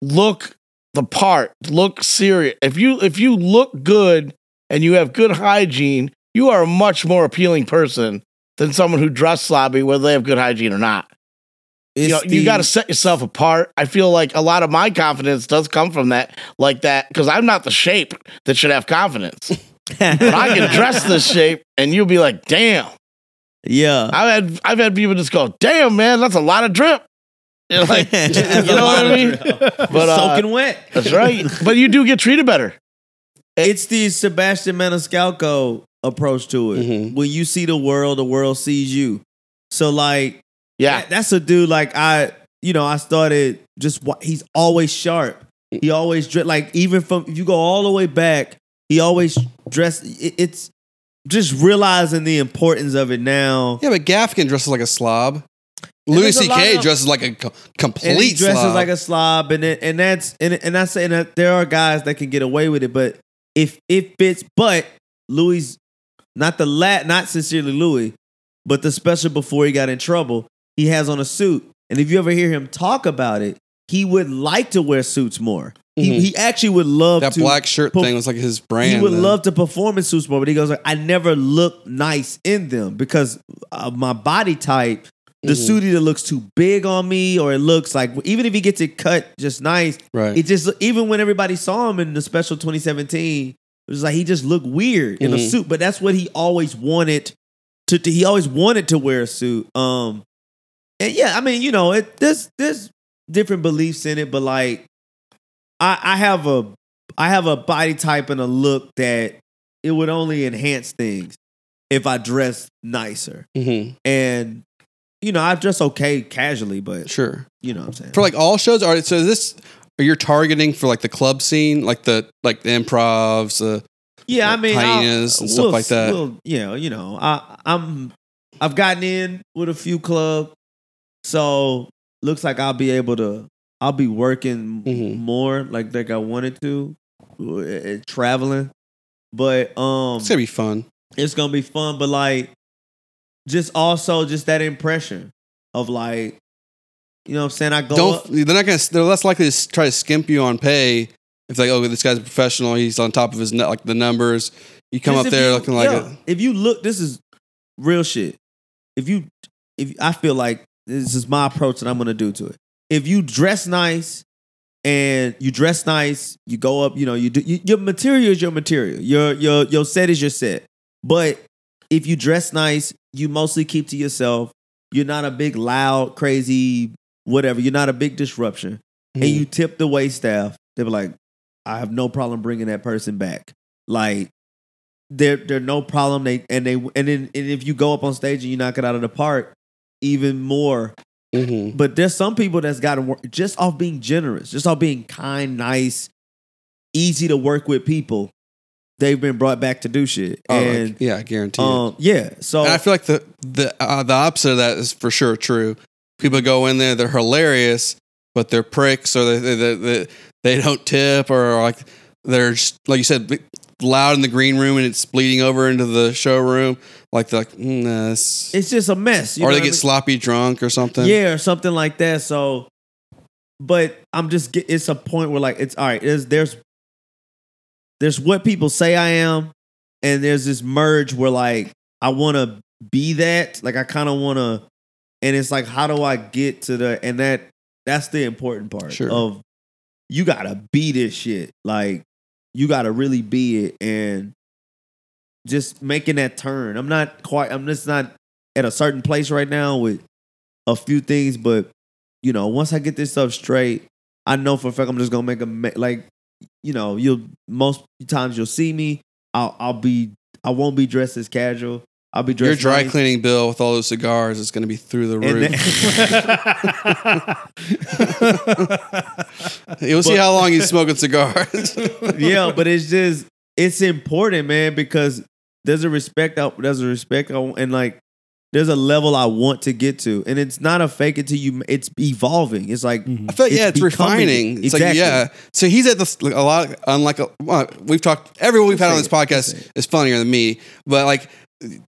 look the part. Look serious. If you, if you look good and you have good hygiene, you are a much more appealing person than someone who dress sloppy, whether they have good hygiene or not. you know, you got to set yourself apart. I feel like a lot of my confidence does come from that, like that, because I'm not the shape that should have confidence. *laughs* but I can dress this shape, and you'll be like, "Damn!" yeah. I've had I've had people just go, "Damn, man, that's a lot of drip." *laughs* You're like, *laughs* you know what I mean? But uh, soaking wet. that's right. But you do get treated better. *laughs* It's the Sebastian Maniscalco approach to it. Mhm. When you see the world, the world sees you. So like, Yeah, that- that's a dude. Like I, you know, I started just. wa- He's always sharp. He always dress like even from if you go all the way back, he always dressed. It, it's just realizing the importance of it now. Yeah, but Gaffigan dresses like a slob. And Louis there's a lot C.K. dresses like a co- complete dresses slob. like a slob, and it, and that's and and I say that uh, there are guys that can get away with it, but if it fits, but Louis, not the lat, not sincerely Louis, but the special before he got in trouble, he has on a suit, and if you ever hear him talk about it, he would like to wear suits more. Mhm. He he actually would love that to. black shirt perf- thing was like his brand. he would then. love to perform in suits more, but he goes like, I never look nice in them because of my body type. The Mhm. suit either looks too big on me, or it looks like even if he gets it cut just nice, right. it just even when everybody saw him in the special 2017, it was like he just looked weird in a Mhm. suit. But that's what he always wanted to, to. He always wanted to wear a suit. Um, and yeah, I mean, you know, it this there's different beliefs in it, but like, I I have a I have a body type and a look that it would only enhance things if I dressed nicer. Mhm. And you know, I dress okay casually, but Sure. you know what I'm saying. For like all shows, are so is this are you targeting for like the club scene, like the like the improvs, the Yeah, I like mean, I'll- and stuff we'll- like that. we'll- you know, you know, I, I'm, I've gotten in with a few club, so looks like I'll be able to. I'll be working Mhm. more like like I wanted to, uh, traveling, but um, it's gonna be fun. it's gonna be fun. But like, just also just that impression of like, you know, what I'm saying I go Don't up, they're not gonna they're less likely to try to skimp you on pay if like oh this guy's a professional, he's on top of his net like the numbers. You come up there you- looking like a, if you look, this is real shit. If you, if I feel like this is my approach that I'm gonna do to it. If you dress nice and you dress nice, you go up. You know, you do you, your material is your material. Your your your set is your set. But if you dress nice, you mostly keep to yourself. You're not a big loud, crazy, whatever. You're not a big disruption and Mhm. you tip the wait staff, they were like, I have no problem bringing that person back. Like, they're they're no problem. They and they and then and if you go up on stage and you knock it out of the park, even more. Mhm. But there's some people that's gotten work just off being generous, just off being kind, nice, easy to work with people. They've been brought back to do shit, Oh, like, and yeah, I guarantee um, yeah. So And I feel like the the uh, the opposite of that is for sure true people go in there, they're hilarious, but they're pricks or they they, they, they, they don't tip or like they're just, like you said loud in the green room and it's bleeding over into the showroom. Like they're like, mm, nah, It's just a mess. you or know they what I get mean? sloppy drunk or something. Yeah, or something like that. So, but I'm just get, it's a point where like it's all right. There's there's there's what people say I am, and there's this merge where like I want to be that. Like I kind of want to, and it's like how do I get to the and that that's the important part Sure. of you gotta be this shit. Like you gotta really be it and just making that turn. I'm not quite. I'm just not at a certain place right now with a few things, but you know, once I get this stuff straight, I know for a fact I'm just gonna make a like, you know, you'll most times you'll see me. I'll I'll be I won't be dressed as casual. I'll be dressed. Your dry nice. cleaning bill with all those cigars is going to be through the roof. *laughs* You'll see how long he's smoking cigars. *laughs* yeah, but it's just it's important, man, because there's a respect out there's a respect I, and like there's a level I want to get to, and it's not a fake it till you. It's evolving. It's like I feel like, yeah, it's becoming refining. it. It's Exactly. like, yeah. So he's at this, like, a lot, unlike, a, well, we've talked, everyone we've had on this podcast is funnier than me. But like,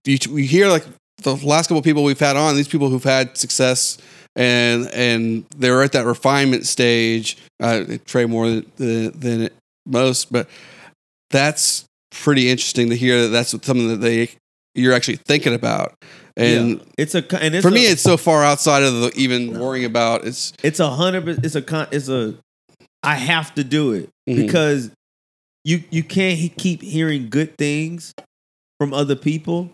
you, we hear like the last couple of people we've had on, these people who've had success and and they're at that refinement stage. Uh, Trey more than, than, than most, but that's pretty interesting to hear that that's something that they you're actually thinking about. And yeah. it's a and it's for a, me, it's so far outside of the even worrying about it's it's a hundred. It's a con. It's a. I have to do it Mhm. because you you can't keep hearing good things from other people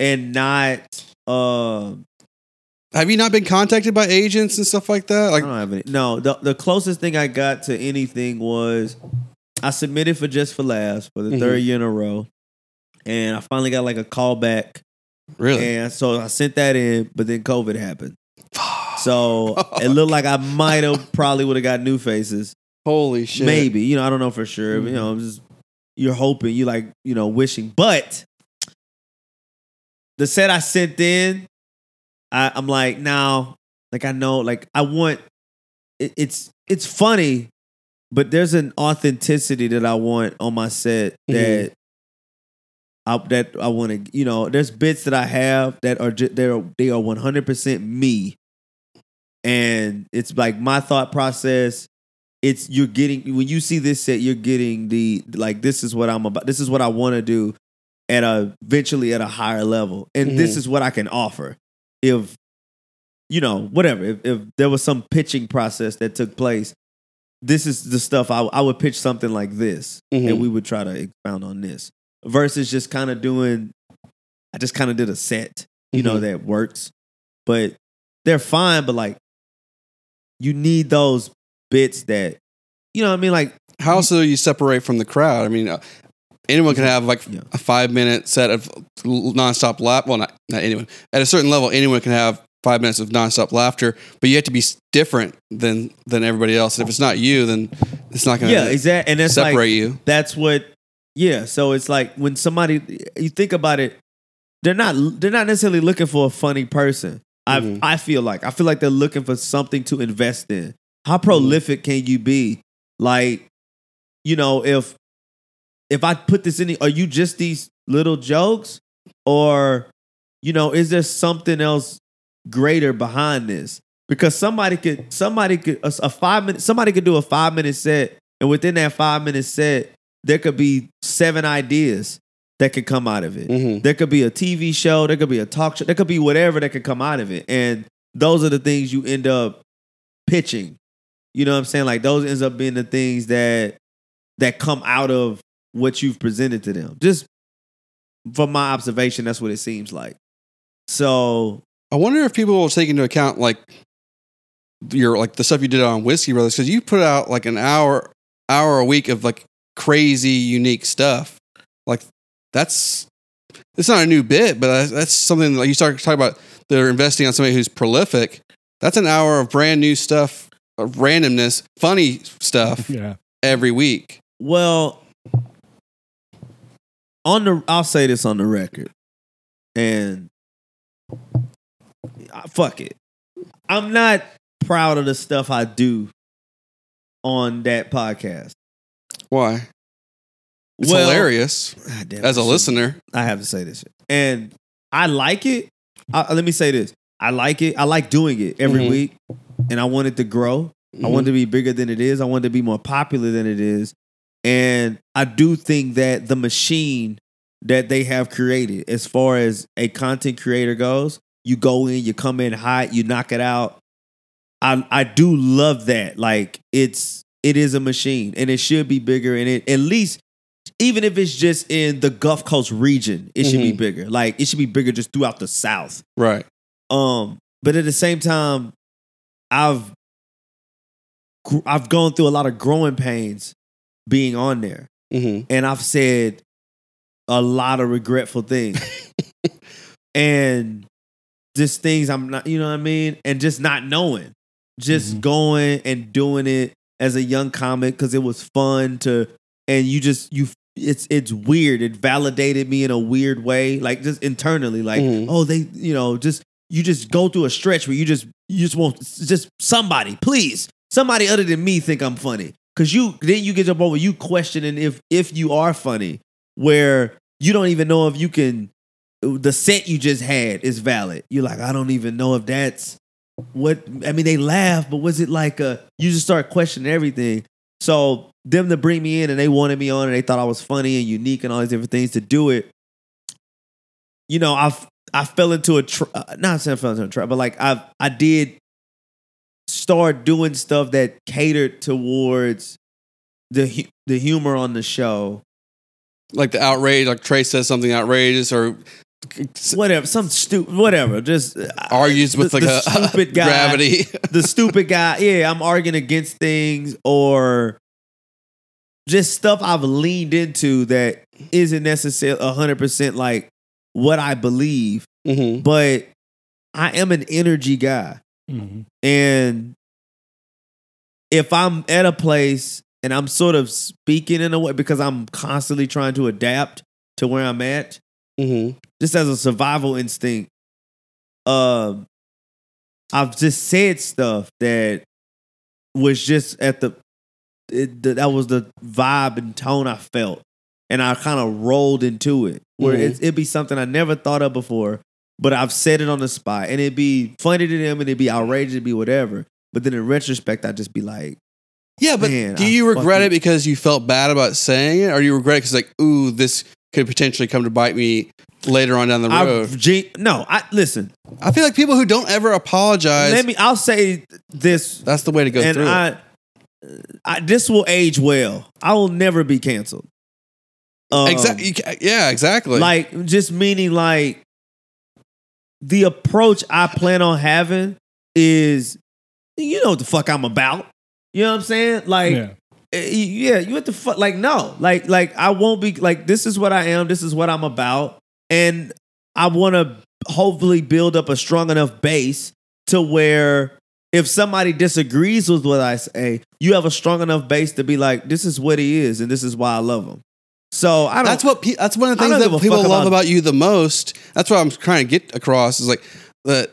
and not. Uh, Have you not been contacted by agents and stuff like that? Like, I don't have any. No, the the closest thing I got to anything was I submitted for Just for Laughs for the Mhm. third year in a row, and I finally got like a call back, really? and so I sent that in, but then COVID happened. So *laughs* it looked like I might have probably would have got new faces. Holy shit! Maybe. You know, I don't know for sure. But, you know, I'm just you're hoping, you like, you know, wishing. But the set I sent in, I, I'm like, now, like I know, like I want it, it's it's funny, but there's an authenticity that I want on my set that I that I want to, you know, there's bits that I have that are just they're they are 100% me. And it's like my thought process it's you're getting when you see this set, you're getting the like this is what I'm about. This is what I want to do at a eventually at a higher level, and mm-hmm. this is what I can offer. If you know whatever, if, if there was some pitching process that took place, this is the stuff I, I would pitch something like this, Mhm. and we would try to expound on this versus just kind of doing. I just kind of did a set, you know, Mhm. that works, but they're fine. But like, you need those bits that you know what I mean like How else do you separate from the crowd? I mean, uh, anyone can have like Yeah. a five minute set of nonstop lap. Well, not not anyone. At a certain level, anyone can have five minutes of nonstop laughter, but you have to be different than than everybody else. And if it's not you, then it's not going to yeah exactly and that's separate like you. that's what yeah so it's like when somebody you think about it they're not they're not necessarily looking for a funny person I Mhm. I feel like I feel like they're looking for something to invest in how prolific can you be like you know if if I put this in are you just these little jokes or you know is there something else greater behind this. Because somebody could somebody could a, a five minute somebody could do a five minute set and within that five minute set there could be seven ideas that could come out of it. Mhm. there could be a tv show there could be a talk show there could be whatever that could come out of it. And those are the things you end up pitching. You know what i'm saying? Like those ends up being the things that that come out of what you've presented to them. Just from my observation that's what it seems like. So I wonder if people will take into account like your like the stuff you did on Whiskey Brothers because you put out like an hour hour a week of like crazy unique stuff. Like that's it's not a new bit, but that's, that's something like you start talking about. They're investing on somebody who's prolific. That's an hour of brand new stuff, of randomness, funny stuff *laughs* Yeah. every week. Well, on the I'll say this on the record, and fuck it. I'm not proud of the stuff I do on that podcast. Why? It's Well- hilarious as a listener. I have to say this, and I like it. I, let me say this: I like it. I like doing it every Mhm. week, and I want it to grow. I Mhm. want it to be bigger than it is. I want it to be more popular than it is, and I do think that the machine that they have created, as far as a content creator goes, you go in, you come in hot, you knock it out. I I do love that. Like it's it is a machine, and it should be bigger. And it at least even if it's just in the Gulf Coast region, it should be Mhm. bigger. Like it should be bigger just throughout the South. Right. Um, but at the same time, I've I've gone through a lot of growing pains being on there, hmm and I've said a lot of regretful things, *laughs* and just things I'm not, you know what I mean, and just not knowing, just Mhm. going and doing it as a young comic because it was fun to, and you just you. It's it's weird. It validated me in a weird way, like just internally, like Mhm. oh they, you know, just you just go through a stretch where you just you just want just somebody, please, somebody other than me think I'm funny. Cause you then you get up over you questioning if if you are funny, where you don't even know if you can the set you just had is valid. You're like, I don't even know if that's what I mean, they laugh, but was it like a you just start questioning everything. So them to bring me in and they wanted me on and they thought I was funny and unique and all these different things to do it. You know, I I fell into a uh, not saying I fell into a trap, but like I I did start doing stuff that catered towards the the humor on the show. Like the outrage, like Trey says something outrageous or Whatever, some stupid, whatever. Just uh, argues with the- like the a *laughs* stupid guy. gravity. *laughs* the stupid guy. Yeah, I'm arguing against things or just stuff I've leaned into that isn't necessarily 100% like what I believe, hmm but I am an energy guy. Mhm. And if I'm at a place and I'm sort of speaking in a way because I'm constantly trying to adapt to where I'm at, hmm just as a survival instinct, um, I've just said stuff that was just at the, it, the that was the vibe and tone I felt, and I kind of rolled into it. Where Mhm. it's, it'd be something I never thought of before, but I've said it on the spot, and it'd be funny to them, and it'd be outrageous, it'd be whatever. But then in retrospect, I'd just be like, Yeah, but Man, do I you regret fucking- it because you felt bad about saying it, or do you regret it because like, ooh, this could potentially come to bite me later on down the road? I've, no, I listen. I feel like people who don't ever apologize, Let me. I'll say this that's the way to go and through it. I, I, this will age well. I will never be canceled. Um, Exactly. Yeah, exactly. Like just meaning like the approach I plan on having is, you know what the fuck I'm about. You know what I'm saying? Like, Yeah. Eh, yeah, you what the fuck? Like, no, like, like I won't be like this is what I am. This is what I'm about, and I want to hopefully build up a strong enough base to where if somebody disagrees with what I say, you have a strong enough base to be like, this is what he is, and this is why I love him. So I don't. that's what pe- that's one of the things that people love about- about you the most. That's what I'm trying to get across is like that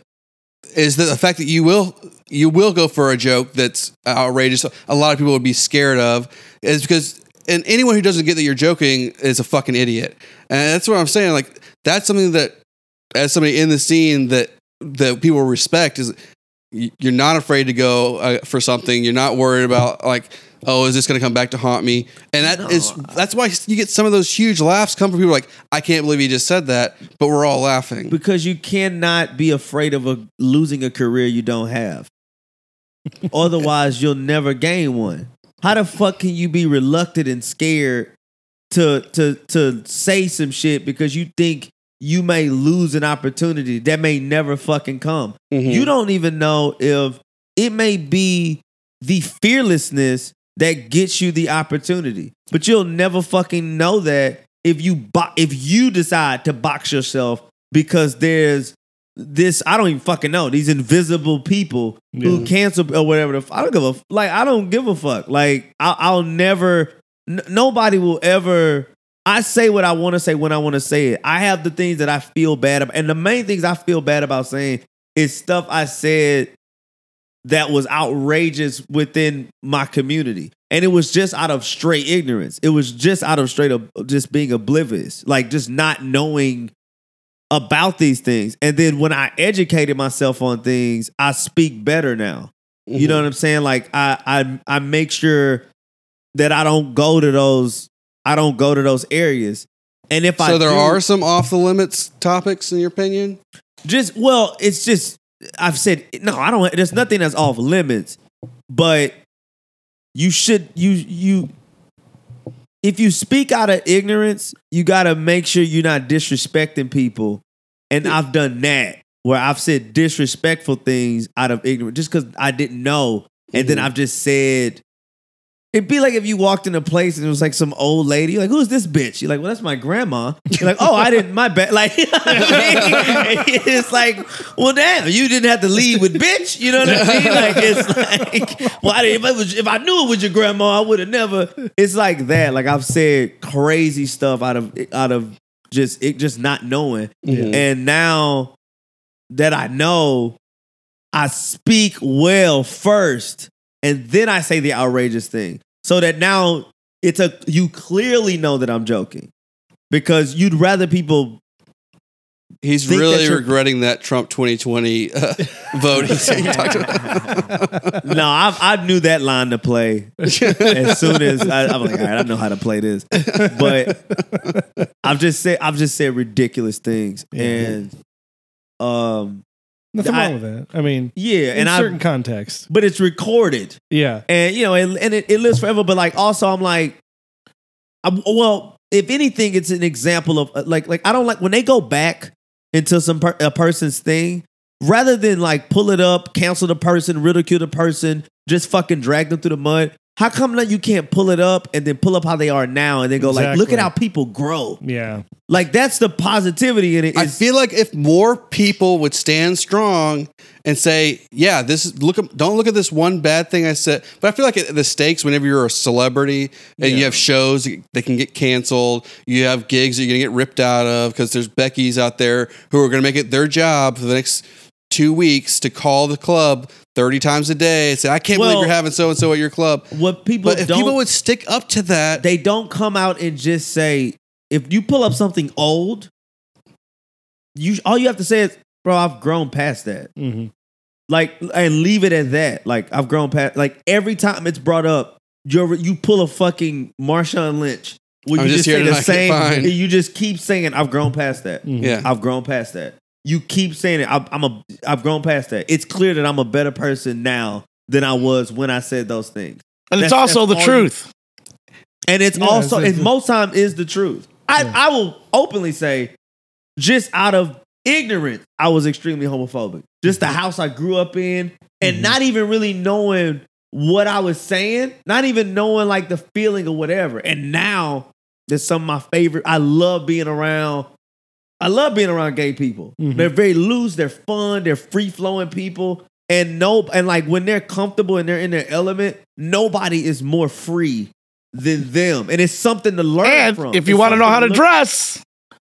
is that the fact that you will you will go for a joke that's outrageous. A lot of people would be scared of is because and anyone who doesn't get that you're joking is a fucking idiot. And that's what I'm saying. Like that's something that as somebody in the scene that that people respect is you're not afraid to go uh, for something. You're not worried about like, oh, is this going to come back to haunt me? And that No. is that's why you get some of those huge laughs come from people like, I can't believe he just said that, but we're all laughing. because you cannot be afraid of a, losing a career you don't have. *laughs* Otherwise, you'll never gain one. How the fuck can you be reluctant and scared to to to say some shit because you think you may lose an opportunity that may never fucking come? Mhm. You don't even know if it may be the fearlessness that gets you the opportunity. But you'll never fucking know that if you bo- if you decide to box yourself because there's this I don't even fucking know these invisible people who cancel or whatever. The, f- I don't give a f- like. I don't give a fuck. Like I, I'll never. N- nobody will ever. I say what I want to say when I want to say it. I have the things that I feel bad about, and the main things I feel bad about saying is stuff I said that was outrageous within my community. And it was just out of straight ignorance. It was just out of straight of just being oblivious, like just not knowing about these things. And then when I educated myself on things, I speak better now. You know mm-hmm. what I'm saying? Like I I I make sure that I don't go to those I don't go to those areas. And if I So there do- are some off the limits topics in your opinion? just well, it's just I've said no. I don't. There's nothing that's off limits, but you should you you if you speak out of ignorance, you got to make sure you're not disrespecting people. And I've done that where I've said disrespectful things out of ignorance just because I didn't know, and then mm-hmm. I've just said. It'd be like if you walked in a place and it was like some old lady, you're like, who's this bitch? You're like, well, that's my grandma. You're like, oh, I didn't, my bad. Like, *laughs* *laughs* it's like, well, damn, you didn't have to lead with bitch. You know what I mean? *laughs* Like, it's like, well, I didn't, if, it was, if I knew it was your grandma, I would have never. It's like that. Like I've said crazy stuff out of out of just it just not knowing, mm-hmm. and now that I know, I speak well first, and then I say the outrageous thing, so that now it's a you clearly know that I'm joking because you'd rather people. He's really that regretting that Trump 2020 uh, *laughs* said about. no, I, I knew that line to play as soon as I, I'm like, all right, I know how to play this, but I've just said I've just said ridiculous things, and um, Nothing I- wrong with that. I mean, yeah, in and I, certain context. but it's recorded. Yeah. and you know, and, and it, it lives forever. But like, also, I'm like, I'm, well, if anything, it's an example of uh, like, like I don't like when they go back into some per, a person's thing, rather than like pull it up, cancel the person, ridicule the person, just fucking drag them through the mud. How come that you can't pull it up and then pull up how they are now and then go like, look Exactly. at how people grow. Yeah. Like that's the positivity in it. I is- feel like if more people would stand strong and say, "Yeah, this is look. at- Don't look at this one bad thing I said." But I feel like the stakes whenever you're a celebrity and you have shows that can get canceled, you have gigs that you're gonna get ripped out of because there's Becky's out there who are gonna make it their job for the next two weeks to call the club 30 times a day and say, "I can't Well- believe you're having so and so at your club." what people But if don't people would stick up to that, they don't come out and just say if you pull up something old you all you have to say is bro i've grown past that. Hmm like and leave it at that. Like i've grown past like every time it's brought up you you pull a fucking marshawn lynch where I'm just just, say here to the not get same you just keep saying i've grown past that. Yeah, i've grown past that you keep saying it I'm, I'm a i've grown past that it's clear that i'm a better person now than i was when i said those things And it's also the that's all you- truth. and it's Yeah, also, it's- it's, most time is the truth. I, Yeah. I will openly say, just out of ignorance, I was extremely homophobic. Just the house I grew up in, and Mhm. not even really knowing what I was saying, not even knowing like the feeling or whatever. And now, there's some of my favorite. I love being around. I love being around gay people. Mhm. They're very loose. They're fun. They're free flowing people. And no, and like when they're comfortable and they're in their element, nobody is more free than them, and it's something to learn And from. if you want to know how to something dress,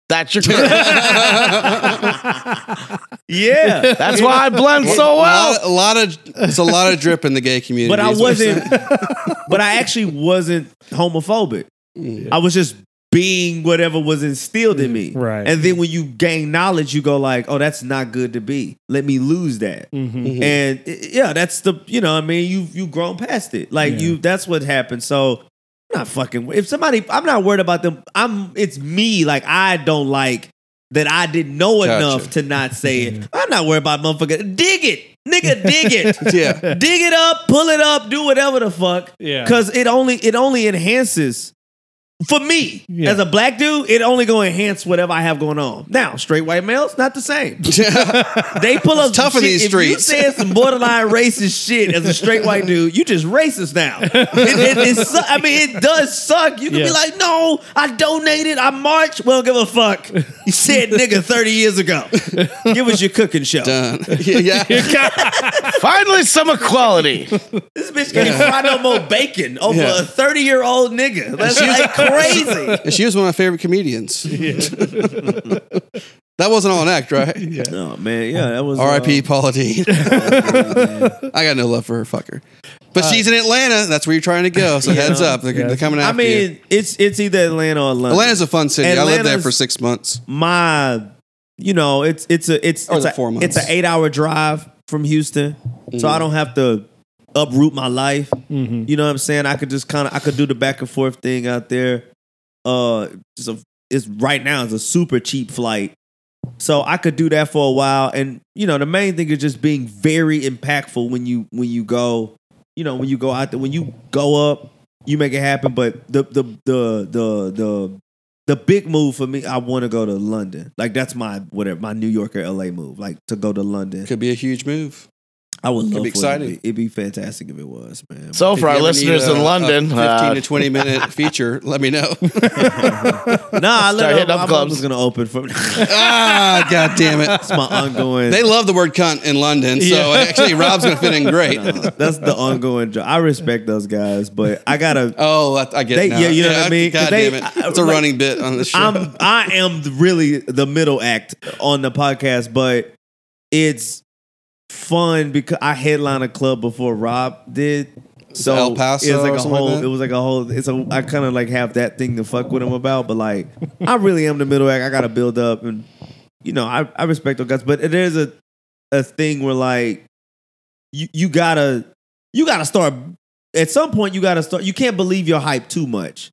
that's your career. look- *laughs* yeah, That's why I blend so a, well. lot, a lot of it's a lot of drip in the gay community. but I is what I'm wasn't. *laughs* but I actually wasn't homophobic. Mm. I was just being whatever was instilled in me. Right. And then when you gain knowledge, you go like, "Oh, that's not good to be. Let me lose that." hmm Mhm. And yeah, that's the you know, I mean, you you grown past it. Like Yeah. you, that's what happened. So I'm not fucking. If somebody, I'm not worried about them. I'm. It's me. Like I don't like that. I didn't know Gotcha. enough to not say it. *laughs* I'm not worried about motherfucker. Dig it, nigga. Dig it. *laughs* yeah. dig it up. Pull it up. Do whatever the fuck. Yeah. Because it only it only enhances. For me, Yeah. as a black dude, it only gonna enhance whatever I have going on. Now, straight white males, not the same. *laughs* They pull up tough in these if streets. You saying some borderline racist shit as a straight white dude, you just racist now. *laughs* It, it, it su- I mean, it does suck. You can Yeah. be like, no, I donated, I marched. We don't give a fuck. You said nigga 30 years ago. Give us your cooking show. Done. *laughs* yeah. Finally, some equality. This bitch can't fry no more bacon over Yeah. a 30 year old nigga. That's like crazy. *laughs* And she was one of my favorite comedians. *laughs* that wasn't all an act, right? Yeah. Oh man, yeah, that was R.I.P. uh, *laughs* Paula Deen. I got no love for her. Fuck her. But she's in Atlanta. That's where you're trying to go. So Yeah. heads up. They're, Yeah. they're coming I after you. mean, it's it's either Atlanta or London. Atlanta's a fun city. I lived there Atlanta's- for six months. my you know it's it's a it's Or it's the a, four months. it's an eight hour drive from Houston, so I don't have to uproot my life. Mm-hmm. You know what I'm saying? I could just kind of I could do the back and forth thing out there. Uh, just a, it's right now it's a super cheap flight, so I could do that for a while. And you know the main thing is just being very impactful when you when you go. You know when you go out there when you go up, you make it happen. But the the the the the the big move for me, I want to go to London. Like that's my whatever my New York or LA move. Like to go to London. Could be a huge move. I would love be for it to exciting. be- It'd be fantastic if it was, man. So If for our listeners a- in London, a 15 uh, to 20 minute *laughs* feature, let me know. *laughs* nah, I Start let hitting up I'm clubs. just gonna open for. ah, god damn it. It's my ongoing. They love the word cunt in London, so Yeah. actually Rob's gonna fit in *laughs* great. No, that's the ongoing job. I respect those guys, but I gotta. Oh, I, I get They- it. Now. yeah, you know what I mean. God they- damn it. I- It's a like, running bit on the show. I'm I am really the middle act on the podcast, but it's fun because I headline a club before Rob did. So El Paso it was like a something like whole. it was like a whole. It's a. I kind of like have that thing to fuck with him about, but like I really am the middle act. I got to build up, and you know I I respect those guys, but there's a a thing where like you you gotta you gotta start at some point you gotta start. You can't believe your hype too much.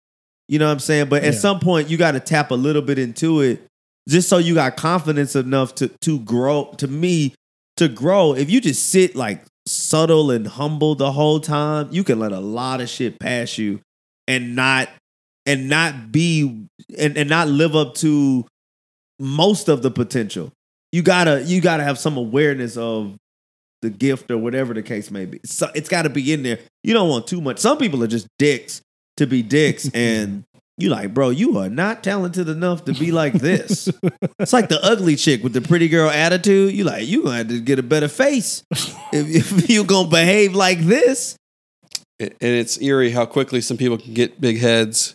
You know what I'm saying? But at Yeah. some point you got to tap a little bit into it just so you got confidence enough to to grow to me to grow. If you just sit like subtle and humble the whole time, you can let a lot of shit pass you and not and not be and, and not live up to most of the potential. You gotta you gotta have some awareness of the gift or whatever the case may be. So it's got to be in there. You don't want too much. Some people are just dicks to be dicks, *laughs* and you like, bro, you are not talented enough to be like this. it's like the ugly chick with the pretty girl attitude. You like, you gonna have to get a better face if, if you gonna behave like this. and it's eerie how quickly some people can get big heads,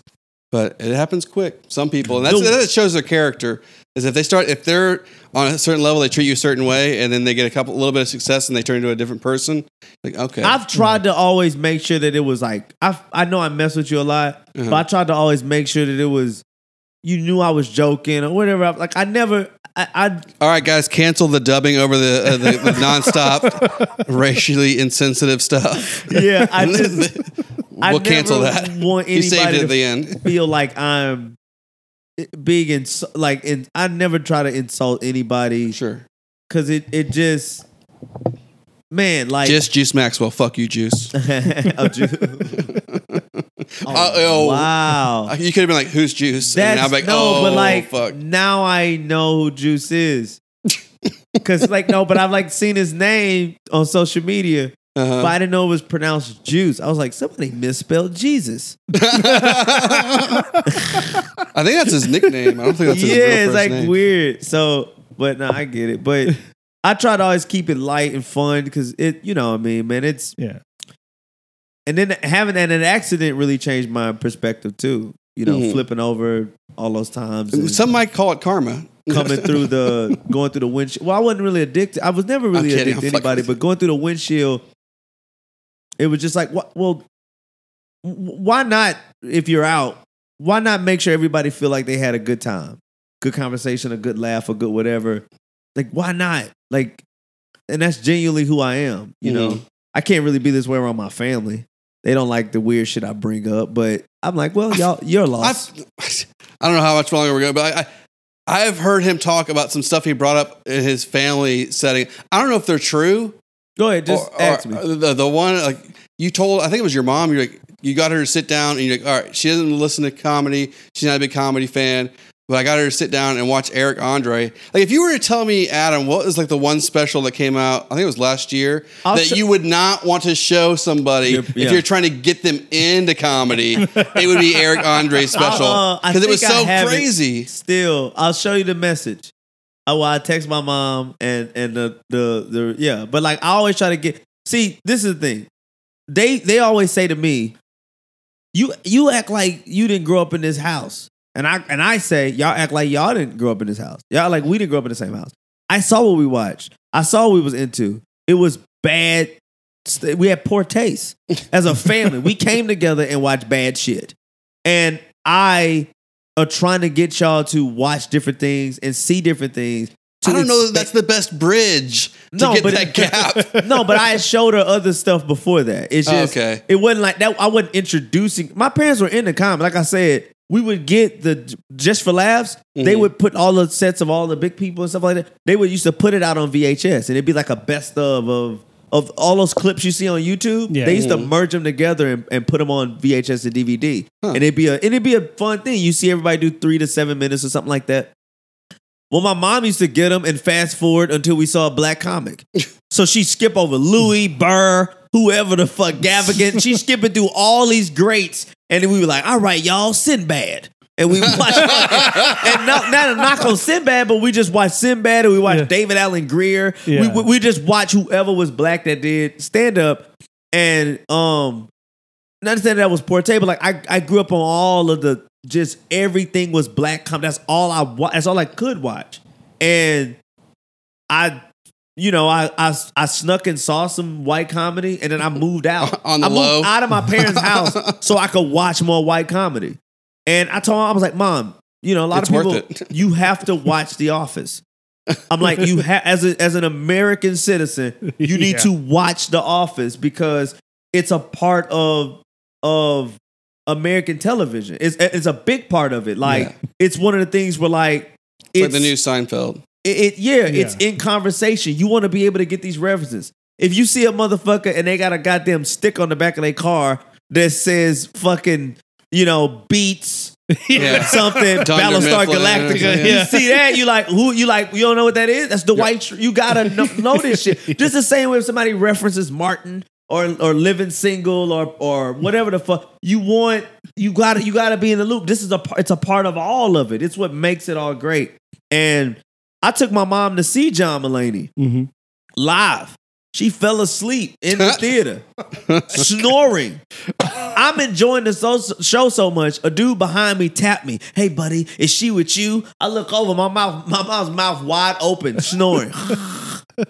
but it happens quick. Some people, and that's that shows their character. Is if they start, if they're on a certain level, they treat you a certain way, and then they get a couple, a little bit of success, and they turn into a different person. Like, okay, I've tried to always make sure that it was like I I know I mess with you a lot, Uh-huh. but I tried to always make sure that it was you knew I was joking or whatever. Like I never I, I all right, guys, cancel the dubbing over the uh, the, the *laughs* nonstop racially insensitive stuff. yeah I *laughs* just we'll cancel never that. Want You saved anybody it to at the end. feel like I'm big and like in I never try to insult anybody Sure. because it it just man like Just Juice Maxwell. Fuck you, Juice. *laughs* Oh, Ju- *laughs* oh, Uh, oh. wow You could have been like, "Who's Juice?" and That's I'm like, no, "Oh, but like fuck." now I know who Juice is. *laughs* Cause like no, but I've like seen his name on social media, Uh-huh. but I didn't know it was pronounced Juice. I was like, somebody misspelled Jesus. *laughs* *laughs* I think that's his nickname. I don't think that's his yeah, real it's like name. weird. So, but no, I get it. But *laughs* I try to always keep it light and fun because it, you know, what I mean, man, it's Yeah. and then having that an accident really changed my perspective too. You know, Mhm. flipping over all those times. Some might call it karma. coming through the going through the windshield. Well, I wasn't really addicted. I was never really kidding. addicted to anybody, but going through the windshield, it was just like, what? Well, why not? If you're out, why not make sure everybody feel like they had a good time, good conversation, a good laugh, a good whatever? Like, why not? Like, and that's genuinely who I am. You know, Mhm. I can't really be this way around my family. They don't like the weird shit I bring up, but I'm like, well, y'all, you're lost. I've, I don't know how much longer we're going, but I, I I've heard him talk about some stuff he brought up in his family setting. I don't know if they're true. Go ahead, just or- ask or me. The, the one like you told, I think it was your mom. You're like you got her to sit down, and you're like, all right, she doesn't listen to comedy. She's not a big comedy fan. But I got her to sit down and watch Eric Andre. Like, if you were to tell me, Adam, what was like the one special that came out? I think it was last year I'll that sho- you would not want to show somebody yeah. if you're trying to get them into comedy. it would be Eric Andre's special Uh, because it was so crazy. Still, I'll show you the message. Oh, well, I text my mom and and the the the yeah, but like I always try to get. See, this is the thing. They they always say to me, you you act like you didn't grow up in this house. And I and I say y'all act like y'all didn't grow up in this house. Y'all like we didn't grow up in the same house. I saw what we watched. I saw what we was into. It was bad. We had poor taste as a family. we *laughs* came together and watched bad shit. And I are trying to get y'all to watch different things and see different things. I don't know that that's the best bridge to No, get but- that gap. *laughs* no, but I showed her other stuff before that. It's Oh, just okay. it wasn't like that. I wasn't introducing. My parents were in the comic. Like I said, we would get the just for laughs. They Mhm. would put all the sets of all the big people and stuff like that. They would used to put it out on VHS, and it'd be like a best of of of all those clips you see on YouTube. Yeah. They used to merge them together and, and put them on VHS and DVD, Huh. and it'd be a and it'd be a fun thing. You see everybody do three to seven minutes or something like that. Well, my mom used to get them and fast forward until we saw a black comic. *laughs* So she skip over Louis, Burr, whoever the fuck, Gaffigan. *laughs* She's skipping through all these greats. And then we were like, all right, y'all, Sinbad. And we *laughs* watched, and not, not a knock on Sinbad, but we just watched Sinbad and we watched Yeah. David Alan Grier. Yeah. We, we, we just watched whoever was black that did stand up. And um, not saying that was poor but like I, I grew up on all of the just everything was black com. That's all I wa- that's all I could watch. And I you know, I, I I snuck and saw some white comedy and then I moved out. *laughs* On the I moved low? out of my parents' house *laughs* so I could watch more white comedy. And I told her, I was like, Mom, you know, a lot It's of worth people it. you have to watch The Office. I'm like, you have as a, as an American citizen, you need *laughs* Yeah. to watch The Office because it's a part of of American television. It's it's a big part of it. Like Yeah. it's one of the things where like It's like the new Seinfeld. it, it- yeah, it's in conversation. You want to be able to get these references. If you see a motherfucker and they got a goddamn stick on the back of their car that says fucking, you know, beats *laughs* Yeah. *laughs* something Dunder Battlestar Mifflin. Galactica. Yeah. You see that? You like who? You like you don't know what that is? That's the white. Tr- you gotta know, know this shit. *laughs* Just the same way if somebody references Martin or or living single or or whatever the fuck you want. You gotta you gotta be in the loop. This is a it's a part of all of it. It's what makes it all great. And I took my mom to see John Mulaney hmm live. She fell asleep in the *laughs* theater, snoring. I'm enjoying the so- show so much. A dude behind me tapped me. Hey, buddy, is she with you? I look over, my mouth, my mom's mouth wide open, snoring. *laughs* and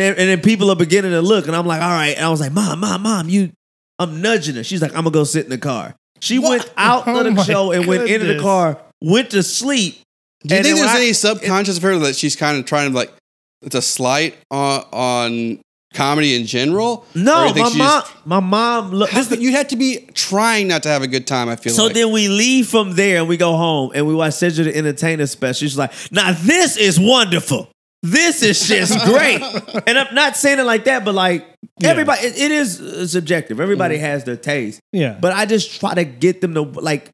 then, and then people are beginning to look, and I'm like, all right. And I was like, mom, mom, mom, you. I'm nudging her. She's like, I'm gonna go sit in the car. She went out Oh of the oh show and went into the car, went to sleep. Do you think there's I- any subconscious of her that she's kind of trying to like it's a slight on on comedy in general? No, my mom, just- my mom. Look, How could- you had to be trying not to have a good time. I feel So like. then we leave from there and we go home and we watch Cedric the Entertainer special. She's like, now this is wonderful. This is just *laughs* great. and I'm not saying it like that, but like Yeah. everybody, it- it is uh, subjective. Everybody has their taste. Yeah. But I just try to get them to like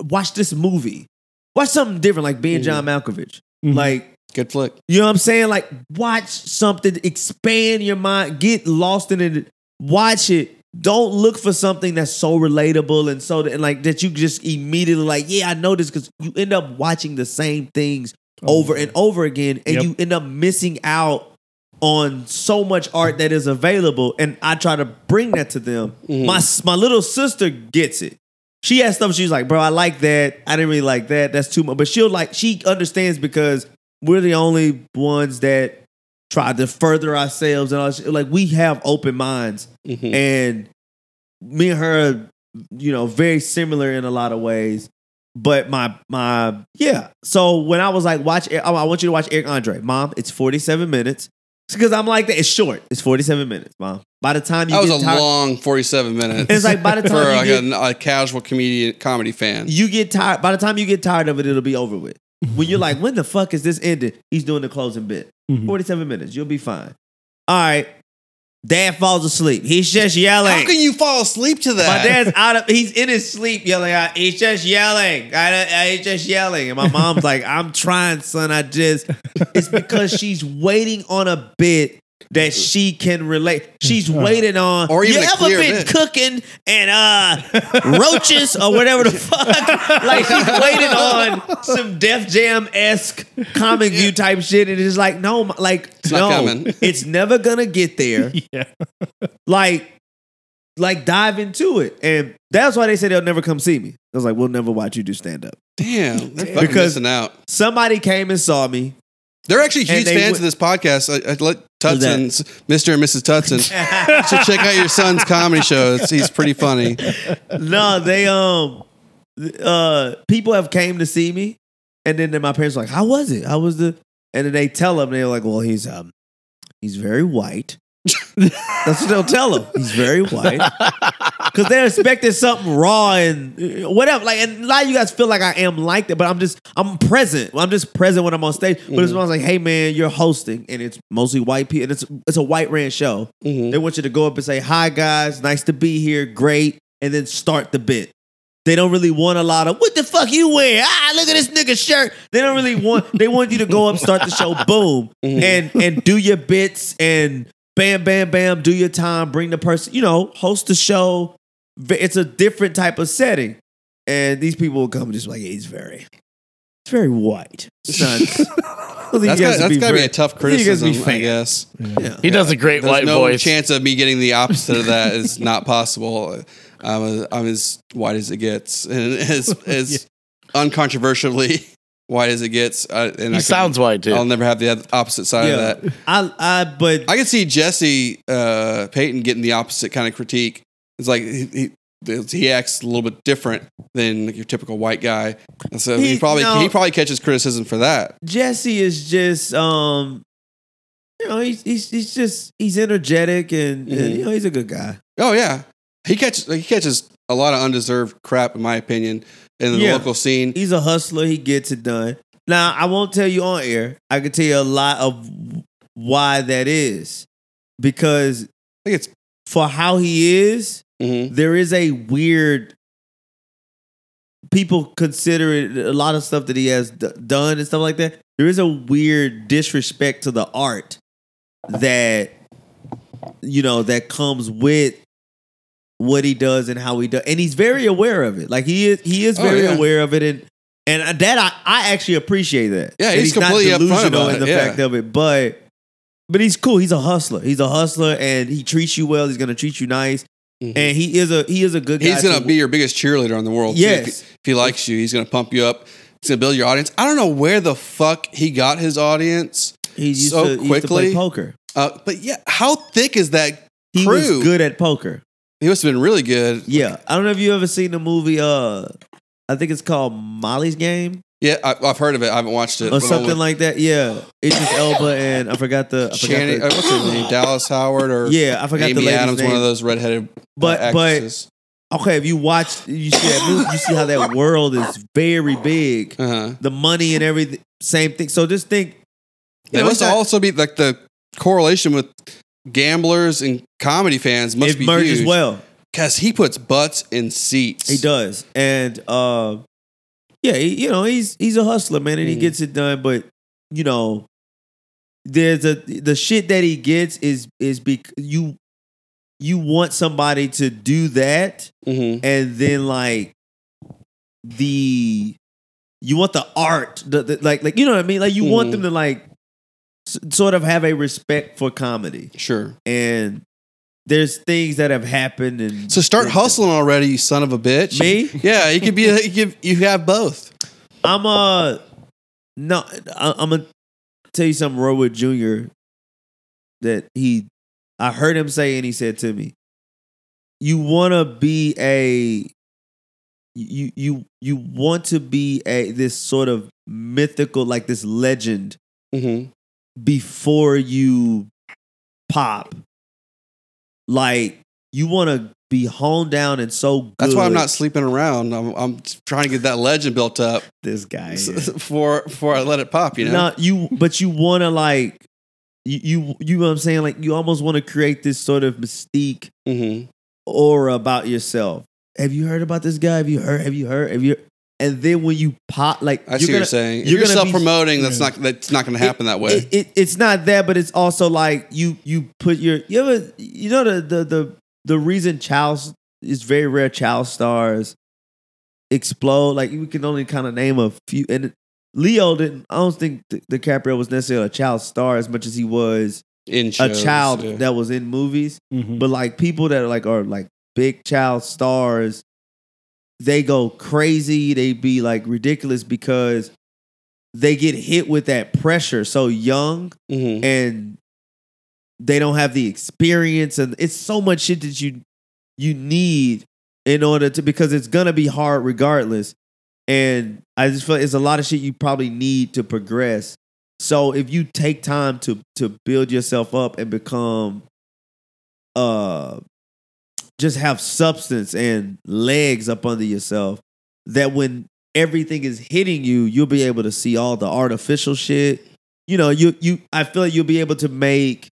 watch this movie. Watch something different, like being John Malkovich. Mhm. Like, good flick. you know what I'm saying? Like, watch something, expand your mind, get lost in it, watch it. Don't look for something that's so relatable and so and like that you just immediately like, yeah, I know this because you end up watching the same things oh, over and over again, and Yep. you end up missing out on so much art that is available. And I try to bring that to them. Mm-hmm. My my little sister gets it. She has stuff. She's like, bro, I like that. I didn't really like that. That's too much. But she'll like, she understands because we're the only ones that try to further ourselves and all. that. Like we have open minds, Mhm. and me and her, you know, very similar in a lot of ways. But my my yeah. So when I was like, watch, I I want you to watch Eric Andre, mom. It's forty seven minutes because I'm like that. It's short. It's forty seven minutes, mom. By the time you That was a tired, long 47 minutes. it's like by the *laughs* for time like get, a, a casual comedian comedy fan. you get tired. By the time you get tired of it, it'll be over with. When you're like, when the fuck is this ended? He's doing the closing bit. Mhm. 47 minutes. You'll be fine. All right. Dad falls asleep. He's just yelling. How can you fall asleep to that? my dad's out of. He's in his sleep yelling. out, He's just yelling. I, I- he's just yelling. And my mom's like, "I'm trying, son. I just." It's because she's waiting on a bit that she can relate. She's waiting on. Or even you ever been bit. cooking and uh roaches or whatever the fuck? *laughs* like she's waiting on some Def Jam esque comic view type shit, and it's like, no, like not no, *laughs* it's never gonna get there. *laughs* Yeah. Like like dive into it, and that's why they say they'll never come see me. I was like, we'll never watch you do stand up. Damn, they're fucking Because- missing out. Somebody came and saw me. They're actually huge they fans would- of this podcast. I, I let? Tutson's, Mr. and Mrs. Tutson. *laughs* should check out your son's comedy show. It's, he's pretty funny. no, they um uh people have came to see me and then, then my parents were like, How was it? How was the and then they tell them they're like, Well, he's um he's very white. *laughs* That's what they'll tell him. He's very white. Cause they're expecting something raw and uh, whatever. Like and a lot of you guys feel like I am like that, but I'm just I'm present. I'm just present when I'm on stage. But it's when I was like, hey man, you're hosting and it's mostly white people and it's it's a white ran show. Mhm. They want you to go up and say, Hi guys, nice to be here, great, and then start the bit. They don't really want a lot of what the fuck you wear. Ah, look at this nigga shirt. They don't really want. They want you to go up, start the show, boom, *laughs* Mhm. and and do your bits and bam, bam, bam, do your time, bring the person, you know, host the show. V- It's a different type of setting, and these people will come and just like, yeah, he's very, it's very white. It's not- *laughs* I think That's you got, guys be got to be a tough I think you guys would criticism, be I guess. Yeah. He does a great There's white no voice. chance of me getting the opposite of that is *laughs* not possible. I'm, a, I'm as white as it gets, *laughs* and as as uncontroversially white as it gets. I, and I He could- sounds white too. I'll never have the opposite side Yeah. of that. I, I, but I could see Jesse uh, Payton getting the opposite kind of critique. It's like he, he, he acts a little bit different than your typical white guy, and so he, He- probably no. he probably catches criticism for that. Jesse is just um you know he's he's, he's just he's energetic and, and, Mhm. you know he's a good guy. Oh yeah, he catches he catches a lot of undeserved crap, in my opinion, in the Yeah. local scene. He's a hustler. He gets it done. Now I won't tell you on air. I can tell you a lot of why that is because I think it's for how he is, mhm. there is a weird. People consider it a lot of stuff that he has d- done and stuff like that. There is a weird disrespect to the art that you know that comes with what he does and how he does, and he's very aware of it. Like he is, he is Oh, very yeah. aware of it, and and that I, I actually appreciate that. Yeah, That he's completely upfront delusional about in it, the yeah. fact of it, but but he's cool. He's a hustler. He's a hustler, and he treats you well. He's gonna treat you nice, Mhm. and he is a he is a good guy. He's gonna to- be your biggest cheerleader in the world. too. Yes. If, he, if he likes you, he's gonna pump you up. He's gonna build your audience. I don't know where the fuck he got his audience, He used, so to, he used to play quickly. poker. uh, but yeah, how thick is that? He crew? was good at poker. He must have been really good. Yeah, I don't know if you ever seen the movie. Uh, I think it's called Molly's Game Yeah, I, I've heard of it. I haven't watched it. or something like that. Yeah, Idris Elba and I forgot the. I forgot Channing, the uh, what's her name? Dallas Howard or yeah, I forgot the Amy lady's Adams, name. one of those redheaded But- uh, but- Okay, if you watch, you see that movie, you see how that world is very big. uh-huh. The money and everything, same thing. So just think. you It must not- also be like the correlation with gamblers and comedy fans must it be merges huge. well. because he puts butts in seats. He does, and uh, yeah, he, you know he's he's a hustler, man, and he Mhm. gets it done. But you know, there's a the shit that he gets is is because you you want somebody to do that, hmm and then like the you want the art, the, the like like you know what I mean, like you want Mhm. them to like s- sort of have a respect for comedy, Sure. and there's things that have happened, and So start hustling already, you son of a bitch. Me? Yeah, you could be. You, could, you have both. I'm a no I, I'm gonna tell you something Roy Wood Jr. that he I heard him say and he said to me, you wanna be a you you you want to be a this sort of mythical like this legend hmm before you pop. Like you want to be honed down and so good. That's why I'm not sleeping around. I'm, I'm trying to get that legend built up this guy. *laughs* for before I let it pop. You know. No, you but you want to like you you you know what I'm saying like you almost want to create this sort of mystique hmm aura about yourself. Have you heard about this guy? Have you heard? Have you heard? Have you? And then when you pop, like I see what gonna- you're saying. You're you're, self promoting, that's not that's not going to happen that way. It, it, it's not that, but it's also like you you put your you ever you know the the the the reason child is very rare child stars explode like we can only kind of name a few and Leo didn't I don't think Di- DiCaprio was necessarily a child star as much as he was In a child yeah. that was in movies Mhm. but like people that are like are like big child stars, they go crazy. They be like ridiculous because they get hit with that pressure so young Mhm. and they don't have the experience and it's so much shit that you you need in order to because it's gonna be hard regardless and i just feel it's a lot of shit you probably need to progress so if you take time to to build yourself up and become uh just have substance and legs up under yourself that when everything is hitting you you'll be able to see all the artificial shit you know you you i feel like you'll be able to make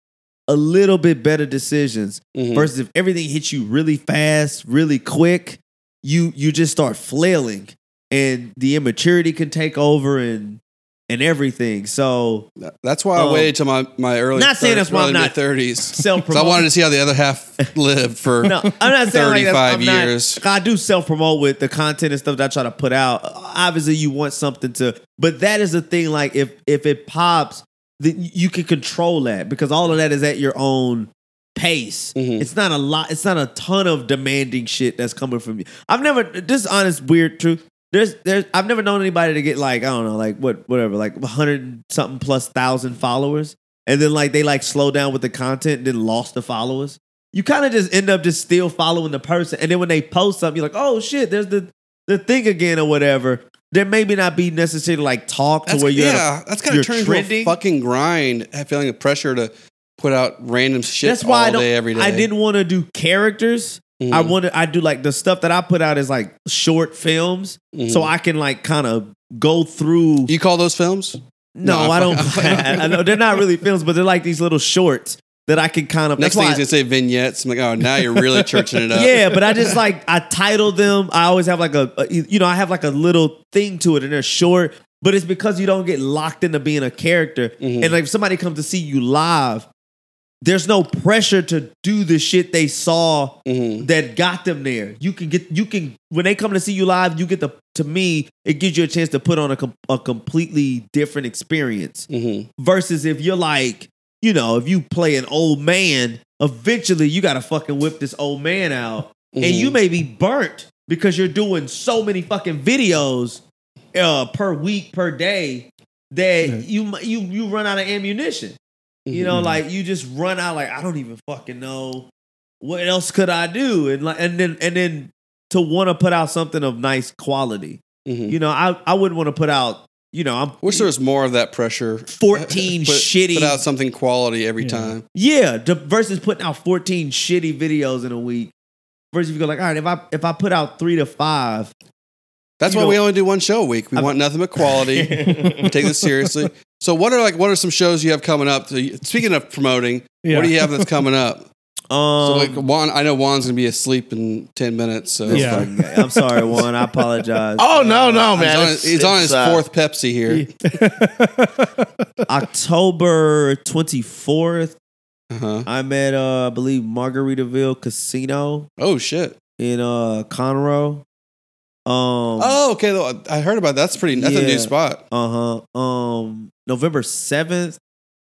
a little bit better decisions Mhm. versus if everything hits you really fast really quick you you just start flailing and the immaturity can take over and and everything so That's why I Um, waited till my, my early not saying that's why I'm not thirties. self I wanted to see how the other half *laughs* lived for no, I'm not saying like 35 I'm not- years. I do self promote with the content and stuff that I try to put out. Obviously, you want something to, but that is the thing. Like if if it pops, then you can control that because all of that is at your own pace. Mhm. It's not a lot. It's not a ton of demanding shit that's coming from you. I've never. This is honest, weird truth. There's, there's. I've never known anybody to get like I don't know, like what, whatever, like hundred something plus thousand followers, and then like they like slow down with the content, and then lost the followers you kind of just end up just still following the person. And then when they post something, you're like, oh shit, there's the the thing again or whatever. There maybe not be necessarily like talk to where you're yeah, that's kind of turned into a fucking grind. Feeling the pressure to put out random shit That's why all I don't. day, every day. I didn't want to do characters. Mhm. I wanted. I do like the stuff that I put out is like short films, Mhm. so I can like kind of go through. You call those films? no, No, I don't. I'm- *laughs* I know they're not really films, but they're like these little shorts that I can kind of. Next thing he's gonna say vignettes. I'm like, oh, now you're really churching it up. Yeah, but I just like I title them. I always have like a, a- you know I have like a little thing to it, and they're short. But it's because you don't get locked into being a character, Mhm. and like if somebody comes to see you live, there's no pressure to do the shit they saw Mhm. that got them there. You can get you can when they come to see you live, you get the to me it gives you a chance to put on a a completely different experience Mhm. versus if you're like, you know, if you play an old man, eventually you got to fucking whip this old man out. And Mhm. you may be burnt because you're doing so many fucking videos uh, per week, per day that you you you run out of ammunition. You know, Mhm. like you just run out like I don't even fucking know what else could I do? And like and then and then to want to put out something of nice quality. Mhm. You know, I I wouldn't want to put out, you know, I'm Wish there was more of that pressure. 14 *laughs* Put- shitty Put out something quality every Yeah. time. Yeah, the, versus putting out 14 shitty videos in a week. Versus if you go like, all right, if I if I put out three to five, That's You why know- we only do one show a week. We I'm- want nothing but quality. *laughs* we take this seriously. So, what are like what are some shows you have coming up? So Speaking of promoting, Yeah. what do you have that's coming up? *laughs* um, So, like Juan, I know Juan's gonna be asleep in ten minutes. So Yeah. fucking. *laughs* I'm sorry, Juan. I apologize. Oh no, no, he's man! on, It's- he's on it's, his uh, fourth Pepsi here. *laughs* October 24th, Uh-huh. I'm at uh, I believe Margaritaville Casino Oh shit! in uh Conroe. Um, Oh, okay. I heard about that. That's pretty. That's a new spot. Uh huh. Um, November seventh,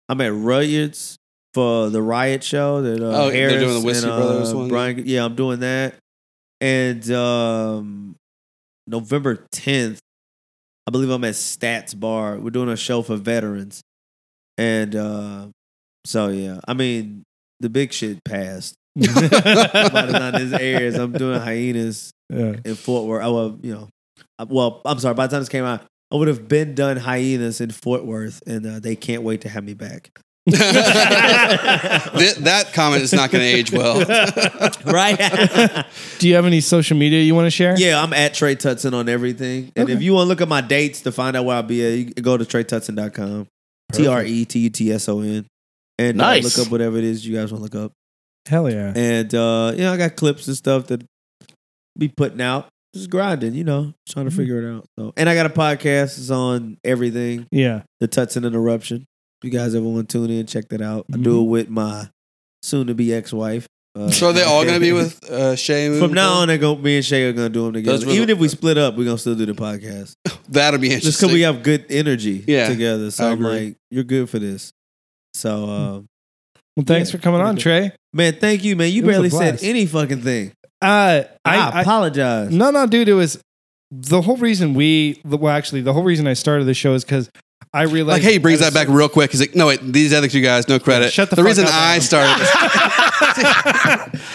I'm at Rudyard's for the Riot show. That uh, Oh, they're doing the Whiskey and, uh, Brothers one? Brian, yeah, I'm doing that. And um, November tenth, I believe I'm at Stats Bar. We're doing a show for veterans, and uh, so yeah, I mean the big shit passed. By the time this airs, I'm doing hyenas Yeah. in Fort Worth. Oh, well, you know, well, I'm sorry. By the time this came out, I would have been done hyenas in Fort Worth, and uh, they can't wait to have me back. *laughs* that, that comment is not going to age well. *laughs* right? Do you have any social media you want to share? yeah, I'm at Trey Tutson on everything. And if you want to look at my dates to find out where I'll be at, you can go to TreyTutson.com. T R E T U T S O N. And uh, look up whatever it is you guys want to look up. Hell yeah. And uh, you know, I got clips and stuff that be putting out. Just grinding, you know, trying to Mhm. figure it out. So, and I got a podcast. It's on everything. Yeah. The Tutson Interruption. If you guys ever want to tune in, check that out. I do it with my soon-to-be ex-wife. Uh, so are they all going to be *laughs* with uh, Shay? moving From now on, they're gonna, Me and Shay are gonna do them together. Those were Even if we split up, we're gonna still do the podcast. *laughs* that'll be interesting. Just interesting. because we have good energy Yeah, together. So I I'm agree. like, you're good for this. So uh, Well, thanks Yeah, for coming on, pretty Trey. Man, thank you, man. You It was a barely said blast. any fucking thing. Uh, I, I, I apologize. no, no, dude. It was the whole reason we. Well, actually, the whole reason I started the show is because I realized. Like, hey, he brings that back real quick. He's like, no, wait, these other two guys, no credit. Shut the the fuck reason up, I Adam. started.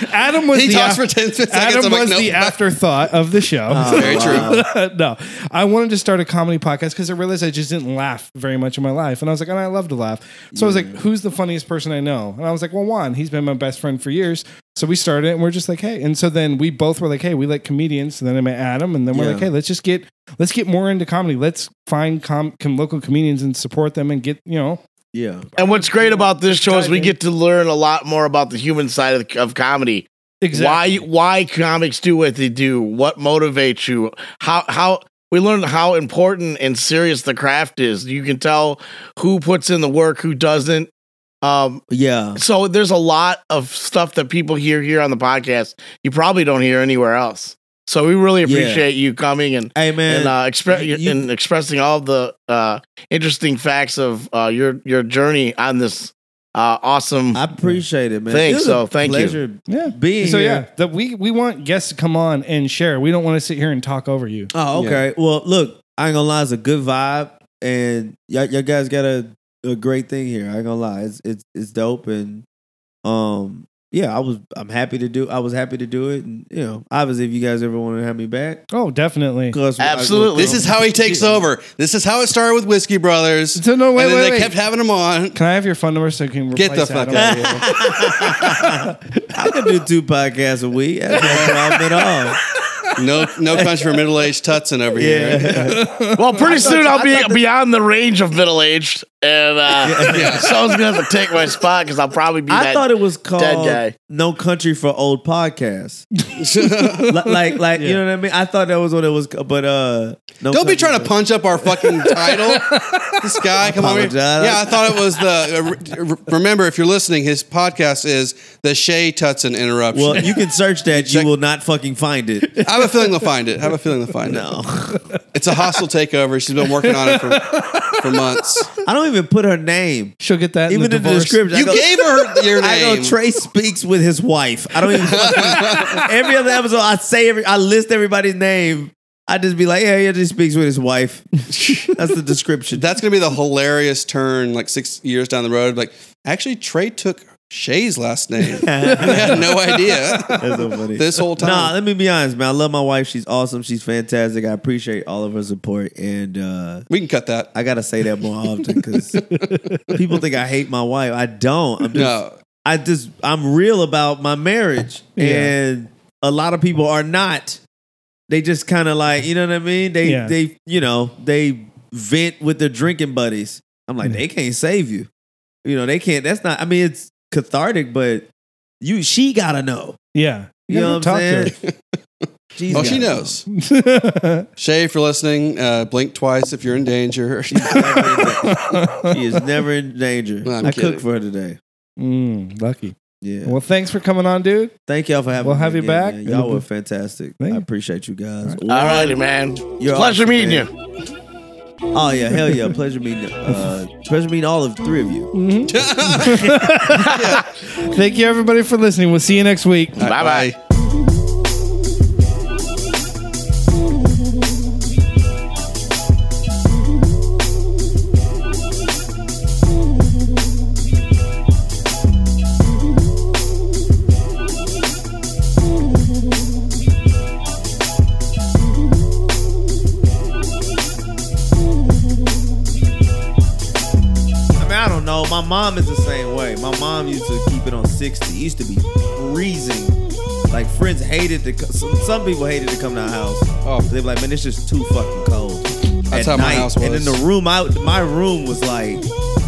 *laughs* Adam was he the talks for 10 seconds. Adam I'm like, was nope. the afterthought of the show. *laughs* Very *laughs* true. no, I wanted to start a comedy podcast because I realized I just didn't laugh very much in my life, and I was like, and I love to laugh. So I was like, mm. who's the funniest person I know? And I was like, well, Juan. He's been my best friend for years. So we started, and we're just like, hey. And so then we both were like, hey, we like comedians. And then I met Adam, and then we're Yeah. like, hey, let's just get let's get more into comedy. Let's find com- com- local comedians and support them and get you know. Yeah. And what's great about this show is we get to learn a lot more about the human side of, of comedy. Exactly. Why why comics do what they do? What motivates you? How how we learn how important and serious the craft is. You can tell who puts in the work, who doesn't. Um, Yeah. so there's a lot of stuff that people hear here on the podcast you probably don't hear anywhere else. So we really Yeah. appreciate you coming and Hey, man. and uh, expre- you- and expressing all the uh, interesting facts of uh, your your journey on this uh, awesome. I appreciate it, man. Thanks, It so a thank you. Yeah. being So here. yeah, that we we want guests to come on and share. We don't want to sit here and talk over you. Oh, okay. Well, look, I ain't gonna lie, it's a good vibe, and y'all, y'all guys got a, a great thing here. I ain't gonna lie, it's it's it's dope, and um, yeah, I was I'm happy to do. I was happy to do it, and you know, obviously, if you guys ever want to have me back, Oh, definitely, Absolutely. This is how he takes over. This is how it started with Whiskey Brothers. So no, wait, and then wait, they wait. kept having him on. Can I have your phone number so I can Get the fuck Adam? out *laughs* *laughs* I can do two podcasts a week. That's no problem at all. No, no country for middle aged Tutson over here. *laughs* Well, pretty soon I'll be beyond the range of middle aged, and uh, *laughs* someone's gonna have to take my spot because I'll probably be. I that thought it was called guy. "No Country for Old Podcasts." *laughs* like, like, like you know what I mean? I thought that was what it was, but uh, no Don't be Country trying to for- punch up our fucking *laughs* title. this guy, come on. Apologize. Yeah, I thought it was the. Uh, remember, if you're listening, his podcast is the Shay Tutson interruption. Well, you can search that. You will not fucking find it. I have a feeling they'll find it. I have a feeling they'll find it. No, it. It's a hostile takeover. She's been working on it for, for months. I don't even put her name. She'll get that Even in the in the divorce. description, I You go, gave her your *laughs* name. I name. go. Trey speaks with his wife. I don't even. fucking- *laughs* every other episode, I say every. I list everybody's name. I just be like, yeah, yeah, just speaks with his wife. That's the description. That's going to be the hilarious turn like six years down the road. Like, actually, Trey took Shay's last name. *laughs* I had no idea That's so funny. this whole time. Nah, let me be honest, man. I love my wife. She's awesome. She's fantastic. I appreciate all of her support, and uh, we can cut that. I gotta say that more often because *laughs* people think I hate my wife. I don't. I'm just, No. I just I'm real about my marriage, Yeah. and a lot of people are not. They just kind of like you know what I mean. They Yeah. they you know they vent with their drinking buddies. I'm like Yeah. they can't save you. You know they can't. That's not. I mean it's cathartic, but you she gotta know. yeah. You know what I'm saying? *laughs* She's Oh, she knows. know. *laughs* Shay, if you're listening, uh, blink twice if you're in danger. She's never in, *laughs* she is never in danger. No, I'm I kidding. cooked for her today. Mm, lucky. Yeah. Well, thanks for coming on, dude. Thank y'all for having me. We'll have you again, back. man. Y'all were fantastic. Thank I appreciate you guys. All righty, man. You're Pleasure awesome, meeting man. you. Oh yeah, hell yeah. Pleasure meeting uh *laughs* pleasure meeting all of three of you. *laughs* *laughs* Thank you, everybody, for listening. We'll see you next week. Bye bye. Mom is the same way. My mom used to keep it on 60. It used to be freezing. Like friends hated to co- some, some people hated to come to our house. Oh. They'd be like, man, it's just too fucking cold. That's at how my night. house And was. in the room, I, my room was like,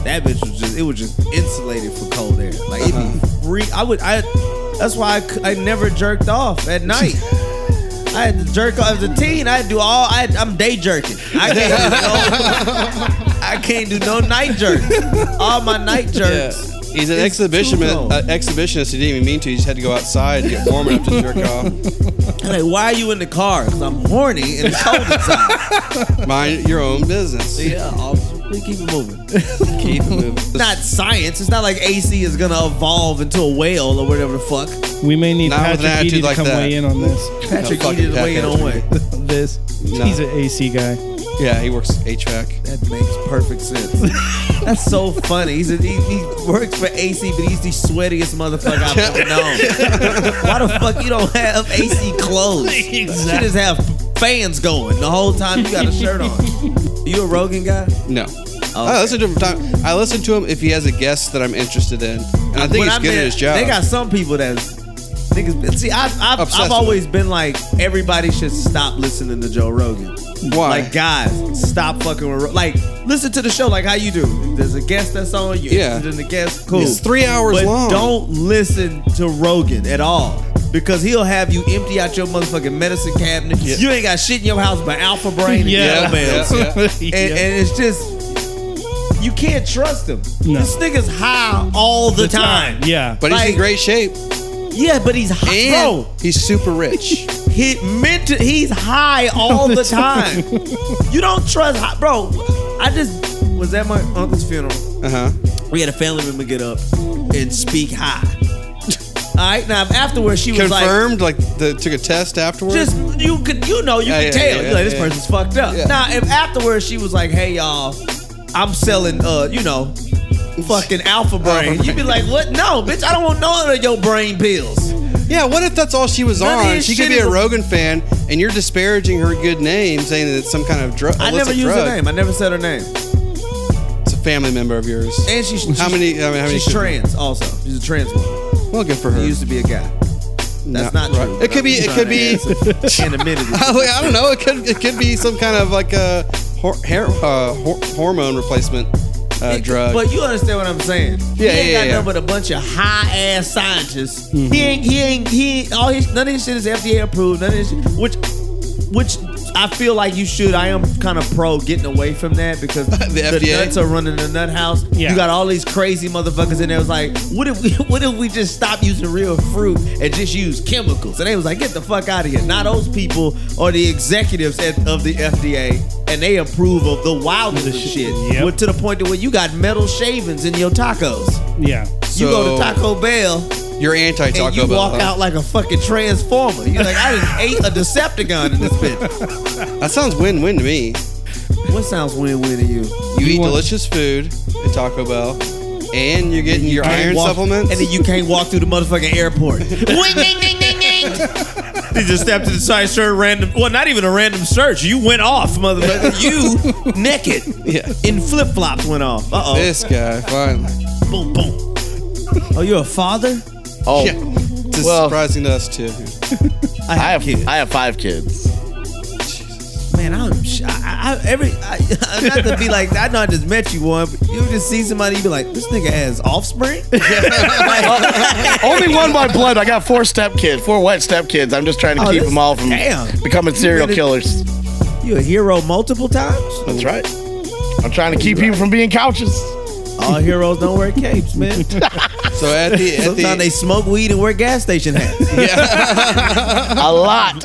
that bitch was just, it was just insulated for cold air. Like, it'd Uh-huh. be free. I would, I, that's why I, c- I never jerked off at night. *laughs* I had to jerk off as a teen. I had to do all. I had, I'm day jerking. I can't. *laughs* I can't do no night jerks. All my night Yeah. jerks. He's an It's exhibitionist. cold. Uh, exhibitionist. He didn't even mean to. He just had to go outside and get warm enough to jerk off. I'm like, why are you in the car? Because I'm horny and it's cold inside. Mind your own business. yeah, awesome. We keep it moving. Keep it moving. It's not science. It's not like AC is gonna evolve into a whale or whatever the fuck. We may need Not Patrick Eady to like come that. weigh in on this. Patrick fucking needed to weigh in on way. this. No. He's an AC guy. Yeah, he works HVAC. That makes perfect sense. *laughs* That's so funny. He's a, he, he works for AC, but he's the sweatiest motherfucker I've ever *laughs* known. Why the fuck you don't have AC clothes? *laughs* You just have fans going the whole time you got a shirt on. You a Rogan guy? No. I listen to him. from Time. I listen to him if he has a guest that I'm interested in, and I think When he's I good met- at his job. They got some people that's niggas. See, I, I've, I've always been like, everybody should stop listening to Joe Rogan. Why? Like, guys, stop fucking with. Ro- Like, listen to the show like how you do. If there's a guest that's on, you Yeah. interested in the guest, cool. It's three hours but long. Don't listen to Rogan at all. Because he'll have you empty out your motherfucking medicine cabinet. You ain't got shit in your house but alpha brain and Yeah. yeah, bells. *laughs* Yeah, And, and it's just you can't trust him. No. This nigga's high all the, time. Yeah. but he's in great shape, Yeah, but he's high. and Bro, he's super rich. *laughs* he meant to, he's high *laughs* all the time. *laughs* you don't trust, high, bro. I just was at my uncle's funeral. Uh huh. We had a family member get up and speak high. All right, now afterwards she was like, Confirmed, like, the, took a test afterwards. just you could you know you Yeah, can yeah, tell yeah, You're like this person's fucked up. Now if afterwards she was like, hey y'all, I'm selling uh you know fucking alpha brain. You'd be like, what? No, bitch, I don't want none of your brain pills. yeah. What if that's all she was None of on? She could be a Rogan fan, and you're disparaging her good name, saying that it's some kind of drug. I never used her name. I never said her name. It's a family member of yours. And she's How she's- many- I mean, how many She's trans also. She's a trans woman. Well, good for her. She used to be a guy. That's No, not right. true. It could be. It could be. in a minute. I don't know. It could. It could be some kind of like a hor- hair, uh, hor- hormone replacement uh, drug. But you understand what I'm saying? Yeah, he ain't yeah, got yeah. nothing but a bunch of high ass scientists. Mm-hmm. He ain't. He ain't. He ain't, all his none of his shit is FDA approved. None of his which, which I feel like you should. I am kind of pro getting away from that because *laughs* the, FDA? nuts are running the nut house. Yeah. You got all these crazy motherfuckers in there. It was like, what if we? *laughs* What if we just stop using real fruit and just use chemicals? And they was like, get the fuck out of here. Now those people are the executives at, of the FDA. And they approve of the wildest of *laughs* shit. Yep. With- to the point to where you got metal shavings in your tacos. Yeah. You go to Taco Bell You're anti and Taco you walk huh? out like a fucking transformer. You're like, I just ate a Decepticon in this bitch. *laughs* That sounds win-win to me. What sounds win-win to you? You eat want- delicious food at Taco Bell, and you're getting your Can't iron walk- supplements. and then you can't walk through the motherfucking airport. *laughs* Wing, ding, ding, ding, ding. He just stepped to the side, shirt, random. Well, not even a random search. You went off, motherfucker. *laughs* You naked yeah. in flip flops went off. Uh oh. This guy finally. Boom, boom. Oh, you're a father? Oh, Yeah. It's Well- surprising to us too. *laughs* I have kids. I have five kids. Man, I'm sh- I, I, every I, *laughs* not to be like I know I just met you one, but you just see somebody you be like, this nigga has offspring. *laughs* Only one by blood. I got four stepkids, four wet stepkids. I'm just trying to Oh, keep this- them all from damn. becoming serial Really? killers. you a hero multiple times. That's right. I'm trying to keep people from being couches. All *laughs* heroes don't wear capes, man. *laughs* So at the at Sometimes they the smoke weed and wear gas station hats. *laughs* yeah. A lot.